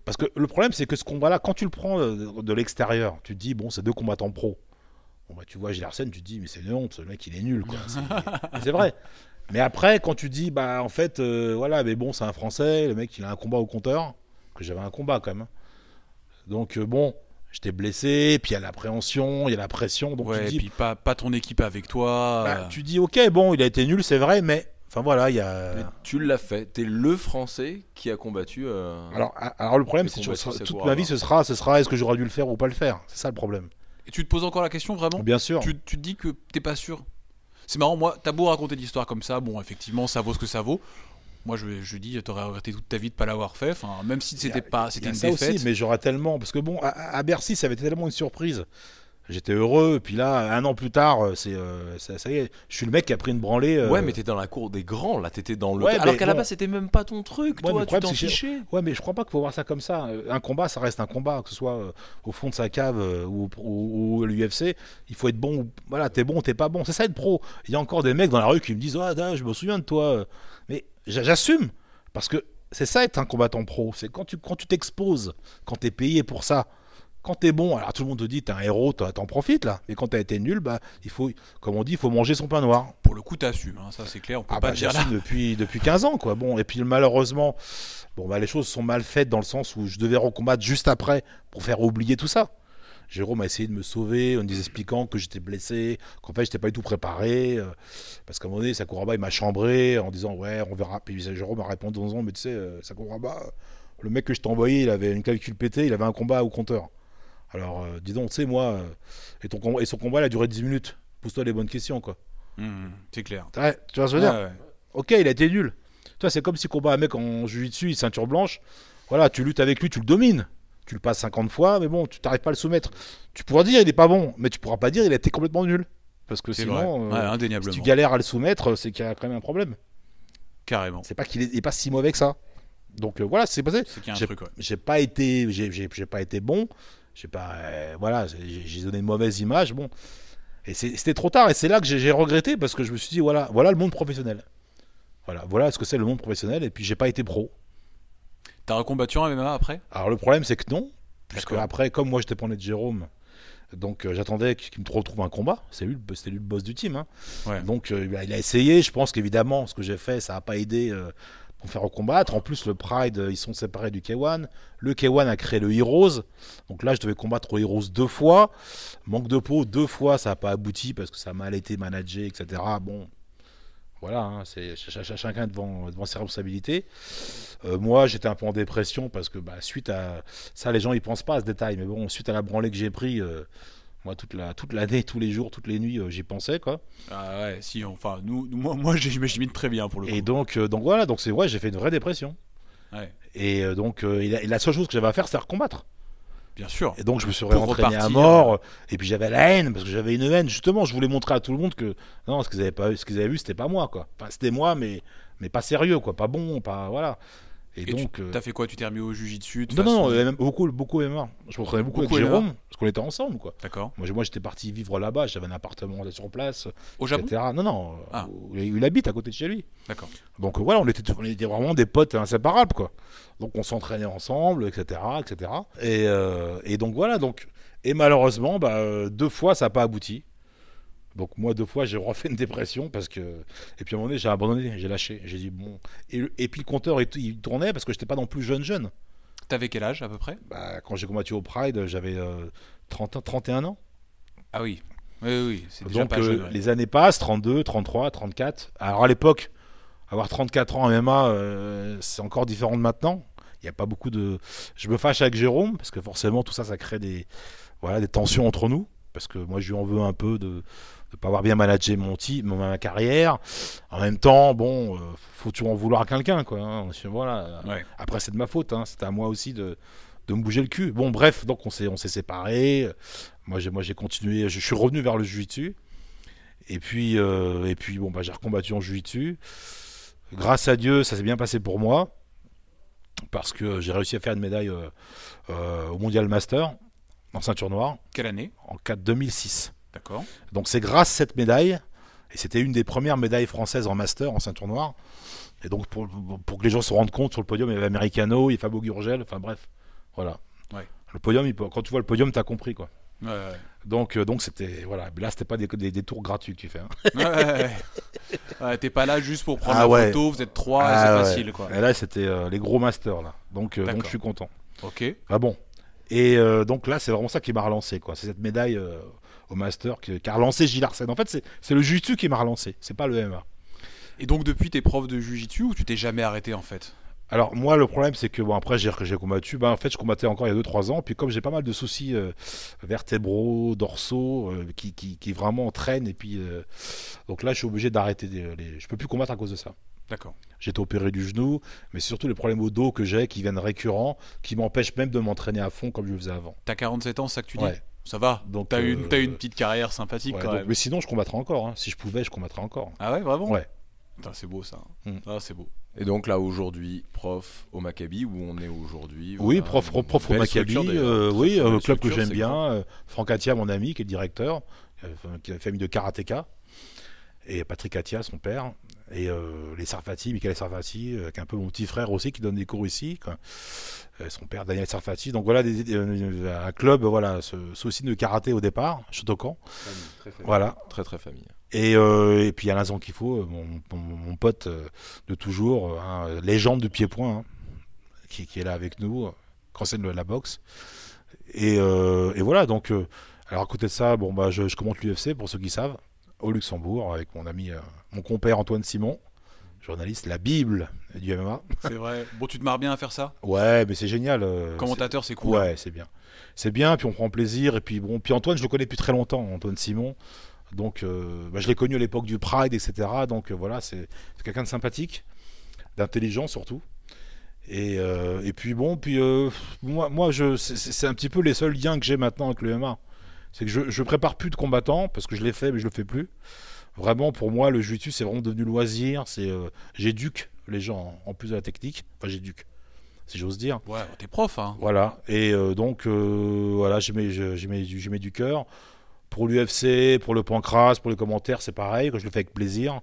Parce que le problème c'est que ce combat-là, quand tu le prends de, de l'extérieur, tu te dis bon c'est deux combattants pro. Bon bah tu vois Arsène, tu te dis mais c'est une honte, ce mec il est nul. C'est- vrai. Mais après quand tu dis bah en fait euh, voilà mais bon c'est un français, le mec il a un combat au compteur, que j'avais un combat quand même. Donc euh, bon, j'étais blessé, puis il y a l'appréhension, il y a la pression, donc ouais, tu dis puis pas, pas ton équipe avec toi. bah, euh, tu dis ok bon il a été nul c'est vrai mais enfin voilà il y a Mais tu l'as fait. T'es le Français qui a combattu. euh, alors, alors le problème c'est que toute ma vie ce sera ce sera est-ce que j'aurais dû le faire ou pas le faire? C'est ça le problème Et tu te poses encore la question, vraiment? Bien sûr tu, tu te dis que t'es pas sûr C'est marrant, moi, t'as beau raconter l'histoire comme ça, bon, effectivement, ça vaut ce que ça vaut. Moi, je, je dis, t'aurais regretté toute ta vie de pas l'avoir fait. Enfin, même si c'était pas, c'était une ça défaite. aussi mais j'aurais tellement parce que bon à, à Bercy ça avait été tellement une surprise j'étais heureux puis là un an plus tard euh, c'est euh, ça, ça y est je suis le mec qui a pris une branlée euh, Ouais, mais t'es dans la cour des grands, là, t'étais dans le. Ouais, Alors qu'à la base, c'était même pas ton truc, Ouais, mais toi, tu t'en fichais. Ouais, mais je crois pas qu'il faut voir ça comme ça. Un combat, ça reste un combat, que ce soit euh, au fond de sa cave ou, ou- l'UFC. Il faut être bon. ou- Voilà, t'es bon, t'es pas bon. C'est ça être pro. Il y a encore des mecs dans la rue qui me disent Ah, je me souviens de toi. Mais j'a- j'assume. Parce que c'est ça être un combattant pro. C'est quand tu quand tu t'exposes, quand t'es payé pour ça. Quand t'es bon, alors tout le monde te dit t'es un héros, t'en profites là. Mais quand t'as été nul, bah il faut, comme on dit, il faut manger son pain noir. Pour le coup, t'assumes, hein, ça c'est clair, on peut Ah pas bah, dire là. depuis depuis 15 ans quoi. Bon et puis malheureusement, bon bah les choses sont mal faites dans le sens où je devais recombattre juste après pour faire oublier tout ça. Jérôme a essayé de me sauver en nous expliquant que j'étais blessé, qu'en fait j'étais pas du tout préparé, euh, parce qu'à un moment donné Sakuraba il m'a chambré en disant ouais on verra. Puis Jérôme a répondu en disant mais tu sais euh, Sakuraba, le mec que je t'ai envoyé il avait une calcul pété, il avait un combat au compteur. Alors euh, dis donc tu sais moi euh, et ton combat- et son combat il a duré 10 minutes. Pose-toi les bonnes questions quoi. Hum, c'est clair. Ouais, tu vois ce que je veux dire Ouais. Ok, il a été nul. Tu vois, c'est comme si combat un mec en jiu-jitsu, ceinture blanche. Voilà, tu luttes avec lui, tu le domines. Tu le passes 50 fois, mais bon, tu t'arrives pas à le soumettre. Tu pourras dire il est pas bon, mais tu pourras pas dire il a été complètement nul. Parce que sinon, euh, Ouais, si indéniablement. tu galères à le soumettre, c'est qu'il y a quand même un problème. Carrément. C'est pas qu'il est, il est pas si mauvais que ça. Donc euh, voilà, c'est passé. C'est qu'il y a un J'ai- truc, ouais. J'ai pas été, j'ai pas été bon. J'ai pas, euh, voilà, j'ai, donné une mauvaise image. Bon, et c'était trop tard. Et c'est là que j'ai, regretté parce que je me suis dit voilà, voilà le monde professionnel. Voilà, voilà ce que c'est le monde professionnel. Et puis j'ai pas été pro. T'as recombattu en MMA après? Alors le problème c'est que non, puisque après comme moi j'étais né de Jérôme, donc euh, j'attendais qu'il me retrouve un combat. C'est lui, le- c'était lui le boss du team. hein. Ouais. Donc euh, il a- essayé. Je pense qu'évidemment ce que j'ai fait ça a pas aidé euh, faire recombattre. En plus le Pride ils sont séparés du K1. Le K1 a créé le Heroes. Donc là je devais combattre au Heroes deux fois. Manque de peau deux fois ça a pas abouti parce que ça a mal été managé etc. Bon. Voilà, hein, c'est ch- ch- chacun devant, devant ses responsabilités. Euh, moi, j'étais un peu en dépression parce que bah, suite à ça, les gens ils pensent pas à ce détail, mais bon, suite à la branlée que j'ai pris, euh, moi toute la toute l'année, tous les jours, toutes les nuits, euh, j'y pensais quoi. Ah ouais, si, enfin, nous, moi, moi j'imagine très bien pour le coup. Et donc euh, donc voilà, donc c'est ouais, j'ai fait une vraie dépression. Ouais, Et euh, donc et la, et la seule chose que j'avais à faire, c'était recombattre. bien sûr. Et donc je me suis réentraîné à mort. Et puis j'avais la haine parce que j'avais une haine. Justement, je voulais montrer à tout le monde que non, ce qu'ils avaient pas, ce qu'ils avaient vu, c'était pas moi quoi. Enfin, c'était moi, mais mais pas sérieux quoi, pas bon, pas voilà. Et, Et donc euh, t'as fait quoi? Tu t'es remis au jujitsu non, non, façon- non, même beaucoup, beaucoup MMA. Je m'entraînais beaucoup, Beaucoup avec MMA. Jérôme, parce qu'on était ensemble, quoi. D'accord. Moi, j'étais parti vivre là-bas, j'avais un appartement sur place, Au Japon etc. Non, non, Ah. où il habite à côté de chez lui. D'accord. Donc euh, voilà, on était, on était vraiment des potes inséparables, quoi. Donc on s'entraînait ensemble, etc., etc. Et, euh, et donc voilà, donc et malheureusement, bah, euh, deux fois ça n'a pas abouti. Donc moi deux fois j'ai refait une dépression parce que et puis à un moment donné j'ai abandonné, j'ai lâché, j'ai dit bon et, et puis le compteur il, tournait parce que j'étais pas non plus jeune jeune. T'avais quel âge à peu près? Bah, quand j'ai combattu au Pride j'avais euh, 30 ans- 31 ans. Ah oui. Oui, oui, c'est déjà Donc pas euh, jeune. ouais. les années passent, 32, 33, 34. Alors à l'époque, avoir 34 ans en MMA, euh, c'est encore différent de maintenant. Il n'y a pas beaucoup de. Je me fâche avec Jérôme parce que forcément tout ça, ça crée des, voilà, des tensions entre nous. Parce que moi, je lui en veux un peu de ne pas avoir bien managé mon ma carrière. En même temps, bon, euh, faut toujours en vouloir à quelqu'un, quoi. hein. Voilà. Ouais. Après, c'est de ma faute. Hein. C'était à moi aussi de, de me bouger le cul. Bon, bref, donc on s'est, on s'est séparés. Moi, j'ai, moi, j'ai continué. Je, je suis revenu vers le jiu-jitsu. Et puis, euh, et puis, bon, bah, j'ai recombattu en jiu-jitsu. Grâce à Dieu, ça s'est bien passé pour moi. Parce que j'ai réussi à faire une médaille euh, euh, au Mondial Master en ceinture noire Quelle année en 4 2006. D'accord. Donc c'est grâce à cette médaille, et c'était une des premières médailles françaises en master, en ceinture noire. Et donc pour, pour que les gens se rendent compte, sur le podium, il y avait Americano, il y avait Fabio Gurgel, enfin bref, voilà. Ouais. Le podium, il peut- quand tu vois le podium, t'as compris quoi. Ouais, ouais. Donc euh, donc c'était voilà, là c'était pas des, des, des tours gratuits que tu fais. hein. T'es pas là juste pour prendre Ah la ouais. photo, vous êtes trois, Ah c'est facile quoi. Et là c'était euh, les gros masters là. Donc euh, donc je suis content. Ok. Ah bon. Et euh, donc là, c'est vraiment ça qui m'a relancé, quoi. C'est cette médaille euh, au Master qui, qui a relancé Gilles Arsène. En fait, c'est le Jiu-Jitsu qui m'a relancé, c'est pas le MMA. Et donc depuis t'es prof de jujitsu ou tu t'es jamais arrêté en fait? Alors moi, le problème, c'est que bon, après, j'ai j'ai combattu. Bah, en fait, je combattais encore il y a 2-3 ans. Puis comme j'ai pas mal de soucis euh, vertébraux, dorsaux, euh, qui, qui, qui vraiment entraînent, et puis euh, donc là, je suis obligé d'arrêter. des- Les, je peux plus combattre à cause de ça. D'accord. J'ai été opéré du genou, mais c'est surtout les problèmes au dos que j'ai qui viennent récurrents, qui m'empêchent même de m'entraîner à fond comme je le faisais avant. T'as 47 ans, c'est ça que tu dis Ouais. Ça va. Donc, T'as euh, une, t'as une petite carrière sympathique Ouais, quand donc- même. mais sinon, je combattrais encore. hein. Si je pouvais, je combattrais encore. Ah ouais, vraiment Ouais. Putain, c'est beau ça. Mm. Ah, c'est beau. Et donc là aujourd'hui, prof au Maccabi où on est aujourd'hui. Oui, voilà, prof, une prof au Maccabi. euh, oui, euh, club que j'aime bien. euh, Franck Atia, mon ami, qui est le directeur, euh, qui a famille de karatéka. Et Patrick Atia, son père. Et euh, les Sarfati, Michael Sarfati, euh, qui est un peu mon petit frère aussi, qui donne des cours ici. quoi. Euh, son père, Daniel Sarfati. Donc voilà, des- des- euh, un club, voilà, ce- souci de karaté au départ, Shotokan. Voilà. Très très famille. Et, et puis Alain Zankifo, mon, mon, mon pote de toujours, hein, légende du pied-point, hein, qui, qui est là avec nous, quand c'est la boxe. Et, et voilà, donc, alors à côté de ça, bon, bah, je, je commente l'UFC, pour ceux qui savent, au Luxembourg, avec mon ami, euh, mon compère Antoine Simon, journaliste, la Bible du MMA. C'est vrai. Bon, tu te marres bien à faire ça? Ouais, mais c'est génial. euh, Commentateur, c'est cool. hein. Ouais, c'est bien. C'est bien, puis on prend plaisir. Et puis bon, puis Antoine, je le connais depuis très longtemps, Antoine Simon. Donc, euh, bah, je l'ai connu à l'époque du Pride, etc. Donc euh, voilà, c'est quelqu'un de sympathique, d'intelligent surtout. Et, euh, et puis bon, puis moi, moi je, c'est un petit peu les seuls liens que j'ai maintenant avec le MMA. C'est que je, je prépare plus de combattants parce que je l'ai fait, mais je le fais plus. Vraiment, pour moi, le jiu-jitsu, c'est vraiment devenu loisir. C'est, euh, j'éduque les gens en plus de la technique. Enfin, j'éduque, si j'ose dire. Ouais, t'es prof, hein. Voilà, et euh, donc euh, voilà, j'y mets, j'y mets, du- j'y mets du cœur. Pour l'UFC, pour le pancras, pour les commentaires, c'est pareil, que je le fais avec plaisir.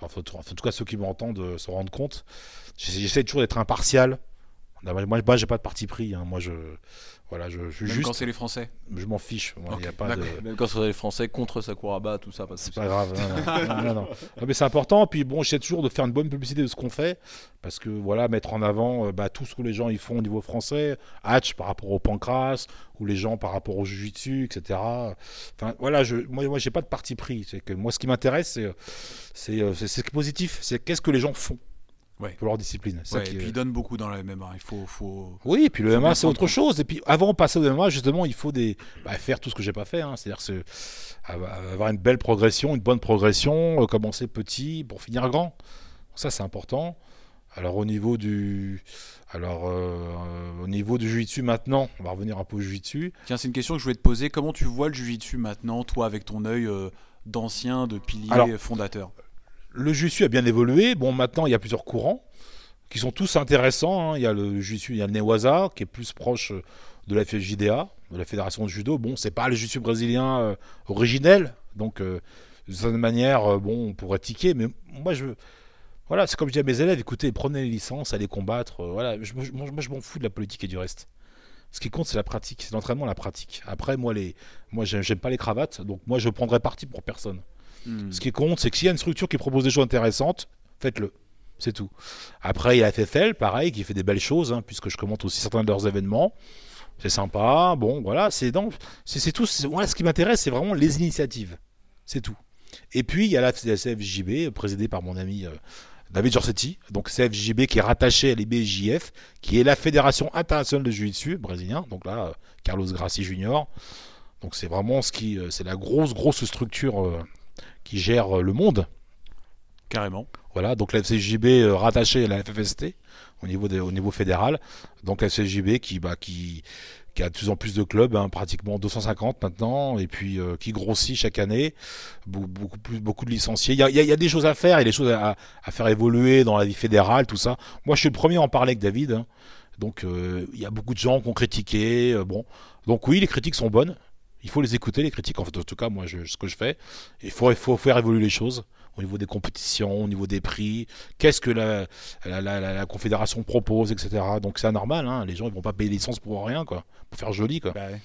Enfin, en tout cas, ceux qui m'entendent euh, se rendent compte. J'essaie toujours d'être impartial. Non, Moi, moi j'ai pas de parti pris. hein. Moi, je, voilà, je, je suis Même juste, quand c'est les Français. je m'en fiche. Moi, Ok, y a pas de, d'accord. Même quand ce sont les Français contre Sakuraba, tout ça. C'est pas grave. non, non, non, non, non. Non, mais c'est important. Puis bon, j'essaie toujours de faire une bonne publicité de ce qu'on fait, parce que voilà, mettre en avant euh, bah, tout ce que les gens ils font au niveau français, Hatch par rapport au pancras, ou les gens par rapport au jiu-jitsu, etc. Enfin voilà, je, moi, moi, j'ai pas de parti pris. C'est que moi, ce qui m'intéresse, c'est, euh, c'est, euh, c'est, c'est ce qui est positif. C'est qu'est-ce que les gens font Ouais. pour leur discipline. C'est ça Ouais, qui et est- puis beaucoup dans la MMA. Il faut, faut... oui, et puis le MMA, c'est autre chose. Et puis avant de passer au MMA, justement, il faut des, bah, faire tout ce que j'ai pas fait. hein. C'est-à-dire c'est- avoir une belle progression, une bonne progression, euh, commencer petit pour finir grand. Ça, c'est important. Alors au niveau du, alors euh, au niveau du maintenant, on va revenir un peu au jiu-jitsu. Tiens, c'est une question que je voulais te poser. Comment tu vois le Jiu-Jitsu maintenant, toi, avec ton œil euh, d'ancien, de pilier Alors, fondateur? Le jiu-jitsu a bien évolué. Bon, maintenant, il y a plusieurs courants qui sont tous intéressants. hein. Il y a le jiu-jitsu, il y a le Newaza qui est plus proche de la FJDA, de la Fédération de Judo. Bon, c'est pas le jiu-jitsu brésilien euh, originel, donc euh, de certaine manière, euh, bon, on pourrait tiquer, mais moi, je voilà, c'est comme je dis à mes élèves, écoutez, prenez les licences, allez combattre. voilà, je, moi, je m'en fous de la politique et du reste. Ce qui compte, c'est la pratique, c'est l'entraînement, la pratique. Après, moi, les, moi, j'aime pas les cravates, donc moi, je prendrai parti pour personne. Hmm. Ce qui compte, c'est que s'il y a une structure qui propose des choses intéressantes, faites-le. C'est tout. Après, il y a FFL, pareil, qui fait des belles choses, hein, puisque je commente aussi certains de leurs événements. C'est sympa. Bon, voilà, c'est donc, c'est tout. Moi, ce qui m'intéresse, c'est vraiment les initiatives. C'est tout. Et puis, il y a la CFJB, présidée par mon ami euh, David Giorsetti. Donc, CFJB qui est rattaché à l'IBJF, qui est la Fédération internationale de jiu-jitsu brésilien. Donc là, euh, Carlos Gracie Junior. Donc, c'est vraiment ce qui, euh, c'est la grosse, grosse structure qui gère euh, le monde. Carrément. Voilà, donc la FCJB euh, rattachée à la FFST au niveau, au niveau fédéral. Donc la FCJB qui, bah, qui, qui a de plus en plus de clubs, hein, pratiquement 250 maintenant, et puis euh, qui grossit chaque année. Beaucoup, beaucoup, plus, beaucoup de licenciés. Il y a, il y a- il y a des choses à faire, il y a des choses à, à faire évoluer dans la vie fédérale, tout ça. Moi, je suis le premier à en parler avec David. hein. Donc euh, il y a beaucoup de gens qui ont critiqué. euh, bon, donc oui, les critiques sont bonnes. Il faut les écouter, les critiques. En fait, en tout cas, moi, je, ce que je fais, il faut, il faut faire évoluer les choses au niveau des compétitions, au niveau des prix, qu'est-ce que la, la, la- la- la confédération propose, etc. Donc c'est anormal, hein. les gens ils vont pas payer les licences pour rien, quoi, pour faire joli. Quoi. Bah ouais.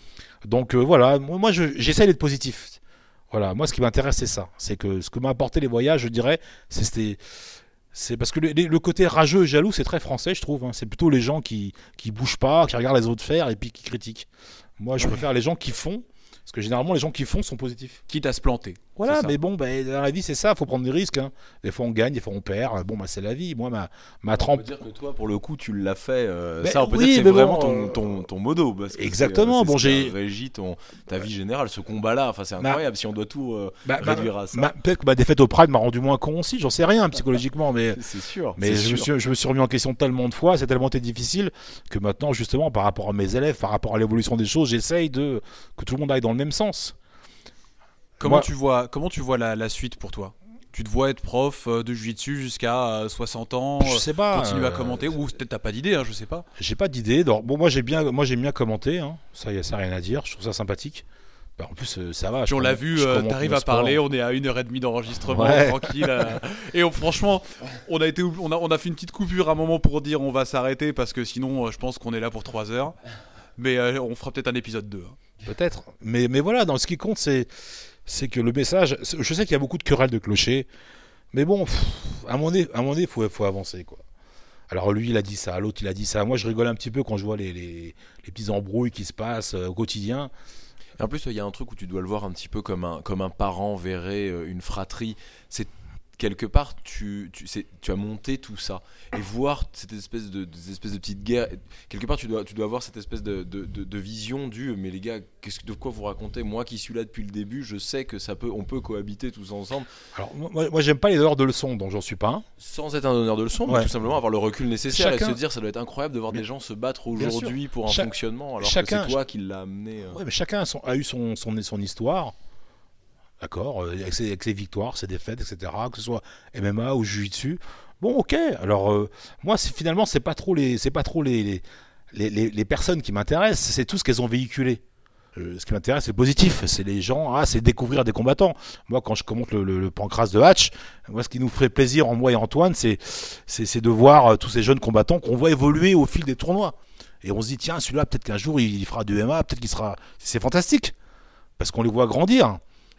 Donc euh, voilà, moi moi, je- j'essaie d'être positif. Voilà, moi ce qui m'intéresse c'est ça, c'est que ce que m'a apporté les voyages, je dirais, c'est c'était- c'est parce que le, le côté rageux et jaloux c'est très français, je trouve. hein. C'est plutôt les gens qui qui bougent pas, qui regardent les autres faire et puis qui critiquent. Moi je Ouais. préfère les gens qui font, parce que généralement les gens qui font sont positifs. Quitte à se planter. Voilà, mais bon, ben, dans la vie, c'est ça, faut prendre des risques. hein. Des fois, on gagne, des fois, on perd. Bon, bah, c'est la vie. Moi, ma, ma On trempe. peut dire que toi, pour le coup, tu l'as fait. euh, Mais ça, on peut oui, dire que c'est vraiment bon, ton, euh, ton, ton modo. Parce que Exactement, euh, bon, j'ai- a régi ton, ta vie générale, ce combat-là. Enfin, c'est incroyable si on doit tout euh, Bah, bah, réduire à ça. ma- Peut-être que ma défaite au Pride m'a rendu moins con aussi, j'en sais rien psychologiquement, mais. c'est sûr. Mais je me, suis, je me suis remis en question tellement de fois, c'est tellement été difficile que maintenant, justement, par rapport à mes élèves, par rapport à l'évolution des choses, j'essaye de que tout le monde aille dans le même sens. Comment, Moi- tu vois, comment tu vois la, la suite pour toi? Tu te vois être prof euh, de jiu-jitsu jusqu'à euh, 60 ans je euh, sais pas. Continuer à euh, commenter Ou peut-être t'as pas d'idée, hein, je sais pas. J'ai pas d'idée. Bon, moi, j'ai bien, moi, j'aime bien commenter. hein. Ça, y a ça, rien à dire. Je trouve ça sympathique. Bah, en plus, euh, ça va. Puis on l'a vu, euh, t'arrives à sport. parler, on est à une heure et demie d'enregistrement, Ouais. tranquille. euh. et on- franchement, on a, été, on, a, on a fait une petite coupure à un moment pour dire on va s'arrêter parce que sinon, euh, je pense qu'on est là pour 3 heures. Mais euh, on fera peut-être un épisode 2. hein. Peut-être. Mais, mais voilà, dans ce qui compte, c'est, c'est que le message. Je sais qu'il y a beaucoup de querelles de clochers. Mais bon, pff, à un moment donné, à un moment donné, faut, faut avancer. Quoi. Alors lui, il a dit ça, l'autre, il a dit ça. Moi, je rigole un petit peu quand je vois les, les, les petits embrouilles qui se passent euh, au quotidien. Et en plus, il y a un truc où tu dois le voir un petit peu comme un, comme un parent verrait euh, une fratrie. C'est quelque part, tu, tu, as monté tout ça. Et voir cette espèce de, des espèces de petites guerres, quelque part, tu dois, tu dois avoir cette espèce de, de, de- de vision du mais les gars, qu'est-ce que- de quoi vous racontez? Moi qui suis là depuis le début, je sais que ça peut, on peut cohabiter tous ensemble Alors, moi, moi, j'aime pas les donneurs de leçons, donc j'en suis pas un. sans être un donneur de leçons, mais tout simplement avoir le recul nécessaire et Chacun- se dire ça doit être incroyable de voir des gens se battre aujourd'hui pour un Cha- fonctionnement alors chacun- que c'est toi qui l'as amené. euh. Ouais, mais chacun a, son- a eu son, son, son histoire, d'accord, euh, avec, ses, victoires, ses défaites, etc. Que ce soit MMA ou Jiu-Jitsu. Bon, ok. Alors euh, moi, finalement, c'est pas trop les, c'est pas trop les, les, les, personnes qui m'intéressent, c'est tout ce qu'elles ont véhiculé. Euh, ce qui m'intéresse, c'est positif. C'est les gens, ah, c'est découvrir des combattants. Moi, quand je commente le, pancras de Hatch, moi, ce qui nous ferait plaisir en moi et Antoine, c'est, c'est, de voir tous ces jeunes combattants qu'on voit évoluer au fil des tournois. Et on se dit, tiens, celui-là, peut-être qu'un jour, il fera du MMA, peut-être qu'il sera. C'est fantastique. Parce qu'on les voit grandir.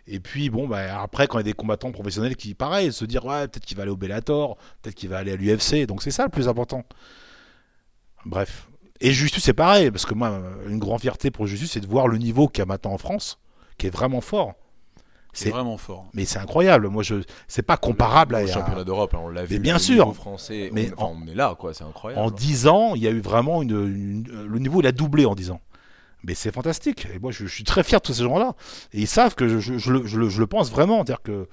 Et puis, bon, bah, après, quand il y a des combattants professionnels qui, pareil, se dire, ouais, peut-être qu'il va aller au Bellator, peut-être qu'il va aller à l'UFC. Donc, c'est ça le plus important. Bref. Et Justus, c'est pareil. Parce que moi, une grande fierté pour Justus, c'est de voir le niveau qu'il y a maintenant en France, qui est vraiment fort. C'est vraiment fort. Mais c'est incroyable. Moi, je, c'est pas comparable à. Au championnat d'Europe, hein, on l'a vu. bien le sûr. français, Mais on, enfin, on est là, quoi. C'est incroyable. En 10 ans, il y a eu vraiment une, une- Le niveau, il a doublé en 10 ans. Mais c'est fantastique. Et moi, je, je suis très fier de tous ces gens-là. Et ils savent que je, je- je le, je le- je le pense vraiment. C'est-à-dire que.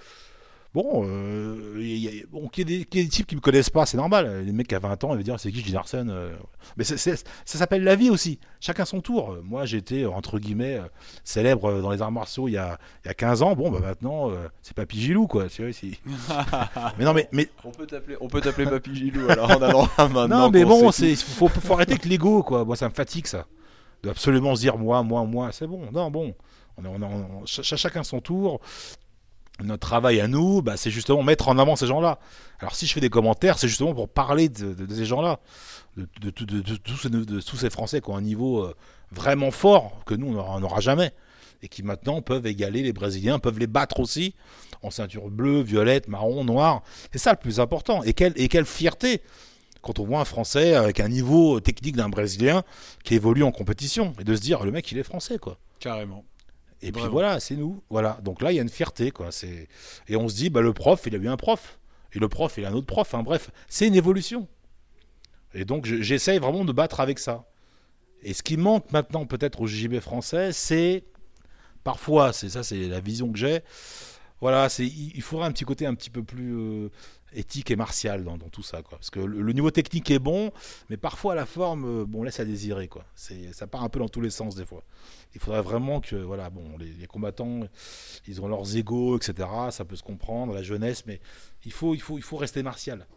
Bon, euh, il y a- bon qu'il y, ait des- qu'il y ait des types qui me connaissent pas, c'est normal. Les mecs à 20 ans, ils vont dire c'est qui Gilles Larsen euh. Mais c'est- c'est- ça s'appelle la vie aussi. Chacun son tour. Moi, j'étais, entre guillemets, célèbre dans les arts martiaux il y a, il y a 15 ans. Bon, bah maintenant, euh, c'est Papy Gilou, quoi. Tu vois, c'est- mais non, mais, mais On peut t'appeler, on peut t'appeler Papy Gilou. Alors on a droit maintenant. non, mais bon, c'est faut, faut arrêter avec l'ego, quoi. Moi, ça me fatigue, ça. De absolument se dire moi, moi, moi, c'est bon. Non, bon. On on chacun son tour. Notre travail à nous, bah, c'est justement mettre en avant ces gens-là. Alors, si je fais des commentaires, c'est justement pour parler de, ces gens-là, de, de- tous ces- Français qui ont un niveau euh, vraiment fort que nous, on n'aura jamais. Et qui maintenant peuvent égaler les Brésiliens, peuvent les battre aussi en ceinture bleue, violette, marron, noire. C'est ça le plus important. Et quelle, et quelle fierté quand on voit un Français avec un niveau technique d'un Brésilien qui évolue en compétition et de se dire le mec il est français quoi. Carrément. Et puis voilà, c'est nous. Voilà. Donc là il y a une fierté quoi. C'est et on se dit bah le prof il a eu un prof et le prof il a un autre prof. Hein. Bref, c'est une évolution. Et donc je- j'essaye vraiment de battre avec ça. Et ce qui manque maintenant peut-être au JB français, c'est parfois, c'est ça, c'est la vision que j'ai. Voilà, c'est il il faudrait un petit côté un petit peu plus euh, éthique et martial dans, tout ça, quoi. Parce que le, niveau technique est bon, mais parfois la forme, euh, bon, laisse à désirer, quoi. Ça part un peu dans tous les sens des fois. Il faudrait vraiment que, voilà, bon, les, combattants, ils ont leurs égaux, etc. Ça peut se comprendre, la jeunesse, mais il faut, il faut, il faut rester martial.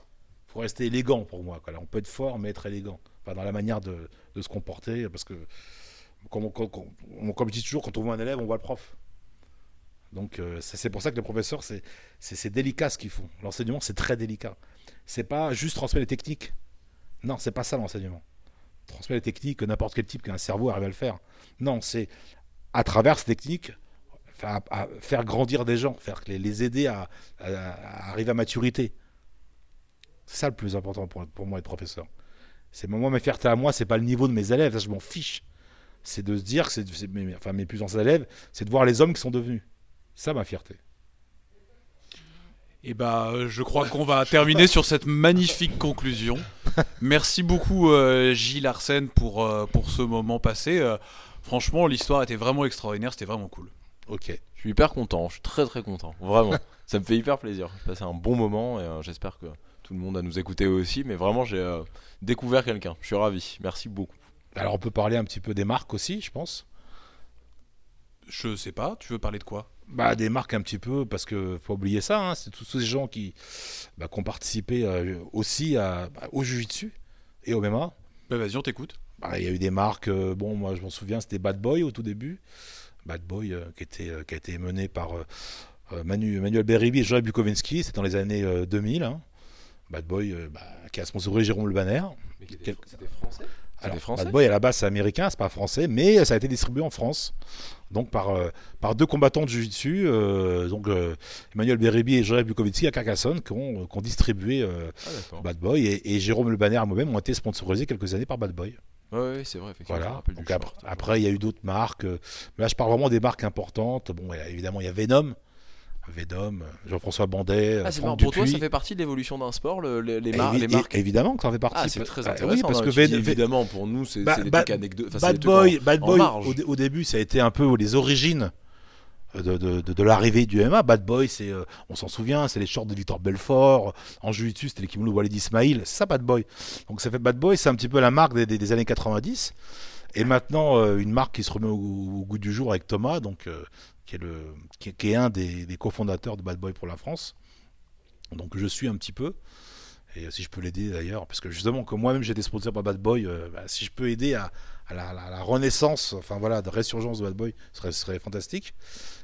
Il faut rester élégant pour moi. Quoi. On peut être fort, mais être élégant. Enfin, dans la manière de, de se comporter, parce que comme, on- comme- comme je dis toujours, quand on voit un élève, on voit le prof. Donc euh, c'est pour ça que les professeurs, c'est délicat ce qu'ils font. L'enseignement, c'est très délicat. C'est pas juste transmettre les techniques. Non, c'est pas ça l'enseignement. Transmettre les techniques, que n'importe quel type qui a un cerveau arrive à le faire. Non, c'est à travers ces techniques, à- faire grandir des gens, faire les, les aider à, arriver à maturité. C'est ça le plus important pour, pour moi être professeur. C'est moi ma fierté à moi, c'est pas le niveau de mes élèves, ça je m'en fiche. C'est de se dire que c'est enfin, mes plus anciens élèves, c'est de voir les hommes qui sont devenus. Ça ma fierté. Et bah, euh, je crois qu'on va terminer sur cette magnifique conclusion. Merci beaucoup, euh, Gilles Arsène, pour, euh, pour ce moment passé. Euh, franchement, l'histoire était vraiment extraordinaire, c'était vraiment cool. Ok. Je suis hyper content, je suis très très content, vraiment. ça me fait hyper plaisir. J'ai passé un bon moment et euh, j'espère que tout le monde a nous écouté aussi. Mais vraiment, j'ai euh, découvert quelqu'un. Je suis ravi. Merci beaucoup. Alors on peut parler un petit peu des marques aussi, je pense. Je sais pas, tu veux parler de quoi? Bah, des marques un petit peu, parce que faut oublier ça, hein, c'est tous ces gens qui, bah, qui ont participé euh, aussi à, bah, au Jiu-Jitsu et au MMA. Bah vas-y, on t'écoute. Bah, Il y a eu des marques, euh, bon, moi je m'en souviens, c'était Bad Boy au tout début. Bad Boy, euh, qui, était, euh, qui a été mené par Manu, Manuel Beribi et Jean Bukovensky. C'était dans les années euh, 2000. hein. Bad Boy, euh, bah, qui a sponsorisé Jérôme Le Banner. Quel- C'était français? Alors, français Bad Boy à la base c'est américain, c'est pas français, mais ça a été distribué en France. Donc par, euh, par deux combattants de Jiu-Jitsu, euh, donc euh, Emmanuel Beribi et Jean Bukovitsky à Carcassonne, qui ont, qui ont distribué Ah. Bad Boy et, et Jérôme Le Banner moi-même ont été sponsorisés quelques années par Bad Boy. Ouais, ouais, c'est vrai, effectivement. Voilà. Donc après, il y a eu d'autres marques. mais là, je parle vraiment des marques importantes. Bon, il y a- évidemment, il y a Venom. Venom, euh, Jean-François Bandet, Ah, Franck. Pour toi, ça fait partie de l'évolution d'un sport, le- les, les, Et mar- évi- les marques Évidemment que ça en fait partie. Ah, c'est très Ah, intéressant. Oui, parce non, que évidemment, pour nous, c'est Ba- c'est des Ba- trucs anecdotes. enfin, c'est Bad Boy, en- Bad Boy au, dé- au début, ça a été un peu les origines de, de- de- de l'arrivée du MMA. Bad Boy, c'est, euh, on s'en souvient, c'est les shorts de Victor Belfort. En jiu-jitsu, c'était les kimonos Walid Ismail. C'est ça, Bad Boy. Donc ça fait Bad Boy, c'est un petit peu la marque des, des- des années 90. Et maintenant, euh, une marque qui se remet au, au goût du jour avec Thomas, donc, euh, qui, est un des, cofondateurs de Bad Boy pour la France. Donc je suis un petit peu. Et euh, si je peux l'aider d'ailleurs, parce que justement, comme moi-même j'ai été sponsor par Bad Boy, euh, bah, si je peux aider à, la, renaissance, enfin voilà, de résurgence de Bad Boy, ce serait, fantastique.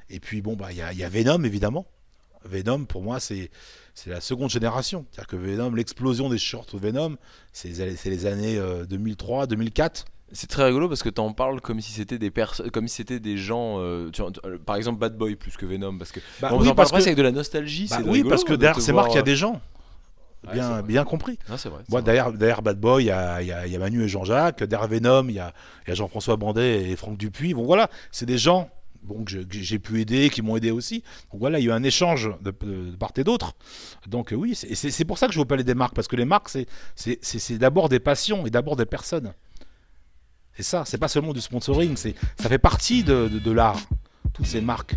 Et puis bon, bah il y, a- y a Venom évidemment. Venom pour moi c'est la seconde génération. C'est-à-dire que Venom, l'explosion des shorts Venom, c'est les, années euh, 2003, 2004. C'est très rigolo parce que t'en parles comme si c'était des personnes, comme si c'était des gens. euh, tu vois, tu- euh, par exemple, Bad Boy plus que Venom, parce que Bah, on oui, en parle parce presque que, avec de la nostalgie. bah c'est oui, rigolo parce que de derrière te ces marques, il y a voir- des gens. Ouais, c'est Bien, vrai. bien compris. Non, c'est vrai. c'est Moi, vrai. derrière, derrière Bad Boy, il y a, il y a- il y a Manu et Jean-Jacques. Derrière Venom, il y a, il y a Jean-François Bandet et Franck Dupuis. Bon, voilà, c'est des gens bon, que je- que j'ai pu aider, qui m'ont aidé aussi. Donc voilà, il y a eu un échange de, de- de part et d'autre. Donc euh, oui, c'est- c'est c'est pour ça que je veux parler des marques, parce que les marques, c'est- c'est c'est- c'est d'abord des passions et d'abord des personnes. C'est ça, c'est pas seulement du sponsoring, c'est ça fait partie de, de- de l'art, toutes ces marques.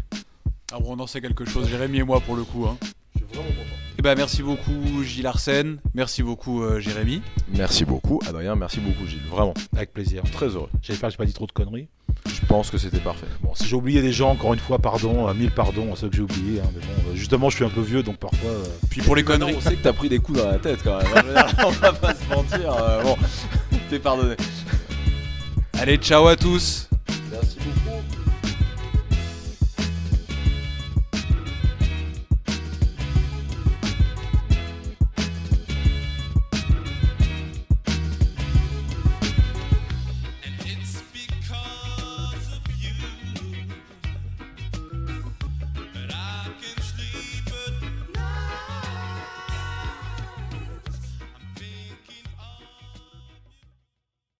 Ah bon, on en sait quelque chose, Jérémy et moi pour le coup. Hein. Je suis vraiment content. Eh ben, merci beaucoup Gilles Arsène, merci beaucoup euh, Jérémy. Merci beaucoup, Adrien. Merci beaucoup, Gilles. Vraiment, Avec plaisir. très heureux. J'espère que j'ai pas dit trop de conneries. Je pense que c'était parfait. Bon, si j'ai oublié des gens, encore une fois, pardon, euh, mille pardons à ceux que j'ai oubliés. hein, mais bon, euh, justement, je suis un peu vieux, donc parfois. euh, Puis pour les conneries, on sait que t'as pris des coups dans la tête quand même. hein. On va pas se mentir. euh, bon, t'es pardonné. Allez, ciao à tous. Merci beaucoup.